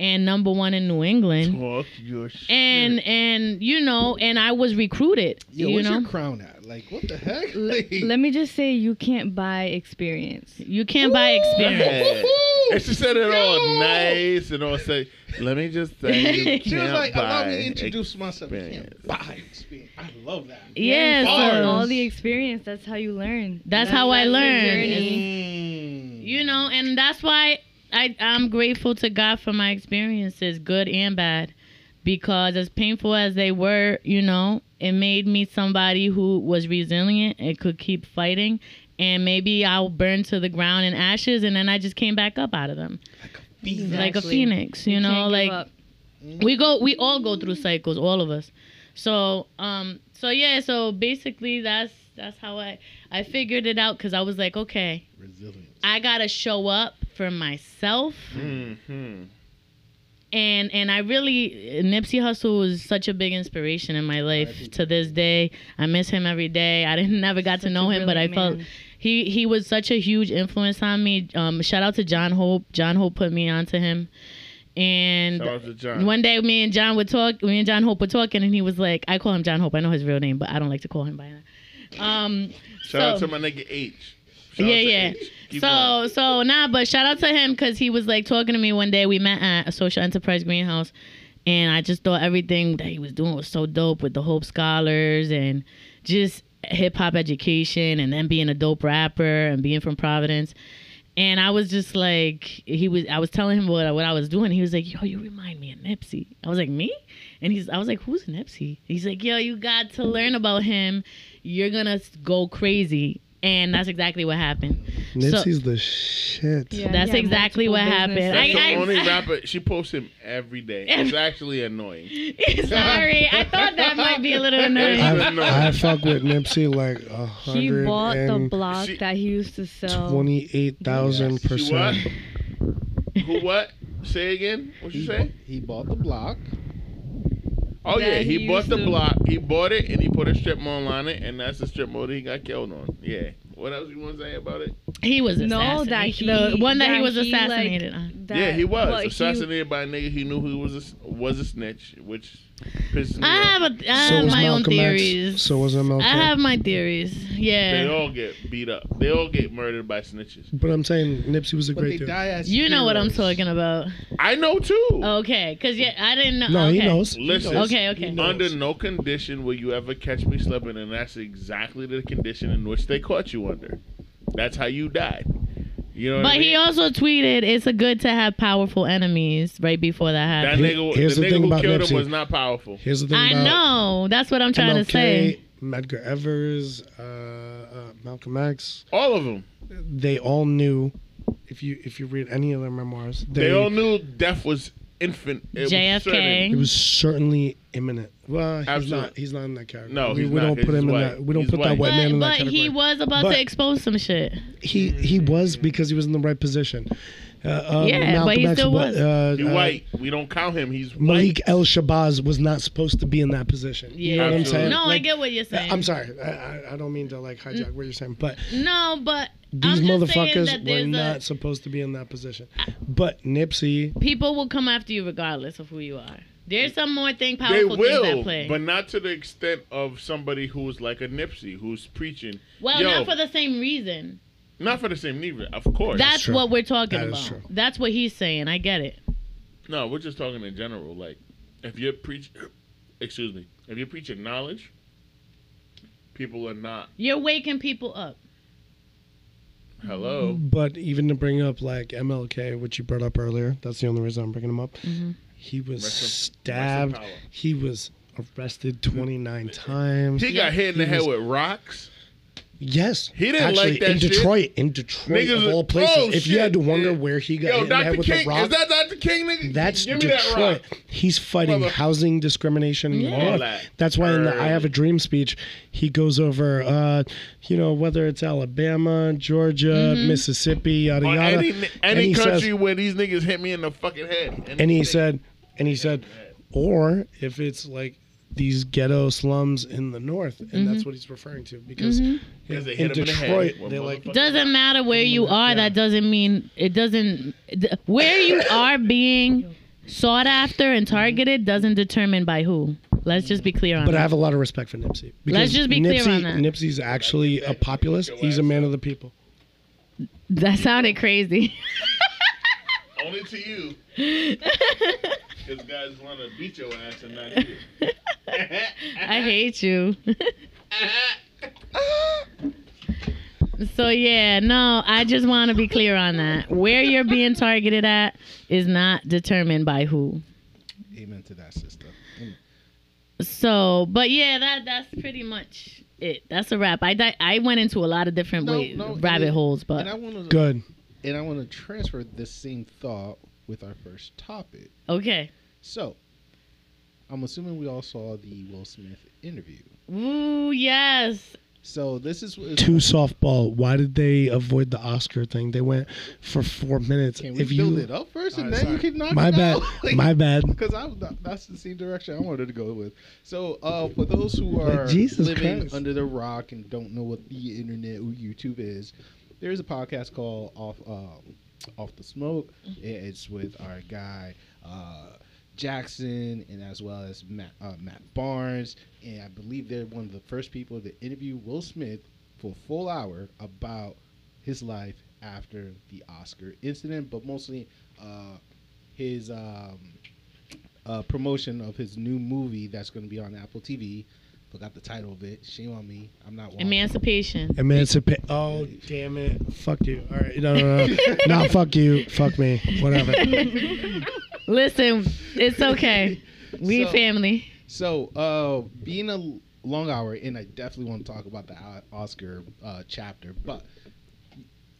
and number one in New England Talk your shit. and and you know and i was recruited Yo, you what's know your crown at? Like, what the heck? L- Like- let me just say, you can't buy experience. you can't buy experience And she said it all nice and all say, let me just say you She was can't like, allow me to introduce myself. You can't buy experience. I love that. yeah so so all the experience. That's how you learn. That's how I the learned. Mm. you know and that's why i i'm grateful to god for my experiences good and bad because as painful as they were you know it made me somebody who was resilient and could keep fighting and maybe i'll burn to the ground in ashes and then i just came back up out of them like a Exactly. phoenix you, know can't give like up. we go we all go through cycles all of us so um so yeah so basically that's that's how i i figured it out because i was like okay Resilience. I gotta show up for myself Mm-hmm. and and i really nipsey Hussle was such a big inspiration in my life to this day i miss him every day i didn't never got to Such a know him but i brilliant felt he he was such a huge influence on me um shout out to john hope john hope put me onto him and Shout out to John. one day, me and John would talk. Me and John Hope were talking, and he was like, "I call him John Hope. I know his real name, but I don't like to call him by that." Um, Shout out to my nigga H. Shout yeah, yeah. Keep So, going. so nah, but shout out to him because he was like talking to me one day. We met at a social enterprise greenhouse, and I just thought everything that he was doing was so dope with the Hope Scholars and just hip hop education, and then being a dope rapper and being from Providence. And I was just like, he was. I was telling him what what I was doing. He was like, "Yo, you remind me of Nipsey." I was like, "Me?" And he's. I was like, "Who's Nipsey?" He's like, "Yo, you got to learn about him. You're gonna go crazy." And that's exactly what happened. Nipsey's the shit. Yeah, That's he had exactly what multiple happened. That's I- the only rapper. She posts him every day. It's actually annoying. Sorry, I thought that might be a little annoying. I- I, I fuck with Nipsey like a He hundred bought the block She- that he used to sell. twenty-eight thousand She what? percent. Who what? Say again. What you He, say? bought, he bought the block. Oh yeah, he, he bought the to- block. He bought it and he put a strip mall on it, and that's the strip mall that he got killed on. Yeah. What else you want to say about it? He was No, assassinated. that he the one that, he was like, assassinated on. that- yeah, he was well, he- assassinated by a nigga he knew who was a, was a snitch, which pisses I have a, I So have was my own Malcolm X. theories. So was MLK. I have my theories. Yeah. They all get beat up. They all get murdered by snitches. But I'm saying Nipsey was a But they great dude. die as You know what I'm heroes. talking about. I know too. Okay, cause yeah, I didn't know. No, okay. he knows. Listen. Okay, okay. Under no condition will you ever catch me slipping, and that's exactly the condition in which they caught you under. That's how you died. You know what I But mean? he also tweeted, "It's a good to have powerful enemies." Right before that happened, that happened. nigga, Here's the the nigga thing who about killed Nipsey. him was not powerful. Here's the thing I about know. That's what I'm trying MLK, to say. Medgar Evers, uh, uh, Malcolm X. All of them. They all knew. If you if you read any of their memoirs, They, they, all knew death was infant. It was JFK. certain. it was certainly imminent. Well, he's Absolutely. not. He's not in that category. No, we, he's we not. don't He's put him in that. We don't He's put white. that white man in that but he was about But- to expose some shit. he he was because he was in the right position. Uh, uh, Yeah, but Malcolm he X still wa- was. Uh, He uh, white. We don't count him. He's Malik white. El Shabazz was not supposed to be in that position. You know what I'm saying? No, I get what you're saying. I'm sorry. I, I, I don't mean to like hijack what you're saying, but No, but these I'm motherfuckers were not a, supposed to be in that position. But Nipsey, people will come after you regardless of who you are. There's some more thing They powerful things at will, play. but not to the extent of somebody who's like a Nipsey, who's preaching. well, Yo, not for the same reason. Not for the same reason, of course. That's true. what we're talking That is about. true. That's what he's saying. I get it. no, we're just talking in general. Like, if you're preach, excuse me, if you're preaching knowledge, people are not. You're waking people up. Hello. but even to bring up like MLK, which you brought up earlier, that's the only reason I'm bringing him up. Mhm. He was Rest stabbed. Rest in. He was arrested 29 times. He got hit in the head was- with rocks. Yes, He didn't actually, like that in shit. Detroit. In Detroit, Niggas- of all places. oh, if you had to wonder Yeah. where he got Yo, hit in the head with King, the rock, is that Dr. King, nigga? That's Give me that Detroit. rock. He's fighting Mother- housing discrimination in the Yeah. All that. That's why in the I Have a Dream speech, he goes over, uh, you know, whether it's Alabama, Georgia, Mississippi, yada On yada. any any country says- where these niggas hit me in the fucking head. and he Any said, and he said, or if it's like these ghetto slums in the north, and Mm-hmm. that's what he's referring to because Because they in hit in Detroit head with they like Doesn't matter where you are. Yeah. That doesn't mean it doesn't. th- Where you are being sought after and targeted doesn't determine by who. Let's just be clear on But that. But I have a lot of respect for Nipsey. Let's just be clear Nipsey, on that. Nipsey's actually a populist. He's a man of the people. that sounded crazy. Only to you. Because guys want to beat your ass and not you. I hate you. so yeah, no, I just want to be clear on that. Where you're being targeted at is not determined by who. Amen to that, sister. So, but yeah, that that's pretty much it. That's a wrap. I di- I went into a lot of different No, ways, no, rabbit and- holes, but And I want to Good. And I want to transfer this same thought with our first topic. okay. So, I'm assuming we all saw the Will Smith interview. Ooh, yes. So this is Two softball. Why did they avoid the Oscar thing? They went for four minutes. Can we if build you, it up first, and All then right, you sorry. can knock my it bad. out? Like- my bad. because I that's the same direction I wanted to go with. So, uh, for those who are Jesus living Christ. under the rock and don't know what the internet or YouTube is, there is a podcast called Off um, All the Smoke. It's with our guy uh, Jackson and as well as Matt uh, Matt Barnes, and I believe they're one of the first people to interview Will Smith for a full hour about his life after the Oscar incident, but mostly uh, his um, uh, promotion of his new movie that's going to be on Apple TV. Forgot the title of it. Shame on me. I'm not one. Emancipation. Emancipate. Oh, damn it. Fuck you. All right. No, no, no. no, fuck you. Fuck me. Whatever. Listen, it's okay. We So- family. So, uh, being a long hour, and I definitely want to talk about the Oscar uh, chapter, but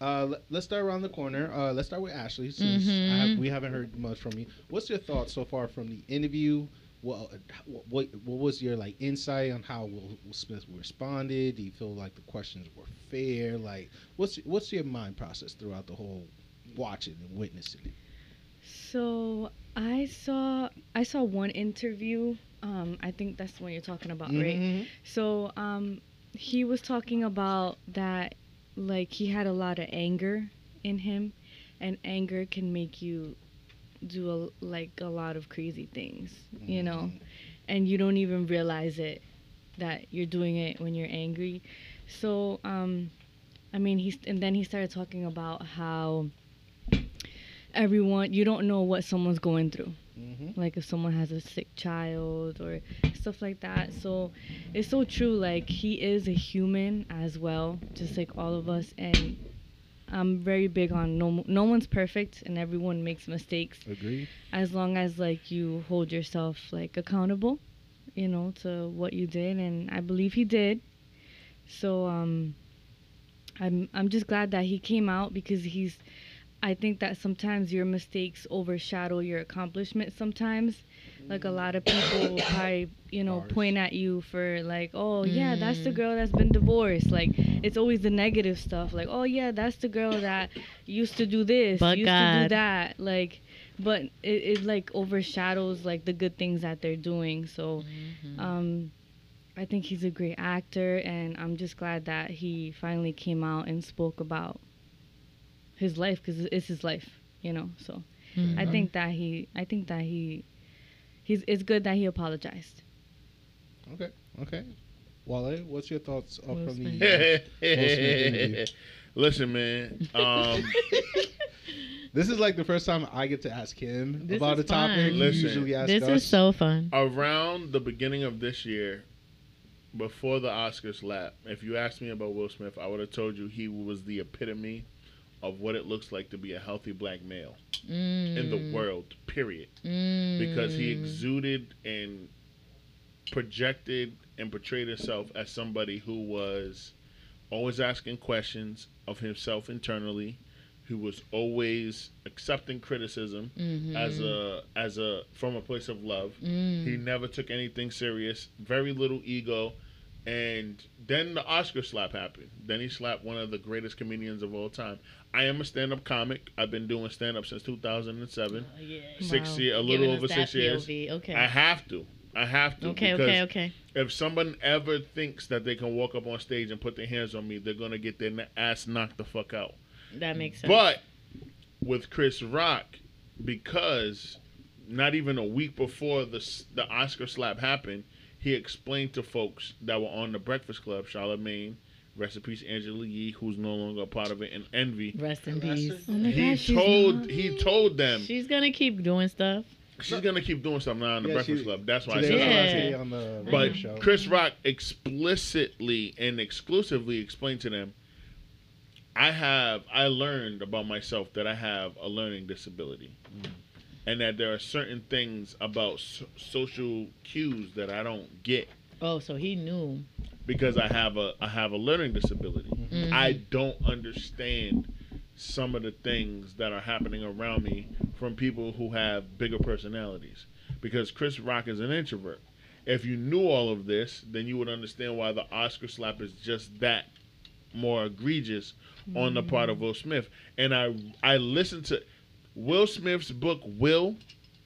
Uh, let- let's start around the corner. Uh, let's start with Ashley, since I Mhm. have, we haven't heard much from you. What's your thoughts so far from the interview? What, what what was your like insight on how Will, Will Smith responded? Do you feel like the questions were fair? Like, what's what's your mind process throughout the whole watching and witnessing it? So I saw I saw one interview. Um, I think that's the one you're talking about, right? Mhm. So um, he was talking about that, like he had a lot of anger in him, and anger can make you do a, like a lot of crazy things, you know, and you don't even realize it that you're doing it when you're angry. So um, I mean, he's and then he started talking about how everyone you don't know what someone's going through. Mhm. like if someone has a sick child or stuff like that. So it's so true like he is a human as well just like all of us. And i'm very big on no no one's perfect and everyone makes mistakes. Agreed. as long as like you hold yourself like accountable you know to what you did and i believe he did. So um i'm i'm just glad that he came out because he's i think that sometimes your mistakes overshadow your accomplishments sometimes like a lot of people will probably you know Bars. point at you for like oh yeah that's the Mm. girl that's been divorced like it's always the negative stuff like oh yeah that's the girl that used to do this But used to do that like but it, it like overshadows like the good things that they're doing so Mm-hmm. um i think he's a great actor and i'm just glad that he finally came out and spoke about his life because it's his life you know so Mm-hmm. i think that he i think that he he's it's good that he apologized Okay. Okay. Wole, what's your thoughts uh, Will from Smith. the? interview. Listen, man. Um, This is like the first time I get to ask him This about a topic. fun. He Listen. usually asks This us. is so fun. around the beginning of this year, before the Oscars lap, if you asked me about Will Smith, I would have told you he was the epitome of what it looks like to be a healthy black male in the world. Period. Because he Mm. exuded and projected and portrayed himself as somebody who was always asking questions of himself internally, who was always accepting criticism Mhm. as a as a from a place of love. Mm. He never took anything serious, very little ego. And then the Oscar slap happened. Then he slapped one of the greatest comedians of all time. I am a stand up comic. I've been doing stand up since 2007. Oh, uh, yeah. Six Wow. year, a little us over that six years. POV. Okay. I have to. I have to. okay. Okay. Okay. If someone ever thinks that they can walk up on stage and put their hands on me, they're gonna get their ass knocked the fuck out. That makes sense. But with Chris Rock, because not even a week before the the Oscar slap happened, he explained to folks that were on the Breakfast Club, Charlemagne, rest in peace, Angela Yee, who's no longer a part of it, and Envy. Rest in Rest peace. oh my He gosh told not- he told them She's gonna keep doing stuff. she's gonna keep doing something now on the Yeah, Breakfast she- Club. That's why I said was that. the last Yeah. on the But show. Chris Rock explicitly and exclusively explained to them, I have I learned about myself that I have a learning disability, mm. And that there are certain things about so- social cues that I don't get Oh, so he knew. because I have a I have a learning disability. Mhm. I don't understand some of the things that are happening around me from people who have bigger personalities. Because Chris Rock is an introvert. If you knew all of this, then you would understand why the Oscar slap is just that more egregious on the part of Will Smith. And I I listened to Will Smith's book Will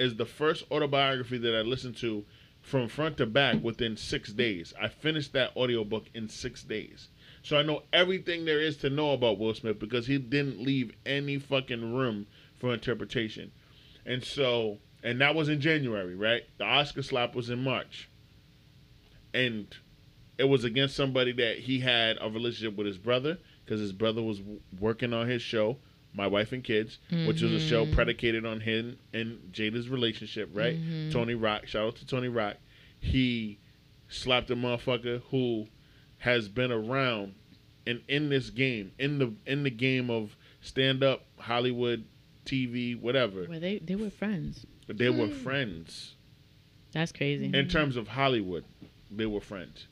is the first autobiography that I listened to from front to back within six days. I finished that audiobook in six days. So I know everything there is to know about Will Smith because he didn't leave any fucking room for interpretation. And so, and that was in January, right? The Oscar slap was in March. And it was against somebody that he had a relationship with his brother because his brother was working on his show, My Wife and Kids, which was a show Mhm. predicated on him and Jada's relationship, right? Mhm. Tony Rock, shout out to Tony Rock. He slapped a motherfucker who has been around and in this game, in the in the game of stand up, Hollywood, TV, whatever. Were they? They were friends. They were friends That's crazy. in terms of Hollywood. They were friends.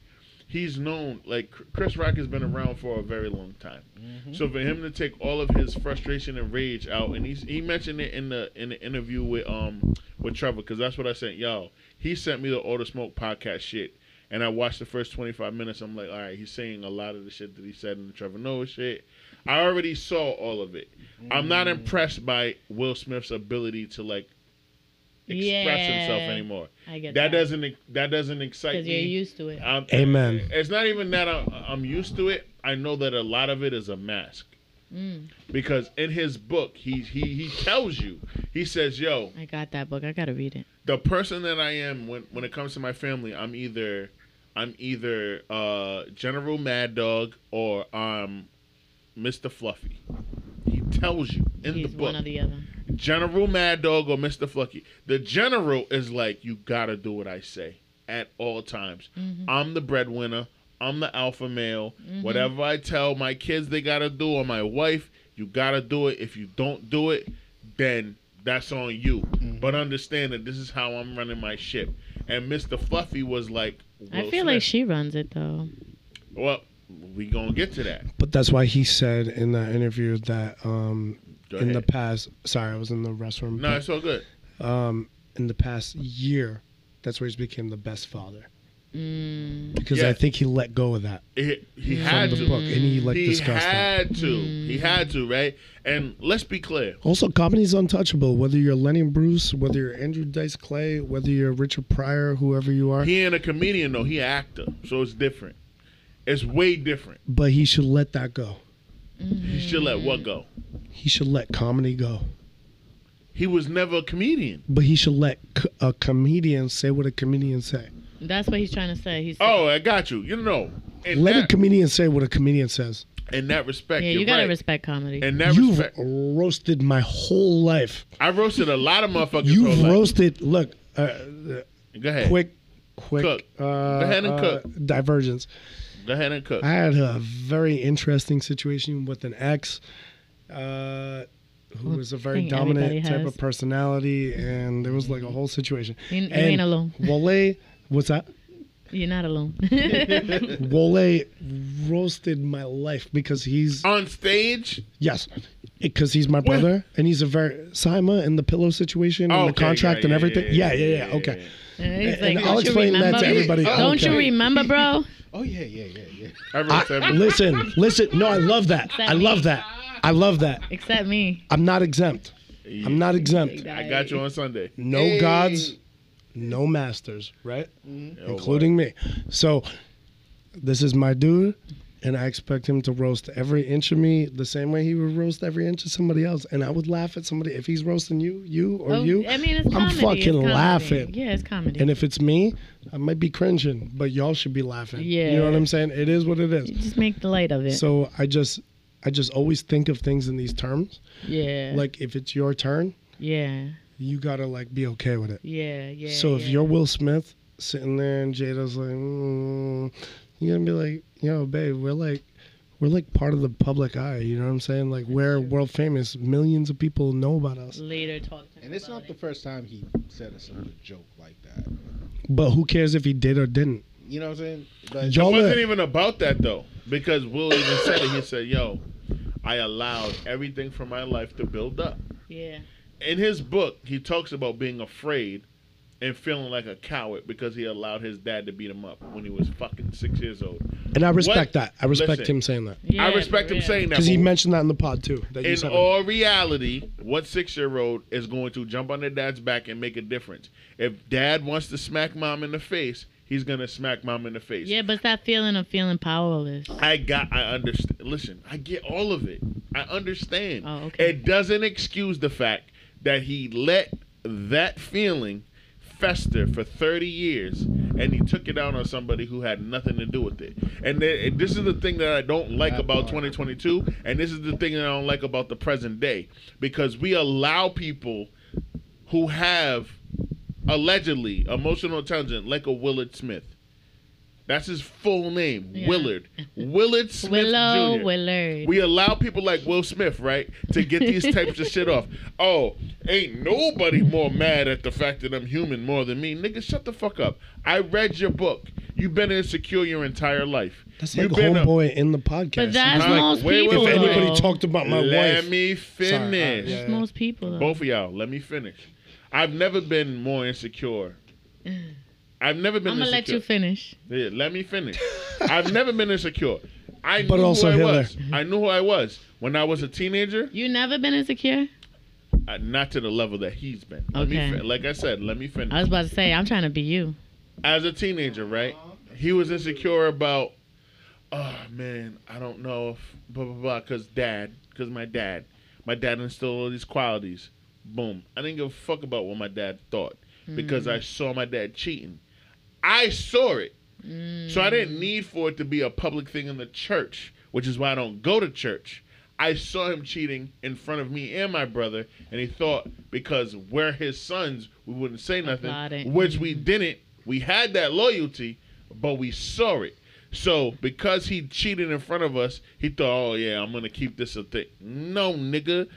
He's known like Chris Rock has been around for a very long time. Mm-hmm. So for him to take all of his frustration and rage out, and he's he mentioned it in the in the interview with um with Trevor, because that's what I sent y'all. He sent me the All the Smoke podcast shit, and I watched the first twenty five minutes. I'm like, all right, he's saying a lot of the shit that he said in the Trevor Noah shit. I already saw all of it. I'm not Mm. impressed by Will Smith's ability to like express himself anymore. I get That that. doesn't that doesn't excite Because me. you're used to it. Um, Amen. It's not even that I'm, I'm used to it. I know that a lot of it is a mask. Mm, Because in his book, he he he tells you, he says, "Yo, I got that book. I gotta read it. the person that I am when when it comes to my family, I'm either I'm either uh, General Mad Dog or um, Mr. Fluffy." He tells you in He's the book, one or the other. General Mad Dog or Mr. Fluffy. The general is like, "You gotta do what I say at all times." Mhm. I'm the breadwinner. I'm the alpha male. Mhm. Whatever I tell my kids they gotta do or my wife, you gotta do it. If you don't do it, then that's on you. Mm-hmm. But understand that this is how I'm running my ship. And Mr. Fluffy was like, I Will feel like she runs it though. Well, we gonna get to that. But that's why he said in that interview that um, Go in the past, sorry, I was in the restroom. no, it's all good. um, in the past year, that's where he's became the best father Mm, because Yeah. I think he let go of that He, he from had the to. book, and he like he discussed that. had to. He had to, right? And let's be clear. Also, comedy's untouchable. Whether you're Lenny Bruce, whether you're Andrew Dice Clay, whether you're Richard Pryor, whoever you are, He ain't a comedian though. He an actor, so it's different. It's way different. but he should let that go. He should let what go. He should let comedy go. He was never a comedian. But he should let a comedian say what a comedian say. that's what he's trying to say. He's Oh, I got you. You know, in Let a comedian say what a comedian says. in that respect, yeah, you're gotta right. respect comedy. In that You've respect, roasted my whole life. I've roasted a lot of motherfuckers. You've whole life. roasted. Look, uh, Go ahead. quick, quick. Cook. Uh, Go ahead and uh, cook. Divergence. Go ahead and cook. I had a very interesting situation with an ex uh, who Well, was a very dominant type of personality, and there was like a whole situation. you, you and ain't alone. Wole, what's that? You're not alone. Wole roasted my life because he's On stage, yes, because he's my brother, and he's a very Sima in the pillow situation and Oh, the okay, contract yeah, and everything. yeah, Yeah, yeah, yeah, yeah. yeah, Okay. And he's And I'll explain that to remember?" everybody. Don't you remember, bro? Oh yeah, yeah, yeah, yeah. I wrote I, seven. listen, listen. No, I love that. I love that. I love that. Except me. I'm not exempt. I'm not exempt. I got you on Sunday. No Hey. gods, no masters, right? Mm-hmm. Oh, Including me. So this is my dude, and I expect him to roast every inch of me the same way he would roast every inch of somebody else. And I would laugh at somebody if he's roasting you, you, or Oh, you. I mean, it's I'm comedy. It's fucking comedy. laughing. Yeah, it's comedy. And if it's me, I might be cringing, but y'all should be laughing. Yeah, You know what I'm saying? It is what it is. You just make the light of it. So I just I just always think of things in these terms. yeah. Like if it's your turn, yeah. you gotta like be okay with it. Yeah. Yeah. so if yeah. you're Will Smith sitting there and Jada's like, mm, you're gonna be like, yo, babe, we're like, we're like part of the public eye. You know what I'm saying? Like we're world famous. Millions of people know about us. later talk to And it's about not the first time he said a similar joke like that. But who cares if he did or didn't? You know what I'm saying? But It wasn't even about that though, because Will even said it. He said, "Yo, I allowed everything from my life to build up." Yeah. In his book, he talks about being afraid and feeling like a coward because he allowed his dad to beat him up when he was fucking six years old. And I respect What? that. I respect Listen. him saying that Yeah, I respect him saying that. because he mentioned that in the pod too. That in said all reality, what six year old is going to jump on their dad's back and make a difference? If dad wants to smack mom in the face, he's gonna smack mom in the face. Yeah, but it's that feeling of feeling powerless. I got I understand listen, I get all of it. I understand. Oh, okay. It doesn't excuse the fact that he let that feeling fester for 30 years and he took it out on somebody who had nothing to do with it. And then, this is the thing that I don't like That about 2022 and this is the thing that I don't like about the present day because we allow people who have allegedly emotional intelligence like a Willard Smith. That's his full name, Yeah. Willard. Willard Smith Willow Jr. Willard. We allow people like Will Smith, right, to get these types of shit off. Oh, ain't nobody more mad at the fact that I'm human more than me. Nigga, shut the fuck up. I read your book. You've been insecure your entire life. That's You've like been a- homeboy in the podcast. But that's like, most wait, wait, people. wait, if anybody though. talked about my let wife, let me Sorry, uh, finish. yeah. That's most people. Though. Both of y'all, let me finish. I've never been more insecure. I've never been I'm gonna let insecure. you finish. Yeah, let me finish. I've never been insecure. I But knew also who I Hitler. was. I knew who I was when I was a teenager. You never been insecure? Uh, not to the level that he's been. Let me Okay. fin- like I said, let me finish. I was about to say I'm trying to be you. As a teenager, right? He was insecure about. Oh man, I don't know if blah blah blah. Cause dad, cause my dad, my dad instilled all these qualities. Boom. I didn't give a fuck about what my dad thought hmm. because I saw my dad cheating. I saw it. So I didn't hmm. need for it to be a public thing in the church, which is why I don't go to church. I saw him cheating in front of me and my brother, and he thought because we're his sons, we wouldn't say nothing, which we hmm. didn't. We had that loyalty, but we saw it. So because he cheated in front of us, he thought, "Oh yeah, I'm gonna keep this a thing." No, nigga,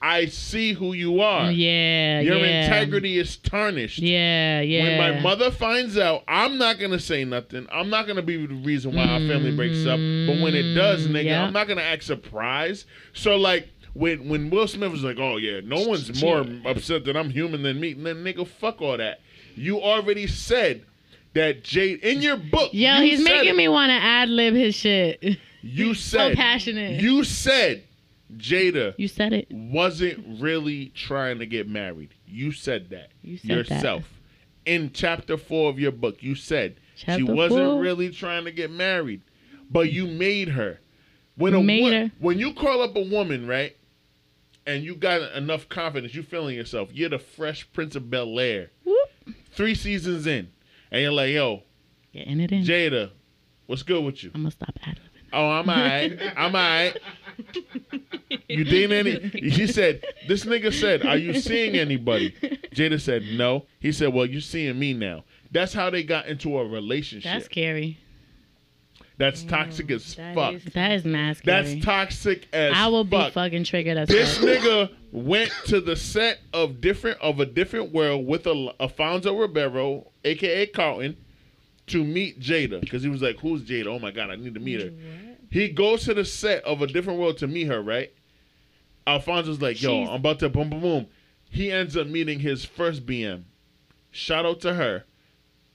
I see who you are. Yeah, Your yeah. integrity is tarnished. Yeah, yeah. When my mother finds out, I'm not gonna say nothing. I'm not gonna be the reason why our family breaks up. But when it does, mm-hmm. nigga, yeah. I'm not gonna act surprised. So like when when Will Smith was like, "Oh yeah, no one's more upset that I'm human than me," then nigga, fuck all that. You already said that Jade in your book. Yo, you he's making it. me want to ad lib his shit. You said so passionate. You said Jada You said it. wasn't really trying to get married. You said that You said yourself. In chapter four of your book, you said she wasn't four? really trying to get married, but you made her. When a Made wo- her. when you call up a woman, right, and you got enough confidence, you feeling yourself. You're the Fresh Prince of Bel Air. Three seasons in, and you're like, "Yo, Getting it in. Jada, what's good with you?" I'm gonna stop ad. Oh, I'm alright. I'm alright. You dating any? He said, this nigga said, are you seeing anybody? Jada said, no. He said, well, you're seeing me now. That's how they got into a relationship. That's scary. That's mm, toxic as that fuck. is- That is mad scary. That's toxic as fuck. I will be fucking triggered as This fuck. nigga went to the set of different of a different world with a Alfonso Ribeiro, aka Carlton, to meet Jada because he was like, "Who's Jada? Oh my god, I need to meet her." He goes to the set of a different world to meet her. Right? Alfonso's like, "Yo, She's- I'm about to boom, boom, boom." He ends up meeting his first BM. Shout out to her,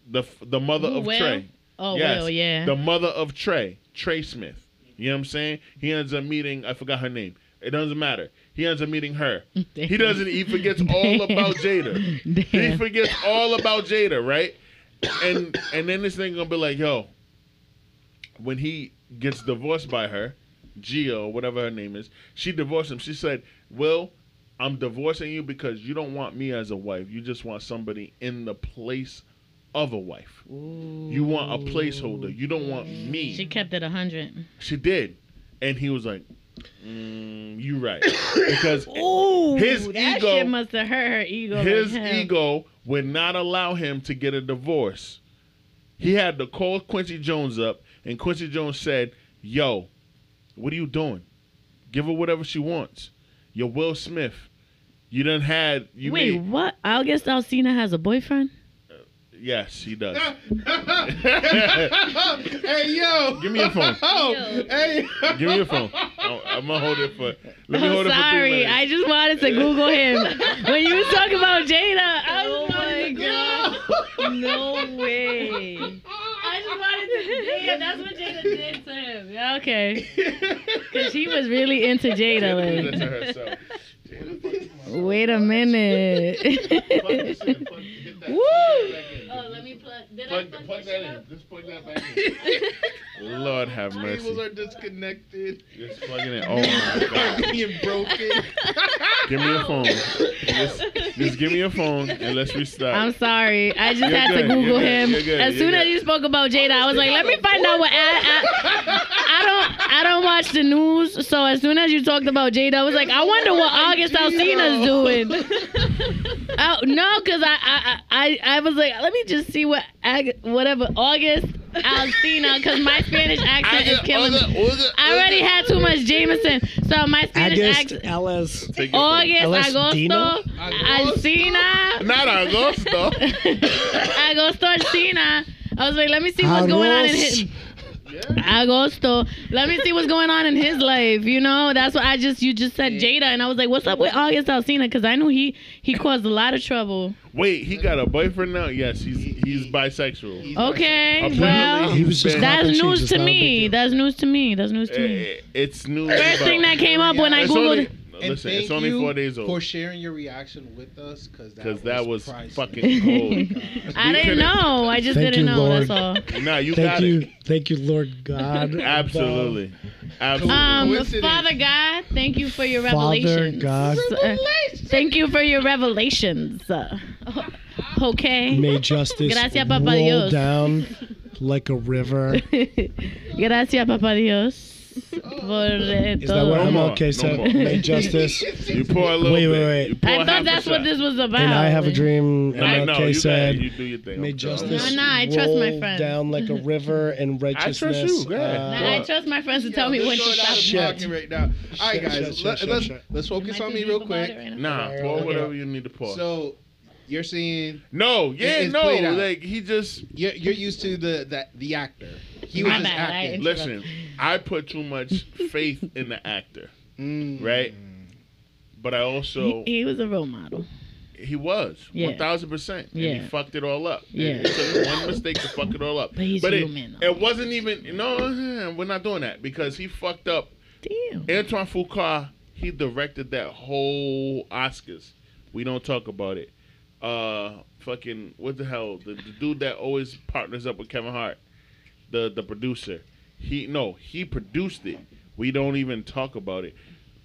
the f- the mother Who, of Will? Trey. Oh, Yes, Will, yeah. The mother of Trey, Trey Smith. You know what I'm saying? He ends up meeting, I forgot her name. It doesn't matter. He ends up meeting her. He doesn't, he forgets all about Jada. He Damn. forgets all about Jada, right? And and then this thing gonna be like, yo, when he gets divorced by her, Gia or whatever her name is, she divorced him. She said, Will, I'm divorcing you because you don't want me as a wife. You just want somebody in the place of a wife. You want a placeholder. You don't want me. She kept it a hundred. She did. And he was like, mm, you right. Because Ooh, His ego- must have hurt her ego. his hell. ego would not allow him to get a divorce. He had to call Quincy Jones up, and Quincy Jones said, Yo, what are you doing? Give her whatever she wants. You're Will Smith. You done had you Wait, made what? August Alsina has a boyfriend? yes, he does. hey yo, Give me your phone. oh, Yo. hey, Give me your phone. I'm, I'm gonna hold it for. Let me I'm hold it for sorry. I just wanted to Google him. when you was talking about Jada, I Oh my to god. no way. I just wanted to. Damn, that's what Jada did to him. Yeah, Okay. Because he was really into Jada. That's Like, to herself. wait a minute. Plug this in, plug- hit that- Woo! Plug that in. Let me plug. Plug, plug that in. Just plug that back in. Lord have mercy. Cables mercy. are disconnected. Just plugging it. Oh my god. Being broken. Give me your phone. Just, just give me your phone and let's restart. I'm sorry. I just You're had good, to Google you're him. you're good, as you're soon as good. you spoke about Jada, I was like, let me find out what. I, I, I don't. I don't watch the news, so as soon as you talked about Jada, I was like, I wonder what August Alsina's doing. oh, no, because I, I I I was like, let me just see what Ag- whatever August Alsina, because my Spanish accent is killing me. I already had too much Jameson, so my Spanish accent. LS. Take your. August, LS Agosto, Dino? Alsina. Not Agosto. Agosto Alsina. I was like, let me see what's going on in his Yeah. Agosto. Let me see what's going on in his life. You know, that's what I just you just said Jada, and I was like, what's up with August Alsina? Because I knew he he caused a lot of trouble. Wait, he got a boyfriend now? Yes, he's he's bisexual. He's Okay, Apparently, well, He was just that's news to not a big me. That's news to me. That's news to me. Eh, It's new. First thing that came up when I googled. only, And listen, thank it's only you four days old. for sharing your reaction with us because that, that was priceless. fucking cold. I We didn't know. I just Thank didn't you, know. Lord. That's all. Nah, you Thank got you, it. thank you, Lord God. Absolutely. Absolutely. Um, Coincidence. Father God, thank you for your revelations. Father revelations. God. Thank you for your revelations. Okay. May justice Gracias, roll Dios. down like a river. Gracias, Papa Dios. Por eh, Is that what todo. No more, MLK no said? more. May justice. you pour a little Wait, bit. wait, wait. You pour I half thought a that's what shot. this was about. And I have a dream. I know, MLK you said. got, you do your thing. May I'm sorry. justice No, no, I trust my roll friends. down like a river and righteousness. you, go ahead. uh, Nah, I trust my friends to tell me when to stop. Shit. talking right now. All right, Shit, guys, shit, let, shit, let's shit. let's focus Am I on too me deep real about quick. it right now? Nah, pour Okay. whatever you need to pour. So you're seeing no, yeah, it's no. played out. Like he just you're, you're used to the the, the actor. He was My just bad, I acting. interrupted. listen. I put too much faith in the actor, Mm. right? But I also He, he was a role model. he was Yeah. one thousand percent. And Yeah. he fucked it all up. Yeah. It, it took one mistake to fuck it all up. But he's it, human, though. it wasn't even no. We're not doing that because he fucked up Damn. Antoine Fuqua, he directed that whole Oscars. We don't talk about it. Uh, fucking what the hell? The, the dude that always partners up with Kevin Hart, the the producer. He no, he produced it. We don't even talk about it.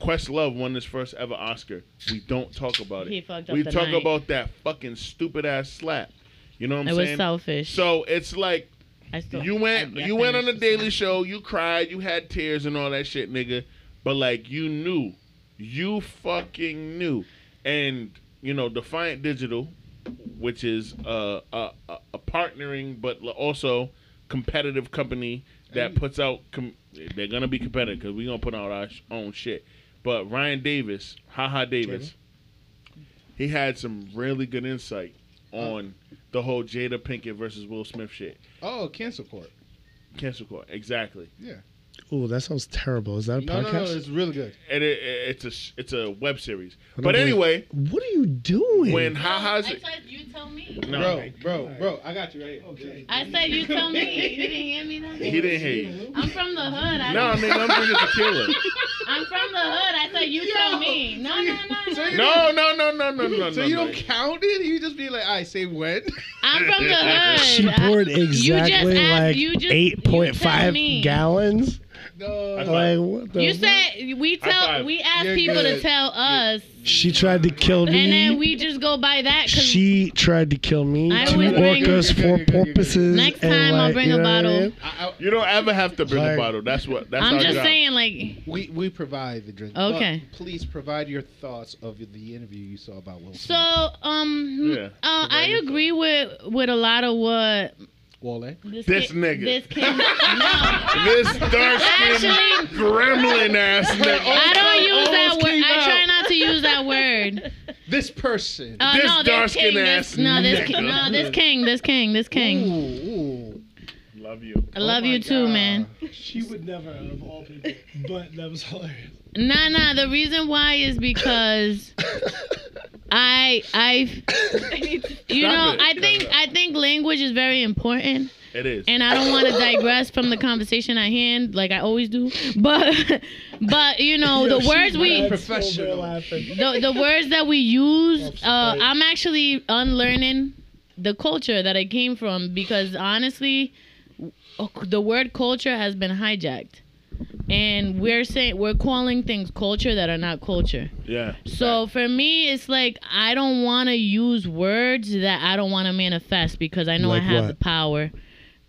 Questlove won his first ever Oscar. We don't talk about it. He fucked up we the talk night. about that fucking stupid ass slap. You know what I'm saying? It was saying? selfish. So it's like I still, you went I- I you went on the finished Daily Show, you cried, you had tears and all that shit, nigga. But like you knew. You fucking knew. And, you know, Defiant Digital, which is uh, a, a, a partnering but also competitive company that puts out com- they're gonna be competitive because we're gonna put out our sh- own shit. But Ryan Davis, haha Davis, he had some really good insight oh. on the whole Jada Pinkett versus Will Smith shit. Oh, cancel court. Cancel court, exactly. Yeah. Ooh, that sounds terrible. Is that a No, no, podcast? no, it's really good. And it, it, it's a it's a web series. But believe- anyway, What are you doing? when No, haha's I said you tell me. no, bro, bro, bro, I got you right. Okay. I said you tell me. You didn't hear me then? he didn't hear you. I'm from the hood. I No, nigga, I'm drinking tequila. I'm from the hood. I said you tell me. No, no, no, so no. No, no, no, no, no, no, So no. you no. don't count it? You just be like, I say when? I'm from the hood. She poured I- you just exactly like you just- eight point you tell five me. gallons. No. Like what the You fuck? said we tell we ask You're people to tell us, she tried to kill me. and then we just go by that. She tried to kill me. I Two always bring- orcas, You're four good, you're good, you're good. porpoises. Next and, time I'll like, bring you a know what I bottle. mean? I, I, You don't ever have to bring Like- a bottle. That's what. That's I'm just job. saying, like, we we provide the drink. Okay. But please provide your thoughts of the interview you saw about Will Smith. so um, Yeah. uh, I Provide your agree with with a lot of what Wale. this, This kid- nigga. This kid, no. This dark skinned gremlin ass nigga. I don't use that word. I try not to use that word. This person. Uh, This no, dark-skinned ass this, no, this nigga. king, no, this king, this king, this king. Ooh, ooh. Love you. I love Oh you too, God. man. She would never, out of all people. But that was hilarious. Nah, nah. The reason why is because I, I, you Stop know, it. I think, I think language is very important. It is. and I don't want to digress from the conversation at hand, like I always do. But, but you know, the words we, Professional. the, the words that we use, uh, I'm actually unlearning the culture that I came from because honestly, the word culture has been hijacked, and we're saying we're calling things culture that are not culture. yeah. So for me, it's like I don't want to use words that I don't want to manifest because I know Like I have what? the power.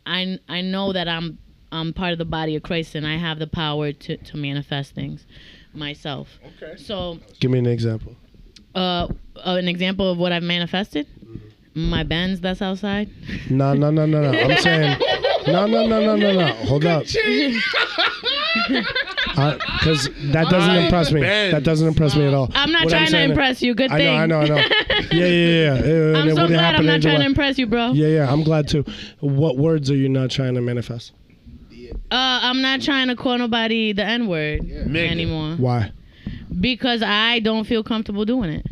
I I know that I'm I'm part of the body of Christ and I have the power to to manifest things myself. Okay. So, Give me an example. uh, an example of what I've manifested. My Benz that's outside. No, no, no, no, no. I'm saying, no, no, no, no, no, no. Hold up. Because that doesn't Mine impress me. bends. That doesn't impress me at all. I'm not What trying to saying- impress you. Good I thing. know, I know, I know. Yeah, yeah, yeah. yeah. I'm it so wouldn't glad happen I'm not either trying way. to impress you, bro. Yeah, yeah. I'm glad too. What words are you not trying to manifest? Uh, I'm not trying to call nobody the N word Nigga. anymore Why? because I don't feel comfortable doing it.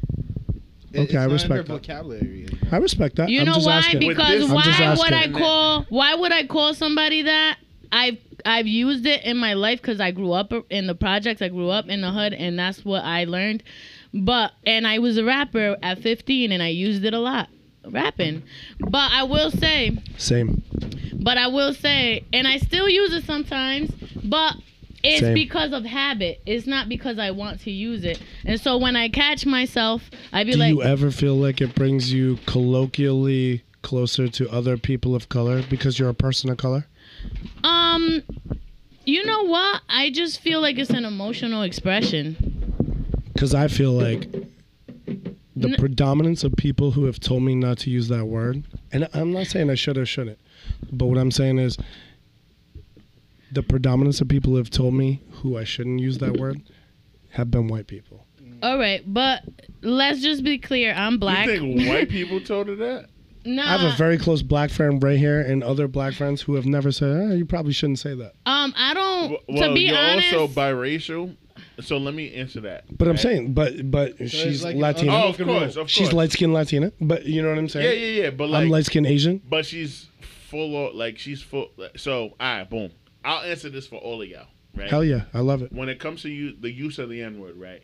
It- Okay, it's I not in respect that. vocabulary. I respect that. You I'm know just why? asking. With Because this- I'm why would I call? Why would I call somebody that? I've I've used it in my life because I grew up in the projects. I grew up in the hood, and that's what I learned. But and I was a rapper at 15, and I used it a lot, rapping. But I will say, Same. but I will say, and I still use it sometimes, but it's Same. because of habit. It's not because I want to use it. And so when I catch myself, I be like Do like, you ever feel like it brings you colloquially closer to other people of color because you're a person of color? um, you know what? I just feel like it's an emotional expression. Because I feel like the N- predominance of people who have told me not to use that word, and I'm not saying I should or shouldn't, but what I'm saying is the predominance of people who have told me who I shouldn't use that word have been white people. All right, but let's just be clear. I'm black. You think white people told her that? nah, I have a very close black friend right here and other black friends who have never said, eh, you probably shouldn't say that. um, I don't. Well, to be you're honest, also biracial. So let me answer that. But I'm saying, but but she's like Latina. Oh, of course, rule. of she's light skinned Latina. But you know what I'm saying? Yeah, yeah, yeah. But like, I'm light skinned Asian. but she's full of like she's full. So, all right, boom. I'll answer this for all of y'all. Right. Hell yeah, I love it. When it comes to you, the use of the N word, right?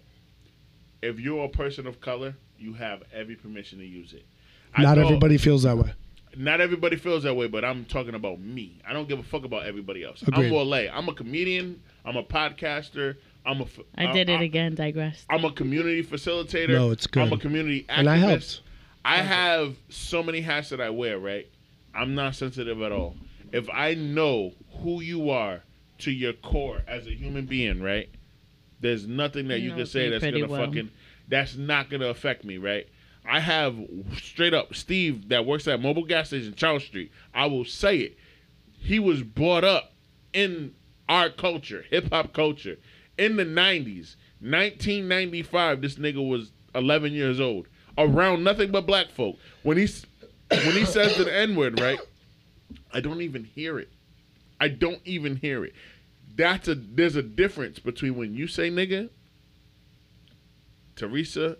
If you're a person of color, you have every permission to use it. I Not know- everybody feels that way. Not everybody feels that way, but I'm talking about me. I don't give a fuck about everybody else. Agreed. I'm Wole. I'm a comedian. I'm a podcaster. I'm a. f- I did it I- again. Digressed. I'm a community facilitator. No, it's good. I'm a community activist. And I helped. I have so many hats that I wear, right? I'm not sensitive at all. If I know who you are to your core as a human being, right? There's nothing that You you, know can say that's gonna well. fucking that's not gonna affect me, right? I have straight up Steve that works at mobile gas station Charles Street. I will say it. He was brought up in our culture, hip hop culture, in the '90s. 1995, this nigga was 11 years old, around nothing but black folk. When he when he says the N word, right? I don't even hear it. I don't even hear it. That's a there's a difference between when you say nigga, Teresa,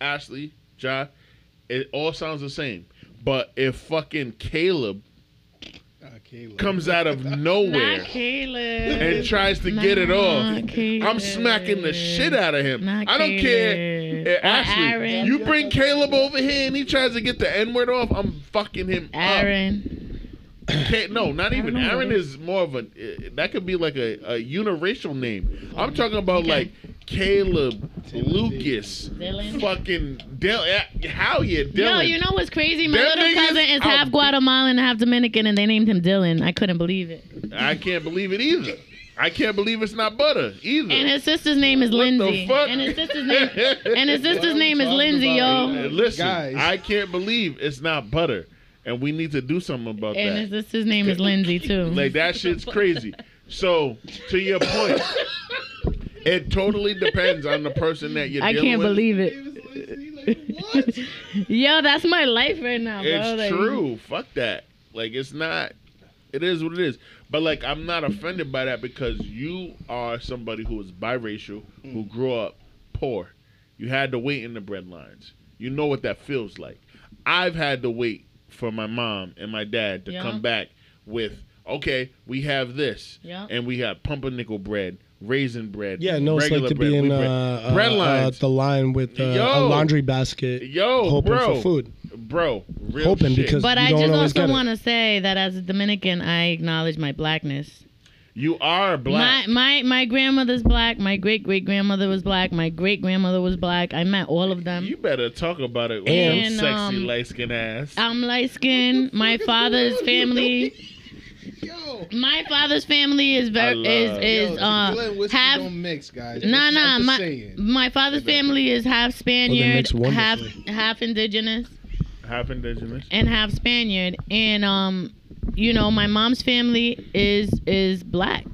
Ashley, Ja, it all sounds the same. But if fucking Caleb Uh, Caleb. comes out of nowhere Caleb. and tries to get it off, Caleb. I'm smacking the shit out of him. Not I don't care. Caleb. Eh, Or Ashley, Aaron. you bring Caleb over here and he tries to get the N word off, I'm fucking him up. Aaron. Can't, no, not even. know what Aaron it is more of a. That could be like a, a uniracial name. I'm talking about Okay. like Caleb, Lucas, Dylan. fucking Dylan. Eh, how you yeah, Dylan. Yo, you know what's crazy? My Them little cousin is out half big- Guatemalan and half Dominican, and they named him Dylan. I couldn't believe it. I can't believe it either. I can't believe it's not butter either. And his sister's name is What the Lindsay. fuck? And his sister's name and his sister's name is Lindsay, about? yo. Listen, Guys. I can't believe it's not butter, and we need to do something about that. And that. his name is Lindsay too. Like that shit's crazy. So to your point, it totally depends on the person that you're I dealing can't with. believe it. Yo, that's my life right now, bro. It's Like, true. Fuck that. Like it's not. It is what it is. But like I'm not offended by that because you are somebody who is biracial, who grew up poor. You had to wait in the bread lines. You know what that feels like. I've had to wait for my mom and my dad to Yeah. come back with okay, we have this, Yeah. and we have pumpernickel bread, raisin bread. Yeah, no, it's like regular to bread, be in uh, bread. uh, bread uh, the line with uh, a laundry basket, Yo, hoping bro, for food. bro, real Hoping shit. because- But You I don't just always also get want to say that as a Dominican, I acknowledge my blackness. You are black. My my my grandmother's black. My great great grandmother was black. My great grandmother was black. I met all of them. You better talk about it with And, some sexy um, light skin ass. I'm light skinned. My father's family. Yo. My father's family is very love- is Yo, is uh half don't mix guys. Nah, it's nah, my saying. my father's family is half Spaniard, mix half half indigenous, Half indigenous. and half Spaniard. And um, you know, my mom's family is is black.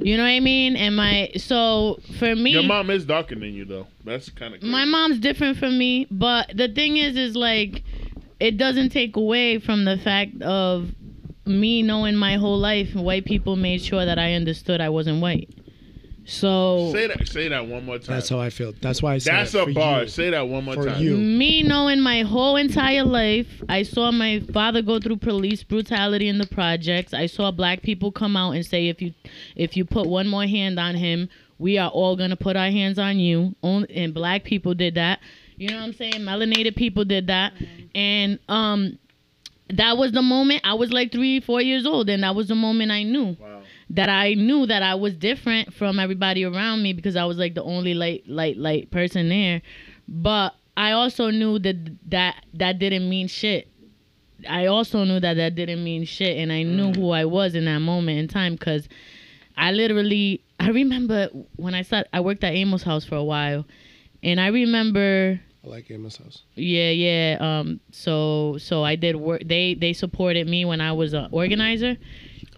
You know what I mean? And my so for me, Your mom is darker than you though. That's kind of my mom's different from me, but the thing is, is like, it doesn't take away from the fact of me knowing my whole life. White people made sure that I understood I wasn't white. So Say that. Say that one more time. That's how I feel. That's why I said that. That's it a for bar. you. Say that one more For time. you. me knowing my whole entire life, I saw my father go through police brutality in the projects. I saw black people come out and say, if you if you put one more hand on him, we are all gonna put our hands on you. And black people did that. You know what I'm saying? Melanated people did that, and um, that was the moment. I was like three, four years old, and that was the moment I knew Wow. That I knew that I was different from everybody around me because I was like the only light light light person there. But I also knew that that that didn't mean shit. I also knew that that didn't mean shit and I knew who I was in that moment in time cuz I literally I remember when I started I worked at Amos house for a while and I remember I like Amos House. yeah, yeah. Um, so so I did work. They they supported me when I was an organizer,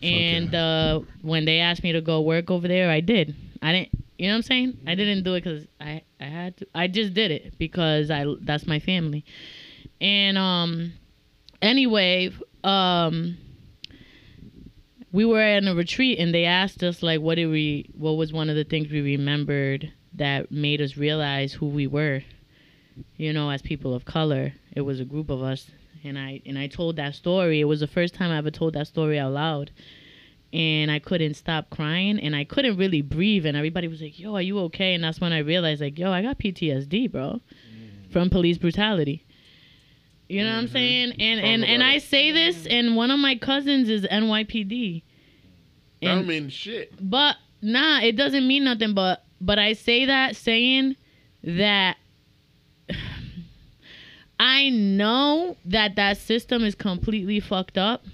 and uh, when they asked me to go work over there, I did. I didn't. You know what I'm saying? I didn't do it because I I had to. I just did it because I that's my family, and um, anyway, um. We were in a retreat and they asked us like what did we what was one of the things we remembered that made us realize who we were you know, as people of color. It was a group of us, and I and I told that story. It was the first time I ever told that story out loud, and I couldn't stop crying, and I couldn't really breathe. And everybody was like, "Yo, are you okay?" And that's when I realized, like, "Yo, I got PTSD, bro, mm. from police brutality." You know what I'm mm-hmm. saying? And and and I say this, and one of my cousins is NYPD. That don't mean shit. but nah, it doesn't mean nothing. But but I say that saying that I know that that system is completely fucked up.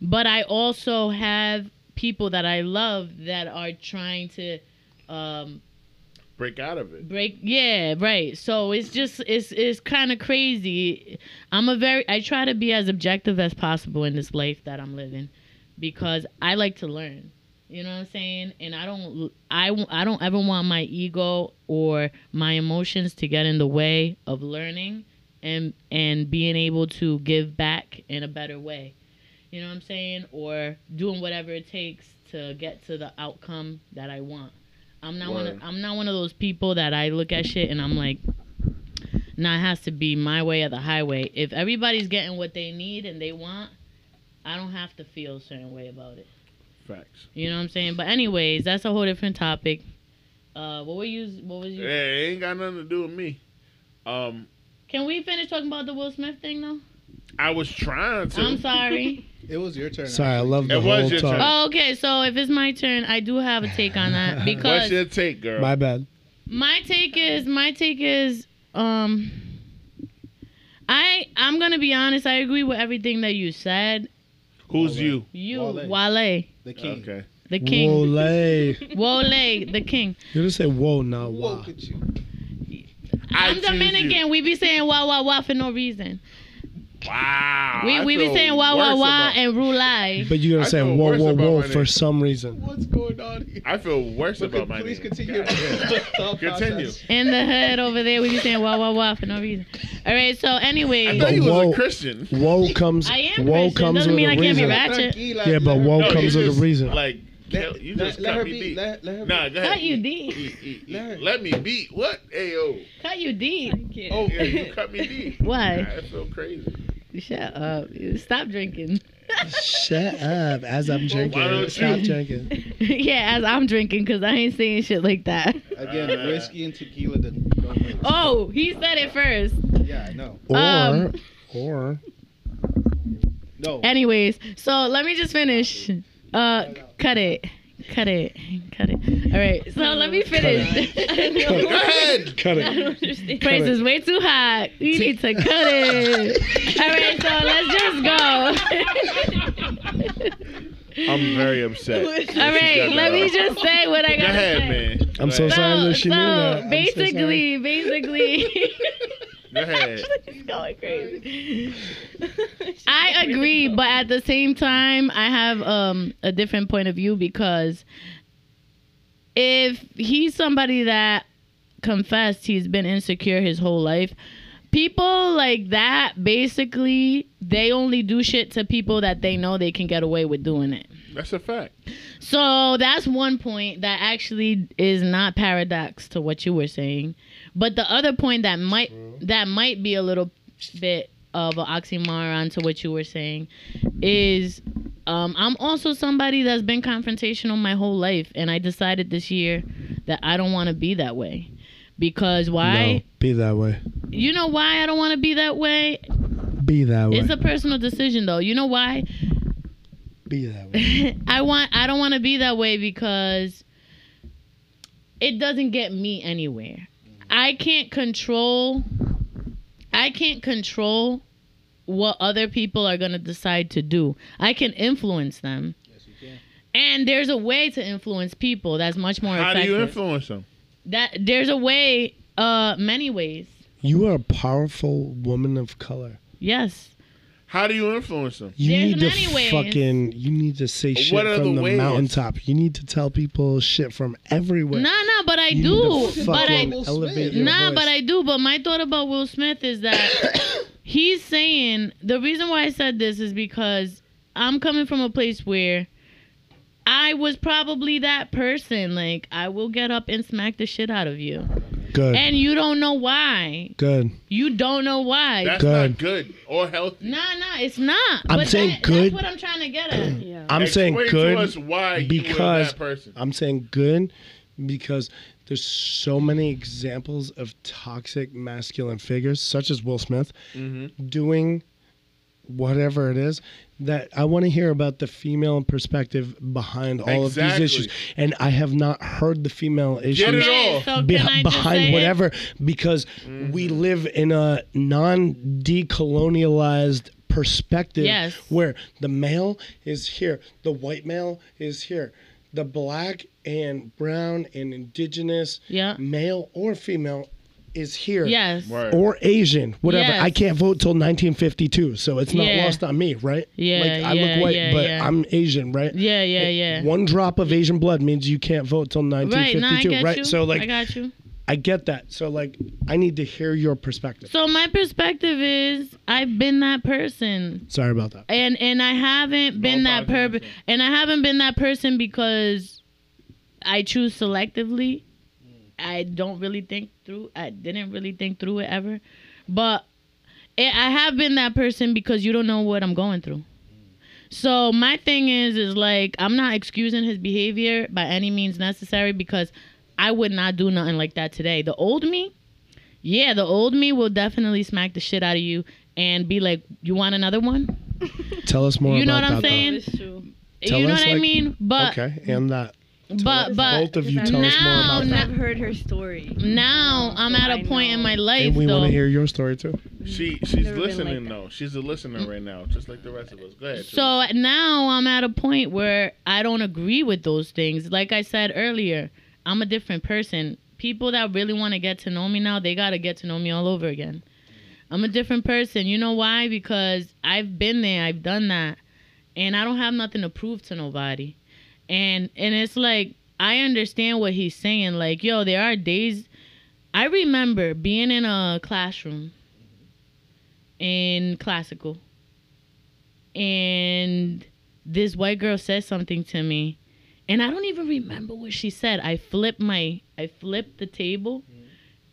But I also have people that I love that are trying to um, Break out of it. break yeah right so it's just it's it's kind of crazy i'm a very i try to be as objective as possible in this life that i'm living because i like to learn you know what i'm saying and i don't i, I don't ever want my ego or my emotions to get in the way of learning and and being able to give back in a better way you know what i'm saying or doing whatever it takes to get to the outcome that i want I'm not one. Of, I'm not one of those people that I look at shit and I'm like, nah, it has to be my way or the highway. If everybody's getting what they need and they want, I don't have to feel a certain way about it. Facts. You know what I'm saying? But anyways, that's a whole different topic. Uh, what were you? What was you? Hey, it ain't got nothing to do with me. Um, Can we finish talking about the Will Smith thing though? I was trying to. I'm sorry. It was your turn. Sorry, I love the It was whole your talk. turn. oh, okay. So if it's my turn, I do have a take on that because What's because your take, girl? My bad. my take is my take is um I I'm gonna be honest, I agree with everything that you said. Who's you? You Wale. Wale, The king. Okay. the king. Wole. Wale, the king. You just say whoa, not wow. Look at you. I I'm choose you. Dominican. We be saying wah wah wah for no reason. Wow. We I we be saying wah wah wah about- and rulai. But you're gonna say feel whoa, worse whoa, about whoa my for name. some reason. What's going on here? I feel worse about my please name. continue. God. Continue. In the hood over there, we be saying wah wah wah for no reason. All right. So I anyway, thought you was Whoa. a Christian. Whoa comes. I am Whoa Christian. comes Doesn't with mean a I can't be reason. ratchet. Yeah, but whoa No, comes you with a just, reason. Like, Let, you just let cut her me beat. deep. Let, let her Nah, beat. go ahead. Cut you deep. eat, eat, eat. Let Let me beat. What? Ayo. Cut you deep. Oh, Yeah, you cut me deep. Why? I feel crazy. Shut up. Stop drinking. Shut up. As I'm drinking. don't Stop you- drinking. yeah, as I'm drinking, because I ain't saying shit like that. Again, Uh, whiskey and tequila. Then don't mix. Oh, he said it first. Yeah, I know. Or, Um, or. No. Anyways, so let me just finish. Uh, cut it. Cut it. Cut it. All right. So let me finish. Go ahead. Cut it. Price is way too high. We need to cut it. All right, so let's just go. I'm very upset. All right, let me just say what I gotta ahead, say. man. I'm so Go sorry that she knew that. I'm so sorry. basically, basically. Go ahead. She's going crazy. I agree, but at the same time, I have um, a different point of view because if he's somebody that confessed he's been insecure his whole life, people like that basically they only do shit to people that they know they can get away with doing it. That's a fact. So that's one point that actually is not paradox to what you were saying. But the other point that might that might be a little bit of an oxymoron to what you were saying is um, I'm also somebody that's been confrontational my whole life, and I decided this year that I don't want to be that way. Because why? No, be that way. You know why I don't want to be that way? Be that way. It's a personal decision, though. You know why? be that way. I want I don't want to be that way because it doesn't get me anywhere. I can't control I can't control what other people are going to decide to do. I can influence them. Yes, you can. And there's a way to influence people that's much more How do you influence them? that there's a way uh many ways. You are a powerful woman of color. Yes. How do you influence them? You There's need to ways. fucking. You need to say shit What are from the the, ways? mountaintop. You need to tell people shit from everywhere. Nah, nah, but I You do. need to But I elevate your Nah, voice. but I do. But my thought about Will Smith is that he's saying the reason why I said this is because I'm coming from a place where I was probably that person. Like I will get up and smack the shit out of you, Good. and you don't know why. good. You don't know why. That's Good. not good or healthy. nah, nah, it's not. I'm But saying that- good. That's what I'm trying to get at. Yeah. I'm saying good to us why you were because that person. I'm saying good because there's so many examples of toxic masculine figures, such as Will Smith, Mm-hmm. doing whatever it is that I want to hear about the female perspective behind all of these issues. And I have not heard the female issues Get it all. so be- can behind say it? whatever because we Mm-hmm. live in a non-decolonialized perspective Yes. where the male is here the white male is here the black and brown and indigenous Yeah. male or female is here Yes. Right. or Asian, whatever. Yes. I can't vote till 1952, so it's not Yeah. lost on me, right? Yeah, like I yeah, look white, yeah, but yeah. I'm Asian, right? Yeah, yeah, yeah. One drop of Asian blood means you can't vote till Right, 1952, now I get right? you. So like I got you. I get that. So like I need to hear your perspective. So my perspective is I've been that person. Sorry about that. And and I haven't been that person. and I haven't been that person because I choose selectively. I don't really think through. I didn't really think through it ever, but it, I have been that person because you don't know what I'm going through. So my thing is, is like I'm not excusing his behavior by any means necessary because I would not do nothing like that today. The old me, yeah, the old me will definitely smack the shit out of you and be like, "You want another one?" Tell us more You know about what I'm that. saying? Tell you know us, what I mean? But okay, and that. But but Both of you Because tell I- us more Now- about that. I've heard her story. now I'm at a point in my life And we want to hear your story too. She she's listening like though. She's a listener right now, just like the rest of us. Go ahead. So now I'm at a point where I don't agree with those things. Like I said earlier, I'm a different person. People that really want to get to know me now, they got to get to know me all over again. I'm a different person. You know why? Because I've been there, I've done that, and I don't have nothing to prove to nobody. And and it's like I understand what he's saying. Like, yo, there are days I remember being in a classroom in classical and this white girl said something to me and i don't even remember what she said. I flipped my i flipped the table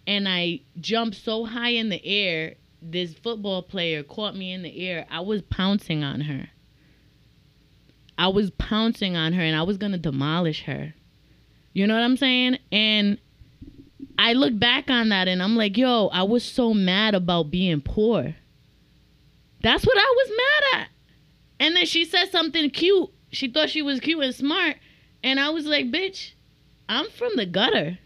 and i jumped so high in the air this football player caught me in the air. I was pouncing on her i was pouncing on her and i was gonna demolish her you know what i'm saying and i look back on that and i'm like yo i was so mad about being poor that's what i was mad at and then she said something cute. She thought she was cute and smart. And I was like, bitch, I'm from the gutter.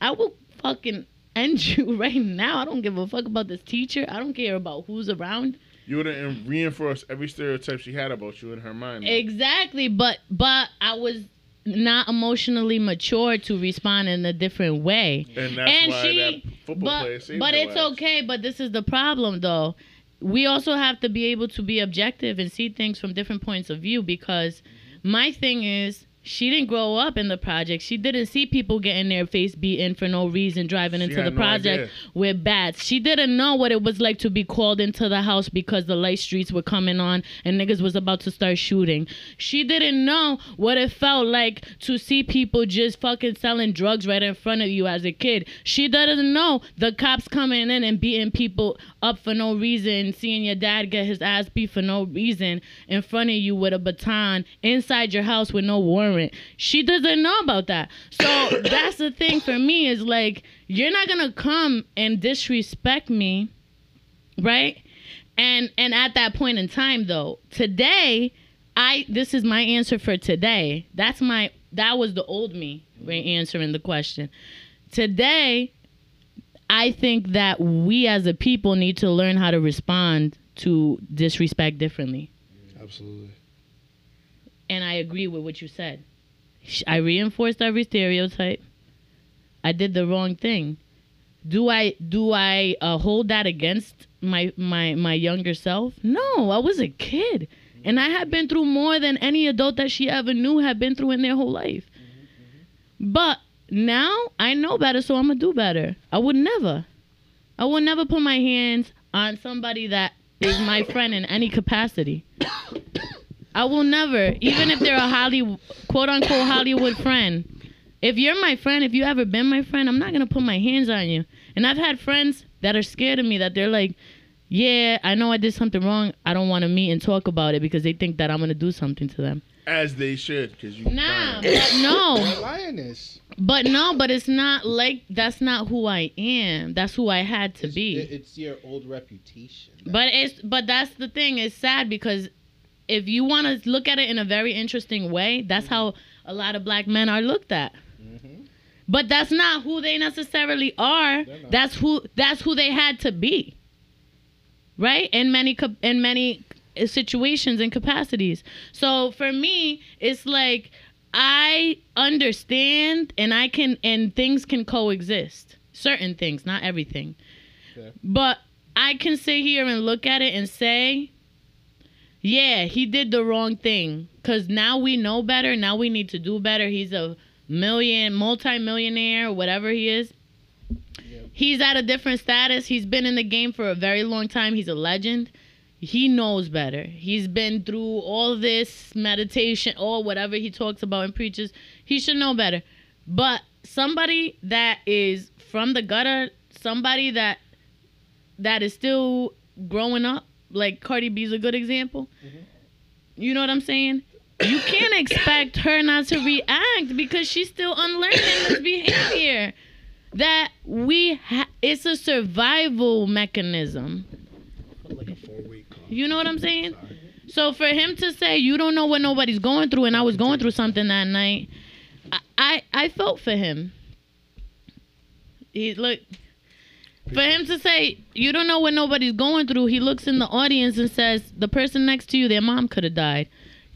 I will fucking end you right now. I don't give a fuck about this teacher. I don't care about who's around. You would have reinforced every stereotype she had about you in her mind. though. Exactly. But but I was not emotionally mature to respond in a different way. and that's and why she- that football player But saved but it's ass. okay. But this is the problem, though. We also have to be able to be objective and see things from different points of view because my thing is she didn't grow up in the project. She didn't see people getting their face beaten for no reason driving She into the no project idea. with bats. She didn't know what it was like to be called into the house because the light streets were coming on and niggas was about to start shooting. She didn't know what it felt like to see people just fucking selling drugs right in front of you as a kid. She doesn't know the cops coming in and beating people up for no reason, seeing your dad get his ass beat for no reason in front of you with a baton inside your house with no warrant. She doesn't know about that. So that's the thing for me is like you're not gonna come and disrespect me, right? And and at that point in time though, today, I this is my answer for today. That's my that was the old me answering the question. Today, I think that we as a people need to learn how to respond to disrespect differently. Absolutely. And I agree with what you said. I reinforced every stereotype. I did the wrong thing. Do I do I uh, hold that against my my my younger self? No, I was a kid, and I had been through more than any adult that she ever knew had been through in their whole life. But now I know better, so I'm gonna do better. I would never, I would never put my hands on somebody that is my friend in any capacity. I will never, even if they're a Hollywood, quote unquote Hollywood friend. If you're my friend, if you ever been my friend, I'm not gonna put my hands on you. And I've had friends that are scared of me that they're like, yeah, I know I did something wrong. I don't want to meet and talk about it because they think that I'm gonna do something to them. As they should, because you. Nah, but no, lioness. but no, but it's not like that's not who I am. That's who I had to It's, be. it's your old reputation. But it's but that's the thing. It's sad because if you want to look at it in a very interesting way, that's how a lot of black men are looked at. Mhm. But that's not who they necessarily are. That's who that's who they had to be. Right? In many in many situations and capacities. So for me, it's like I understand and I can and things can coexist. Certain things, not everything. Okay. But I can sit here and look at it and say, yeah, he did the wrong thing. Cause now we know better. Now we need to do better. He's a million, multi-millionaire, whatever he is. He's at a different status. He's been in the game for a very long time. He's a legend. He knows better. He's been through all this meditation or whatever he talks about and preaches. He should know better. But somebody that is from the gutter, somebody that that is still growing up, like Cardi B's a good example. Mm-hmm. You know what I'm saying? You can't expect her not to react because she's still unlearning this behavior. That we ha- it's a survival mechanism. Like a four week call. You know what I'm saying? So for him to say you don't know what nobody's going through, and I was going through something that night, I I, I felt for him. He look for him to say you don't know what nobody's going through. He looks in the audience and says the person next to you, their mom could have died.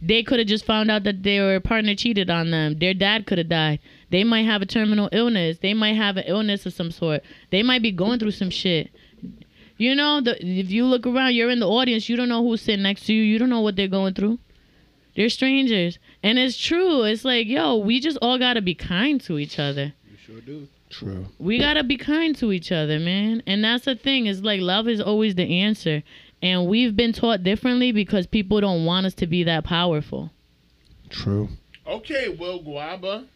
They could have just found out that their partner cheated on them. Their dad could have died. They might have a terminal illness. They might have an illness of some sort. They might be going through some shit. You know, the, if you look around, you're in the audience. You don't know who's sitting next to you. You don't know what they're going through. They're strangers, and it's true. It's like, yo, we just all gotta be kind to each other. You sure do. True. We gotta be kind to each other, man. And that's the thing. Is like love is always the answer, and we've been taught differently because people don't want us to be that powerful. True. Okay, well, Guaba.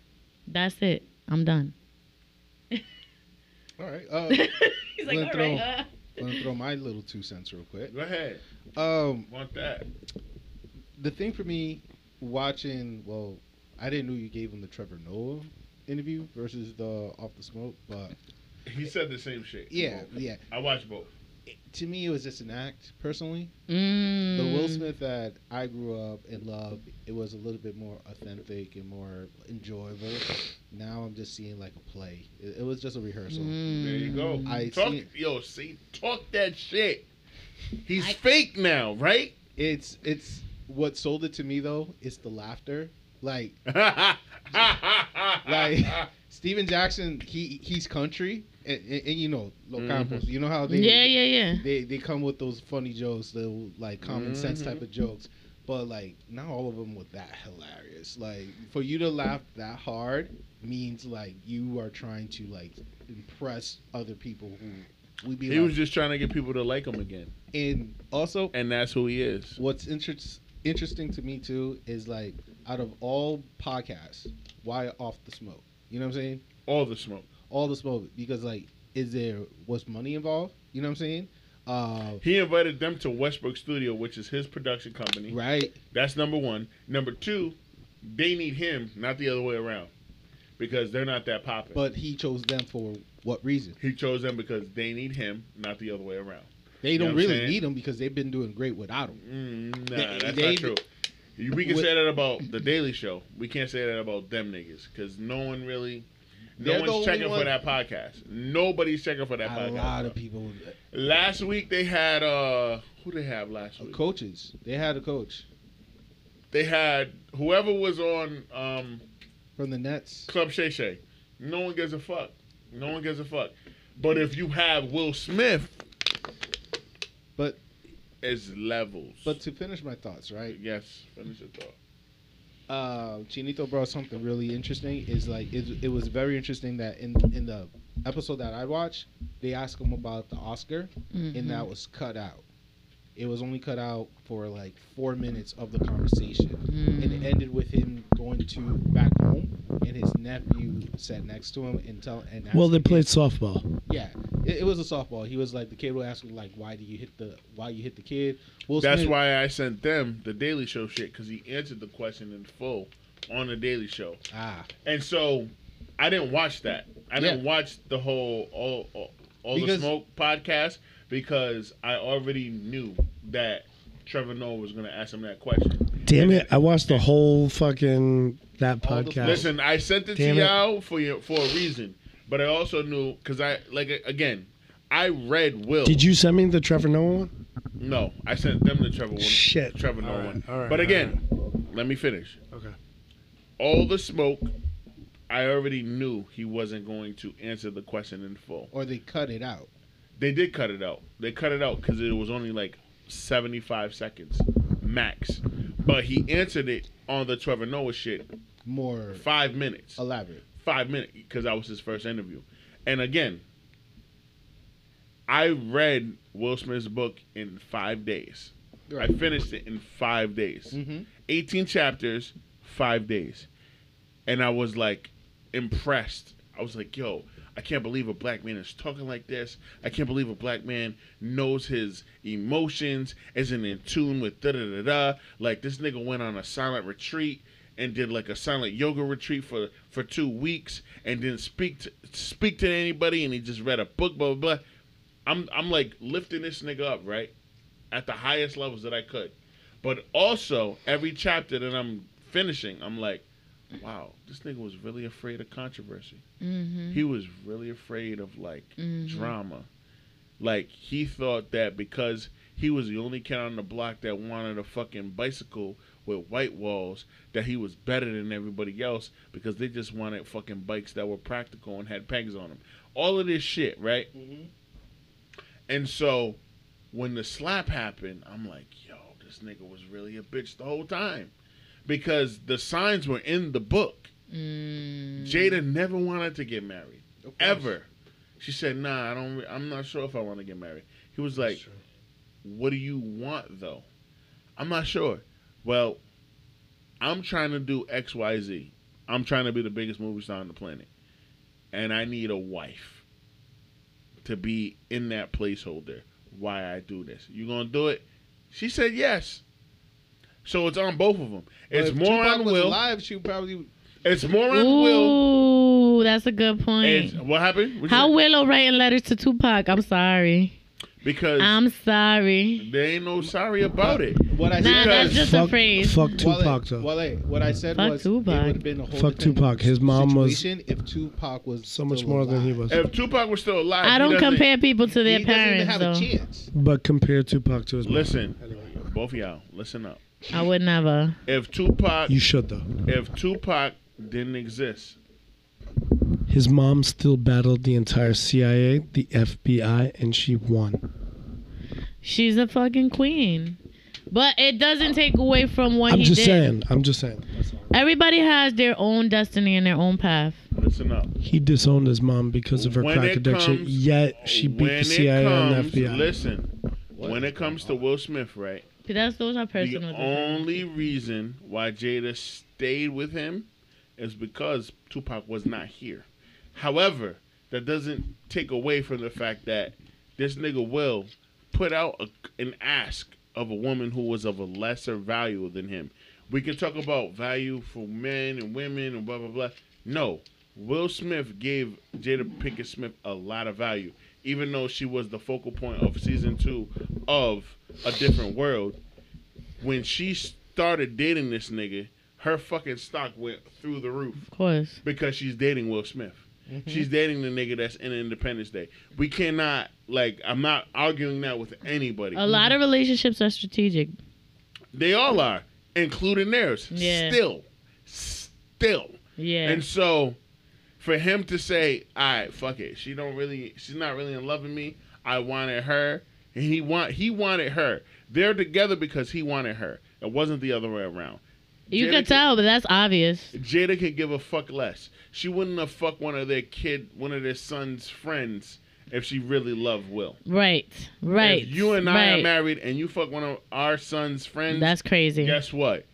That's it. I'm done. All right. Uh, He's like, like, all all right, right. I'm gonna throw my little two cents real quick. Go ahead. Um, Want that? the thing for me, watching, well, I didn't know you gave him the Trevor Noah interview versus the Off the Smoke, but He said the same shit. yeah, Both. yeah. I watched both. It- to me, it was just an act, personally. Mm. The Will Smith that I grew up and loved, it was a little bit more authentic and more enjoyable. Now I'm just seeing like a play. It, it was just a rehearsal. Mm. There you go. I talk, seen- yo, see, talk that shit. He's I- fake now, right? It's it's what sold it to me though. It's the laughter. Like like Stephen Jackson, he he's country, and, and, and you know, Los Mhm. Campos. You know how they Yeah, yeah, yeah. they they come with those funny jokes, the like common sense Mhm. type of jokes. but like not all of them were that hilarious. Like for you to laugh that hard means like you are trying to like impress other people who we be He like, was just trying to get people to like him again, and also and that's who he is. what's interest, interesting to me too is like out of all podcasts, why off the smoke? You know what I'm saying? All the smoke. All the smoke because like is there was money involved? You know what I'm saying? Uh, He invited them to Westbrook Studio, which is his production company. right. That's number one. Number two, they need him, not the other way around, because they're not that popular. But he chose them for what reason? he chose them because they need him, not the other way around. They don't really need him because they've been doing great without him. Mm, nah, They- that's they- not true. We can With- say that about the Daily Show. We can't say that about them niggas because no one really, no one's checking one- for that podcast. Nobody's checking for that a podcast. A lot of people, Last week they had uh, who they have last uh, week? coaches. They had a coach They had whoever was on um, from the Nets. Club Shay Shay. No one gives a fuck. No one gives a fuck. But if you have Will Smith, it's levels. but to finish my thoughts, right? yes, finish your thought. uh, Chinito brought something really interesting. Is like it, it was very interesting that in in the episode that I watched, they asked him about the Oscar, Mhm. and that was cut out. It was only cut out for like four minutes of the conversation, and it Mm. ended with him going to back home, and his nephew sat next to him and tell and Well, they asked him- played softball. Yeah, it, it was a softball. He was like the kid would ask him like, "Why do you hit the Why you hit the kid?" Will That's Smith- why I sent them the Daily Show shit because he answered the question in full on the Daily Show, Ah, and so I didn't watch that. I didn't watch the whole all all, all the smoke podcast because I already knew that Trevor Noah was going to ask him that question. Damn it! I watched the whole fucking that podcast. Listen, I sent it Damn to it. y'all for you for a reason, but I also knew because I like again, I read Will. Did you send me the Trevor Noah one? No, I sent them the Trevor one. Shit. Trevor Noah right, one. all right, but all again, let me finish. Okay. All the smoke, I already knew he wasn't going to answer the question in full. or they cut it out. They did cut it out. They cut it out because it was only like seventy-five seconds max. But he answered it on the Trevor Noah shit More five minutes. elaborate. five minutes because that was his first interview. And again, I read Will Smith's book in five days. I finished it in five days. Mm-hmm. 18 chapters, five days. And I was like impressed. I was like, yo, I can't believe a black man is talking like this. I can't believe a black man knows his emotions, isn't in tune with da da da da. Like this nigga went on a silent retreat and did like a silent yoga retreat for for two weeks and didn't speak to speak to anybody and he just read a book, blah blah blah. I'm I'm like lifting this nigga up, right? At the highest levels that I could. But also every chapter that I'm finishing, I'm like, wow, this nigga was really afraid of controversy. Mhm. He was really afraid of like Mhm. drama. Like he thought that because he was the only kid on the block that wanted a fucking bicycle with white walls, that he was better than everybody else because they just wanted fucking bikes that were practical and had pegs on them. All of this shit, right? And so when the slap happened, I'm like, yo, this nigga was really a bitch the whole time. Because the signs were in the book. Mm. Jada never wanted to get married. Ever. She said, nah, I don't I'm not sure if I want to get married. He was like, what do you want though? I'm not sure. Well, I'm trying to do XYZ. I'm trying to be the biggest movie star on the planet. And I need a wife to be in that placeholder why I do this. You gonna do it? She said yes. So it's on both of them. It's if more Tupac on was Will. Alive, she probably It's more on Will. Ooh, that's a good point. It's, what happened? What How say? Willow writing letters to Tupac? I'm sorry. Because I'm sorry. there ain't no sorry about it. what I Nah, said. that's Because- just a phrase. fuck Wole, Tupac though. Wole, what I said Fuck was Tupac. it would have been a whole Fuck Tupac. His mom was situation if Tupac was so much still more than he was. If Tupac was still alive, I don't compare people to their he doesn't even parents, have though. a chance. But compare Tupac to his mom. Listen, both of y'all, listen up. I would never. If Tupac, You should though. if Tupac didn't exist, His mom still battled the entire CIA, the FBI, and she won. She's a fucking queen. But it doesn't take away from what I'm he just did. saying. I'm just saying. Everybody has their own destiny and their own path. Listen up. He disowned his mom because of her When crack it addiction. comes- yet she beat when the it CIA comes, and the FBI. Listen, when it comes to Will Smith, right? That's those are The personal. decisions. only reason why Jada stayed with him is because Tupac was not here. However, that doesn't take away from the fact that this nigga Will put out a, an ask of a woman who was of a lesser value than him. We can talk about value for men and women and blah blah blah. No, Will Smith gave Jada Pinkett Smith a lot of value, even though she was the focal point of season two of A Different World. When she started dating this nigga, her fucking stock went through the roof Of course. because she's dating Will Smith. Mm-hmm. She's dating the nigga that's in Independence Day. We cannot like I'm not arguing that with anybody. A lot of relationships are strategic. They all are, including theirs. Yeah. Still. Still. Yeah. And so for him to say, "All right, fuck it. She don't really she's not really in love with me. I wanted her." And he want he wanted her. They're together because he wanted her. It wasn't the other way around. you Jada could tell, but that's obvious. Jada could give a fuck less. She wouldn't have fucked one of their kid, one of their son's friends, if she really loved Will. Right. Right. If you and I right. are married and you fuck one of our son's friends, That's crazy. guess what?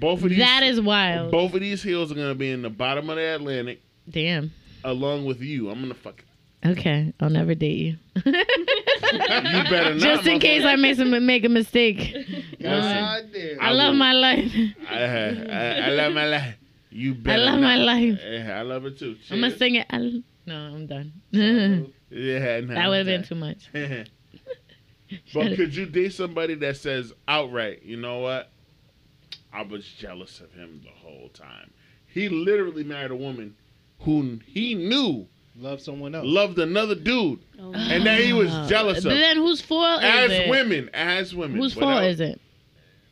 Both of these That is wild. both of these hills are gonna be in the bottom of the Atlantic, Damn. along with you. I'm gonna fuck. It. Okay, I'll never date you. You better not. Just in case I make some make a mistake. Listen, I love my life. I, I, I love my life. You better. I love my life. Yeah, I love it too. I'm gonna sing it. I, no, I'm done. Yeah, no, that would have been too much. but could you date somebody that says outright, you know what? I was jealous of him the whole time. He literally married a woman who he knew loved someone else. loved another dude, Oh. and that he was jealous of. But then whose fault is As it? women, as women. Whose Without- fault is it?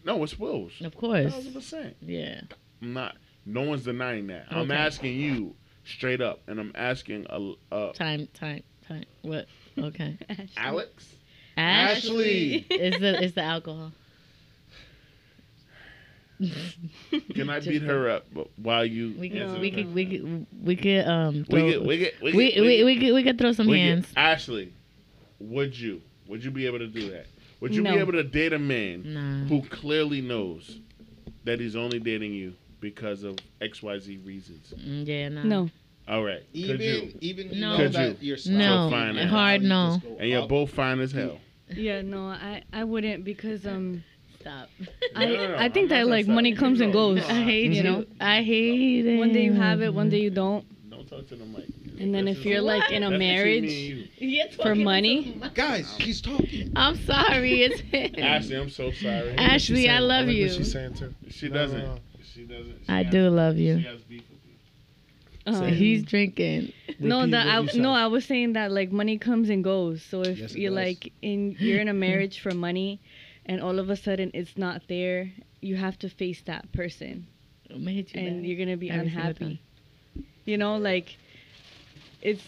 No, it's Will's. Of course. Thousand percent. Yeah. I'm not. No one's denying that. I'm asking you straight up, and I'm asking a, uh, Time. Time. Time. What? Okay. Alex. Ashley. Ashley. is the is the alcohol? Can I beat her up while you? We answer could. We the could. We could. We could. Um. We Throw, get, we get, we we, we, we, could, we could throw some we get- hands. Ashley, would you? Would you be able to do that? Would you No. be able to date a man Nah. who clearly knows that he's only dating you because of X Y Z reasons? Mm, Yeah. No. No. All right. Even Could you? even you No. know Could that you? you're No. slapping fine, and hard no. And you're both fine as hell. Yeah, no, I I wouldn't because um Stop. I No, I think I'm that like money comes and go. goes. I hate You you. know? I hate it. One day you have it, one day you don't. Don't talk to the mic. And then This if you're like in a that's between me marriage for money, Guys, she's talking. I'm sorry. It's him. Ashley, I'm so sorry. Uh, Ashley, I love like you. What she's saying too. She No, doesn't. no, no. She doesn't. She I has- do love you. She has beef with you. um, He's drinking. no, Repeat that I no, I was saying that like money comes and goes. So if Yes, you're does. like in you're in a marriage for money, and all of a sudden it's not there, you have to face that person, I'm gonna hit you and you're gonna be unhappy. You know, like it's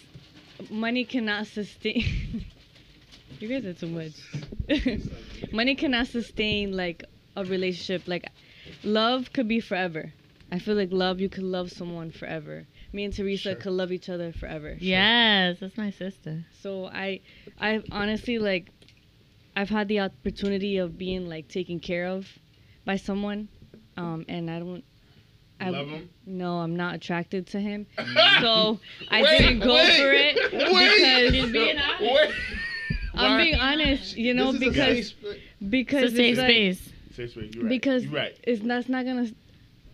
money cannot sustain. you guys are too much. money cannot sustain like a relationship. Like love could be forever. I feel like love you could love someone forever. Me and Teresa Sure. could love each other forever. Yes, that's my sister. So I, I honestly like, I've had the opportunity of being like taken care of by someone, um, and I don't. I, Love him? No, I'm not attracted to him. so I Wait, didn't go wait, for it wait. because being honest. Wait. I'm being honest. You know, This is a because safe- because It's a safe it's like, space. Say sweet, you're right. because you're right. it's that's not gonna.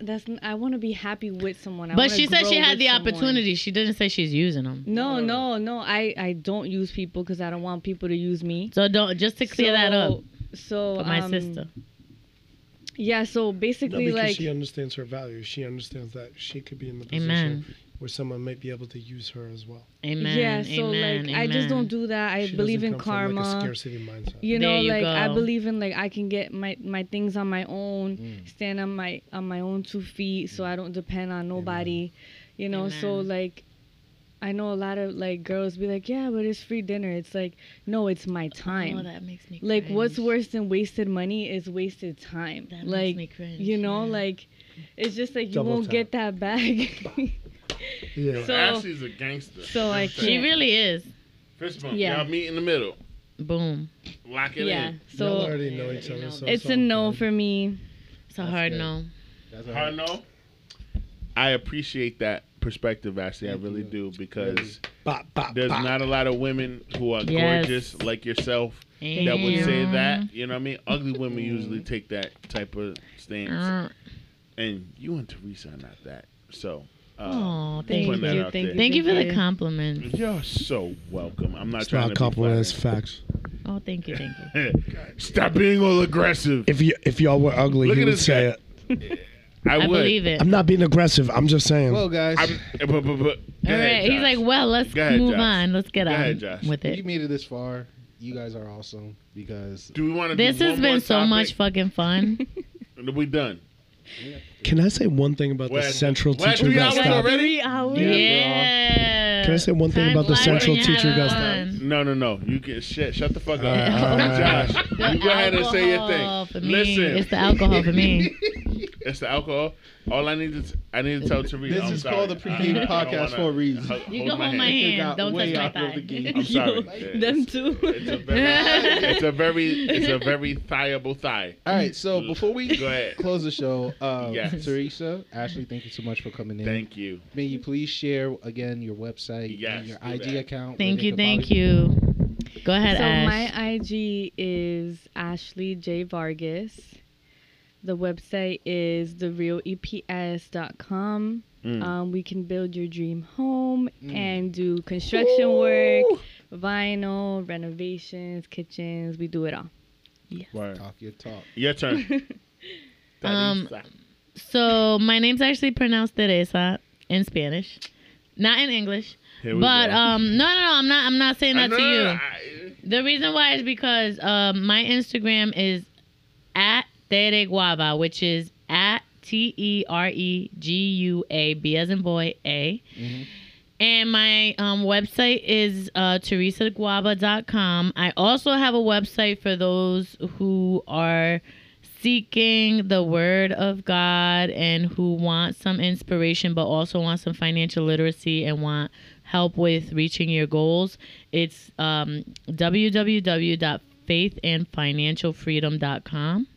That's I want to be happy with someone. I But she said she had the someone. opportunity. She didn't say she's using them. No, No. no, no. I I don't use people because I don't want people to use me. So don't just to clear that up So for my um, sister. Yeah, so basically, because like, she understands her value. She understands that she could be in the position Amen. Where someone might be able to use her as well. Amen. yeah, so amen, like, I just don't do that. I She believe in come from, like, a karma. scarcity mindset. you There know, you like I believe in like I can get my my things on my own, Mm. stand on my on my own two feet, so I don't depend on nobody. You know, so like, I know a lot of like girls be like, yeah, but it's free dinner. It's like, no, it's my time. Oh, that makes me like, what's worse than wasted money is wasted time. That like, makes me cringe. you know, yeah. like, it's just like you won't tap. get that back. Yeah. So- Ashley's a gangster. so I she really is. Fist bump. Yeah. Y'all meet in the middle. Boom. Lock it yeah. in. Y'all So already know each other. So it's a no good. for me. It's a That's hard good. no. That's all Hard no. I appreciate that perspective, Ashley. I really you. do because Bop, bop, there's bop. not a lot of women who are Yes. gorgeous like yourself that would say that. You know what I mean? Ugly women usually take that type of stance, Uh, and you and Teresa are not that. So, uh, Oh, Thank thank you. thank you. Thank you for the you. compliment. You're so welcome. I'm not It's trying not to compliment. It's be facts. Oh, thank you, thank you. flattering. Stop being all aggressive. If you if y'all were ugly, Look he would say guy. it. I, I would. believe it. I'm not being aggressive. I'm just saying. Well, guys, I'm, but, but, but, go All ahead, right. He's like, well, let's ahead, move Josh. on. Let's get Go on ahead, Josh. with you made it this far. You guys are awesome because Do we want to? This do has one been so much fucking fun. And We done. Can I say one thing about We're the central we're teacher three got stopped? already? Three hours. yeah. Can I say one thing about the central teacher having got fun. No, no, no. You get shut. Shut the fuck up, All right, all right, Josh. You go ahead and say your thing. Listen, it's the alcohol for me. it's the alcohol. All I need is I need to tell Teresa. This I'm is sorry. called the pregame I- I podcast wanna- for a reason. hold- You hold can hold my It hand. Don't way touch my off the thigh. I'm sorry. Yo, them too. It's a very, it's a very, it's a very thighable thigh. All right, so before we Go ahead. close the show, uh, Yes. Teresa, Ashley, thank you so much for coming in. Thank you. May you please share again your website Yes, and your IG that. account. Thank you, thank follow you. Go ahead, so Ash. my IG is Ashley J Vargas. The website is therealeps.com. Mm. Um, we can build your dream home Mm. and do construction work, vinyl, renovations, kitchens. We do it all. Word. Talk your talk. Your turn. Um, So my name's actually pronounced Teresa in Spanish, not in English. Here we But go. um, no, no, no. I'm not. I'm not saying I that to know, you. I- The reason why is because um, my Instagram is at Tere Guaba, which is at T E R E G U A B as in boy A. Mhm. And my um, website is uh, teresaguaba.com. I also have a website for those who are seeking the word of God and who want some inspiration, but also want some financial literacy and want help with reaching your goals. It's um, www.faithandfinancialfreedom.com.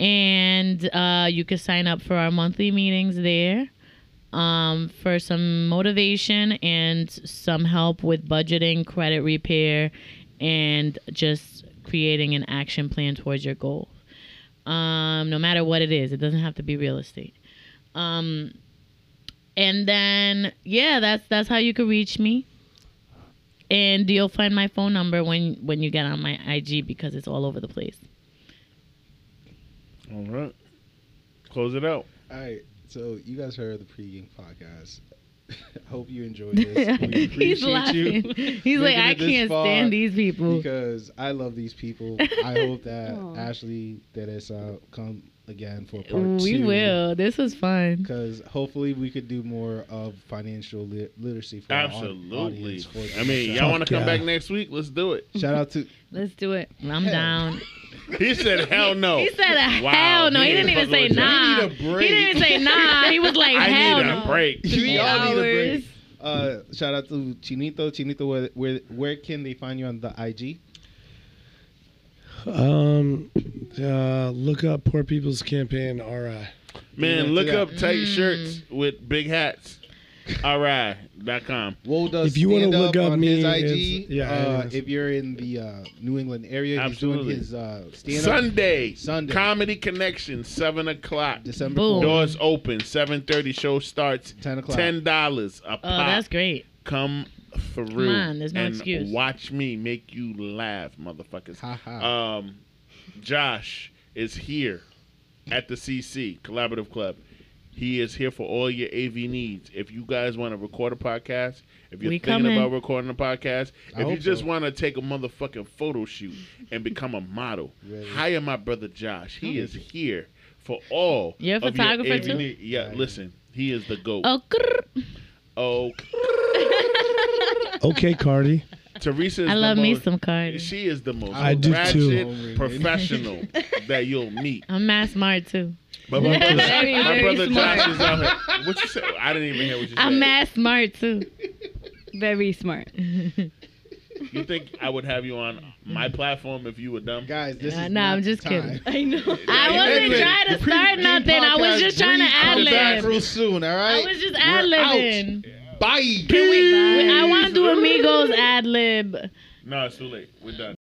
And uh, you can sign up for our monthly meetings there um, for some motivation and some help with budgeting, credit repair, and just creating an action plan towards your goal. Um, no matter what it is, it doesn't have to be real estate. Um, and then yeah, that's that's how you can reach me. And you'll find my phone number when when you get on my IG because it's all over the place. All right. Close it out. All right, so you guys heard the pregame podcast. Hope you enjoyed this. We appreciate He's laughing. you He's like, making I it this can't far stand these people. because I love these people. I hope that Aw. Ashley Teresa come again for part We two. will. This was fun. Because hopefully we could do more of financial li- literacy for our au- Absolutely. audience. For I mean, y'all want to come yeah. back next week? Let's do it. shout out to Let's do it. I'm Hell. down. He said, "Hell no." He said, a Wow, hell no. he He, didn't even say with nah. Need a break. He didn't even say nah. He was like, I hell need no. a break. Three Y'all need a break. Uh, shout out to Chinito. Chinito, where, where where can they find you on the IG? Um, uh, look up Poor People's Campaign. RI. Man, look up tight Mm. shirts with big hats. All right, dot com. Wo does If you wanna stand look up on me, his it's- IG, yeah, uh, it is. if you're in the uh, New England area, Absolutely. he's doing his uh, stand up Sunday, Sunday. Comedy Connection, seven o'clock. December Boom. 4th, Doors open, seven thirty. Show starts 10 o'clock. ten dollars a pop. Oh, that's great. Come through. on, there's no and excuse. Watch me make you laugh, motherfuckers. Ha ha. Um, Josh is here at the CC Collaborative Club. He is here for all your AV needs. If you guys want to record a podcast, if you're We thinking coming. about recording a podcast, I if you just so. want to take a motherfucking photo shoot and become a model, Really? hire my brother Josh. He is here for all. You're a of your photographer AV too? need- Yeah, Right. listen, he is the goat. Oh, grrr. Oh, Okay, Cardi. Teresa is I the love me most- some Cardi. She is the most I do ratchet too. professional that you'll meet. I'm mad smart too. But my brother, Very, my very brother smart. Josh is out here. What you said? I didn't even hear what you said. I'm mad smart too. Very smart. You think I would have you on my platform if you were dumb? Guys, this Uh, is nah, I'm just the kidding. I know. I wasn't trying to the start pre-game nothing. I was just trying to Bree ad comes back real soon, all I was just We're ad out. libbing. Bye. Can we? I want to do Amigos ad lib. No, it's too late. We're done.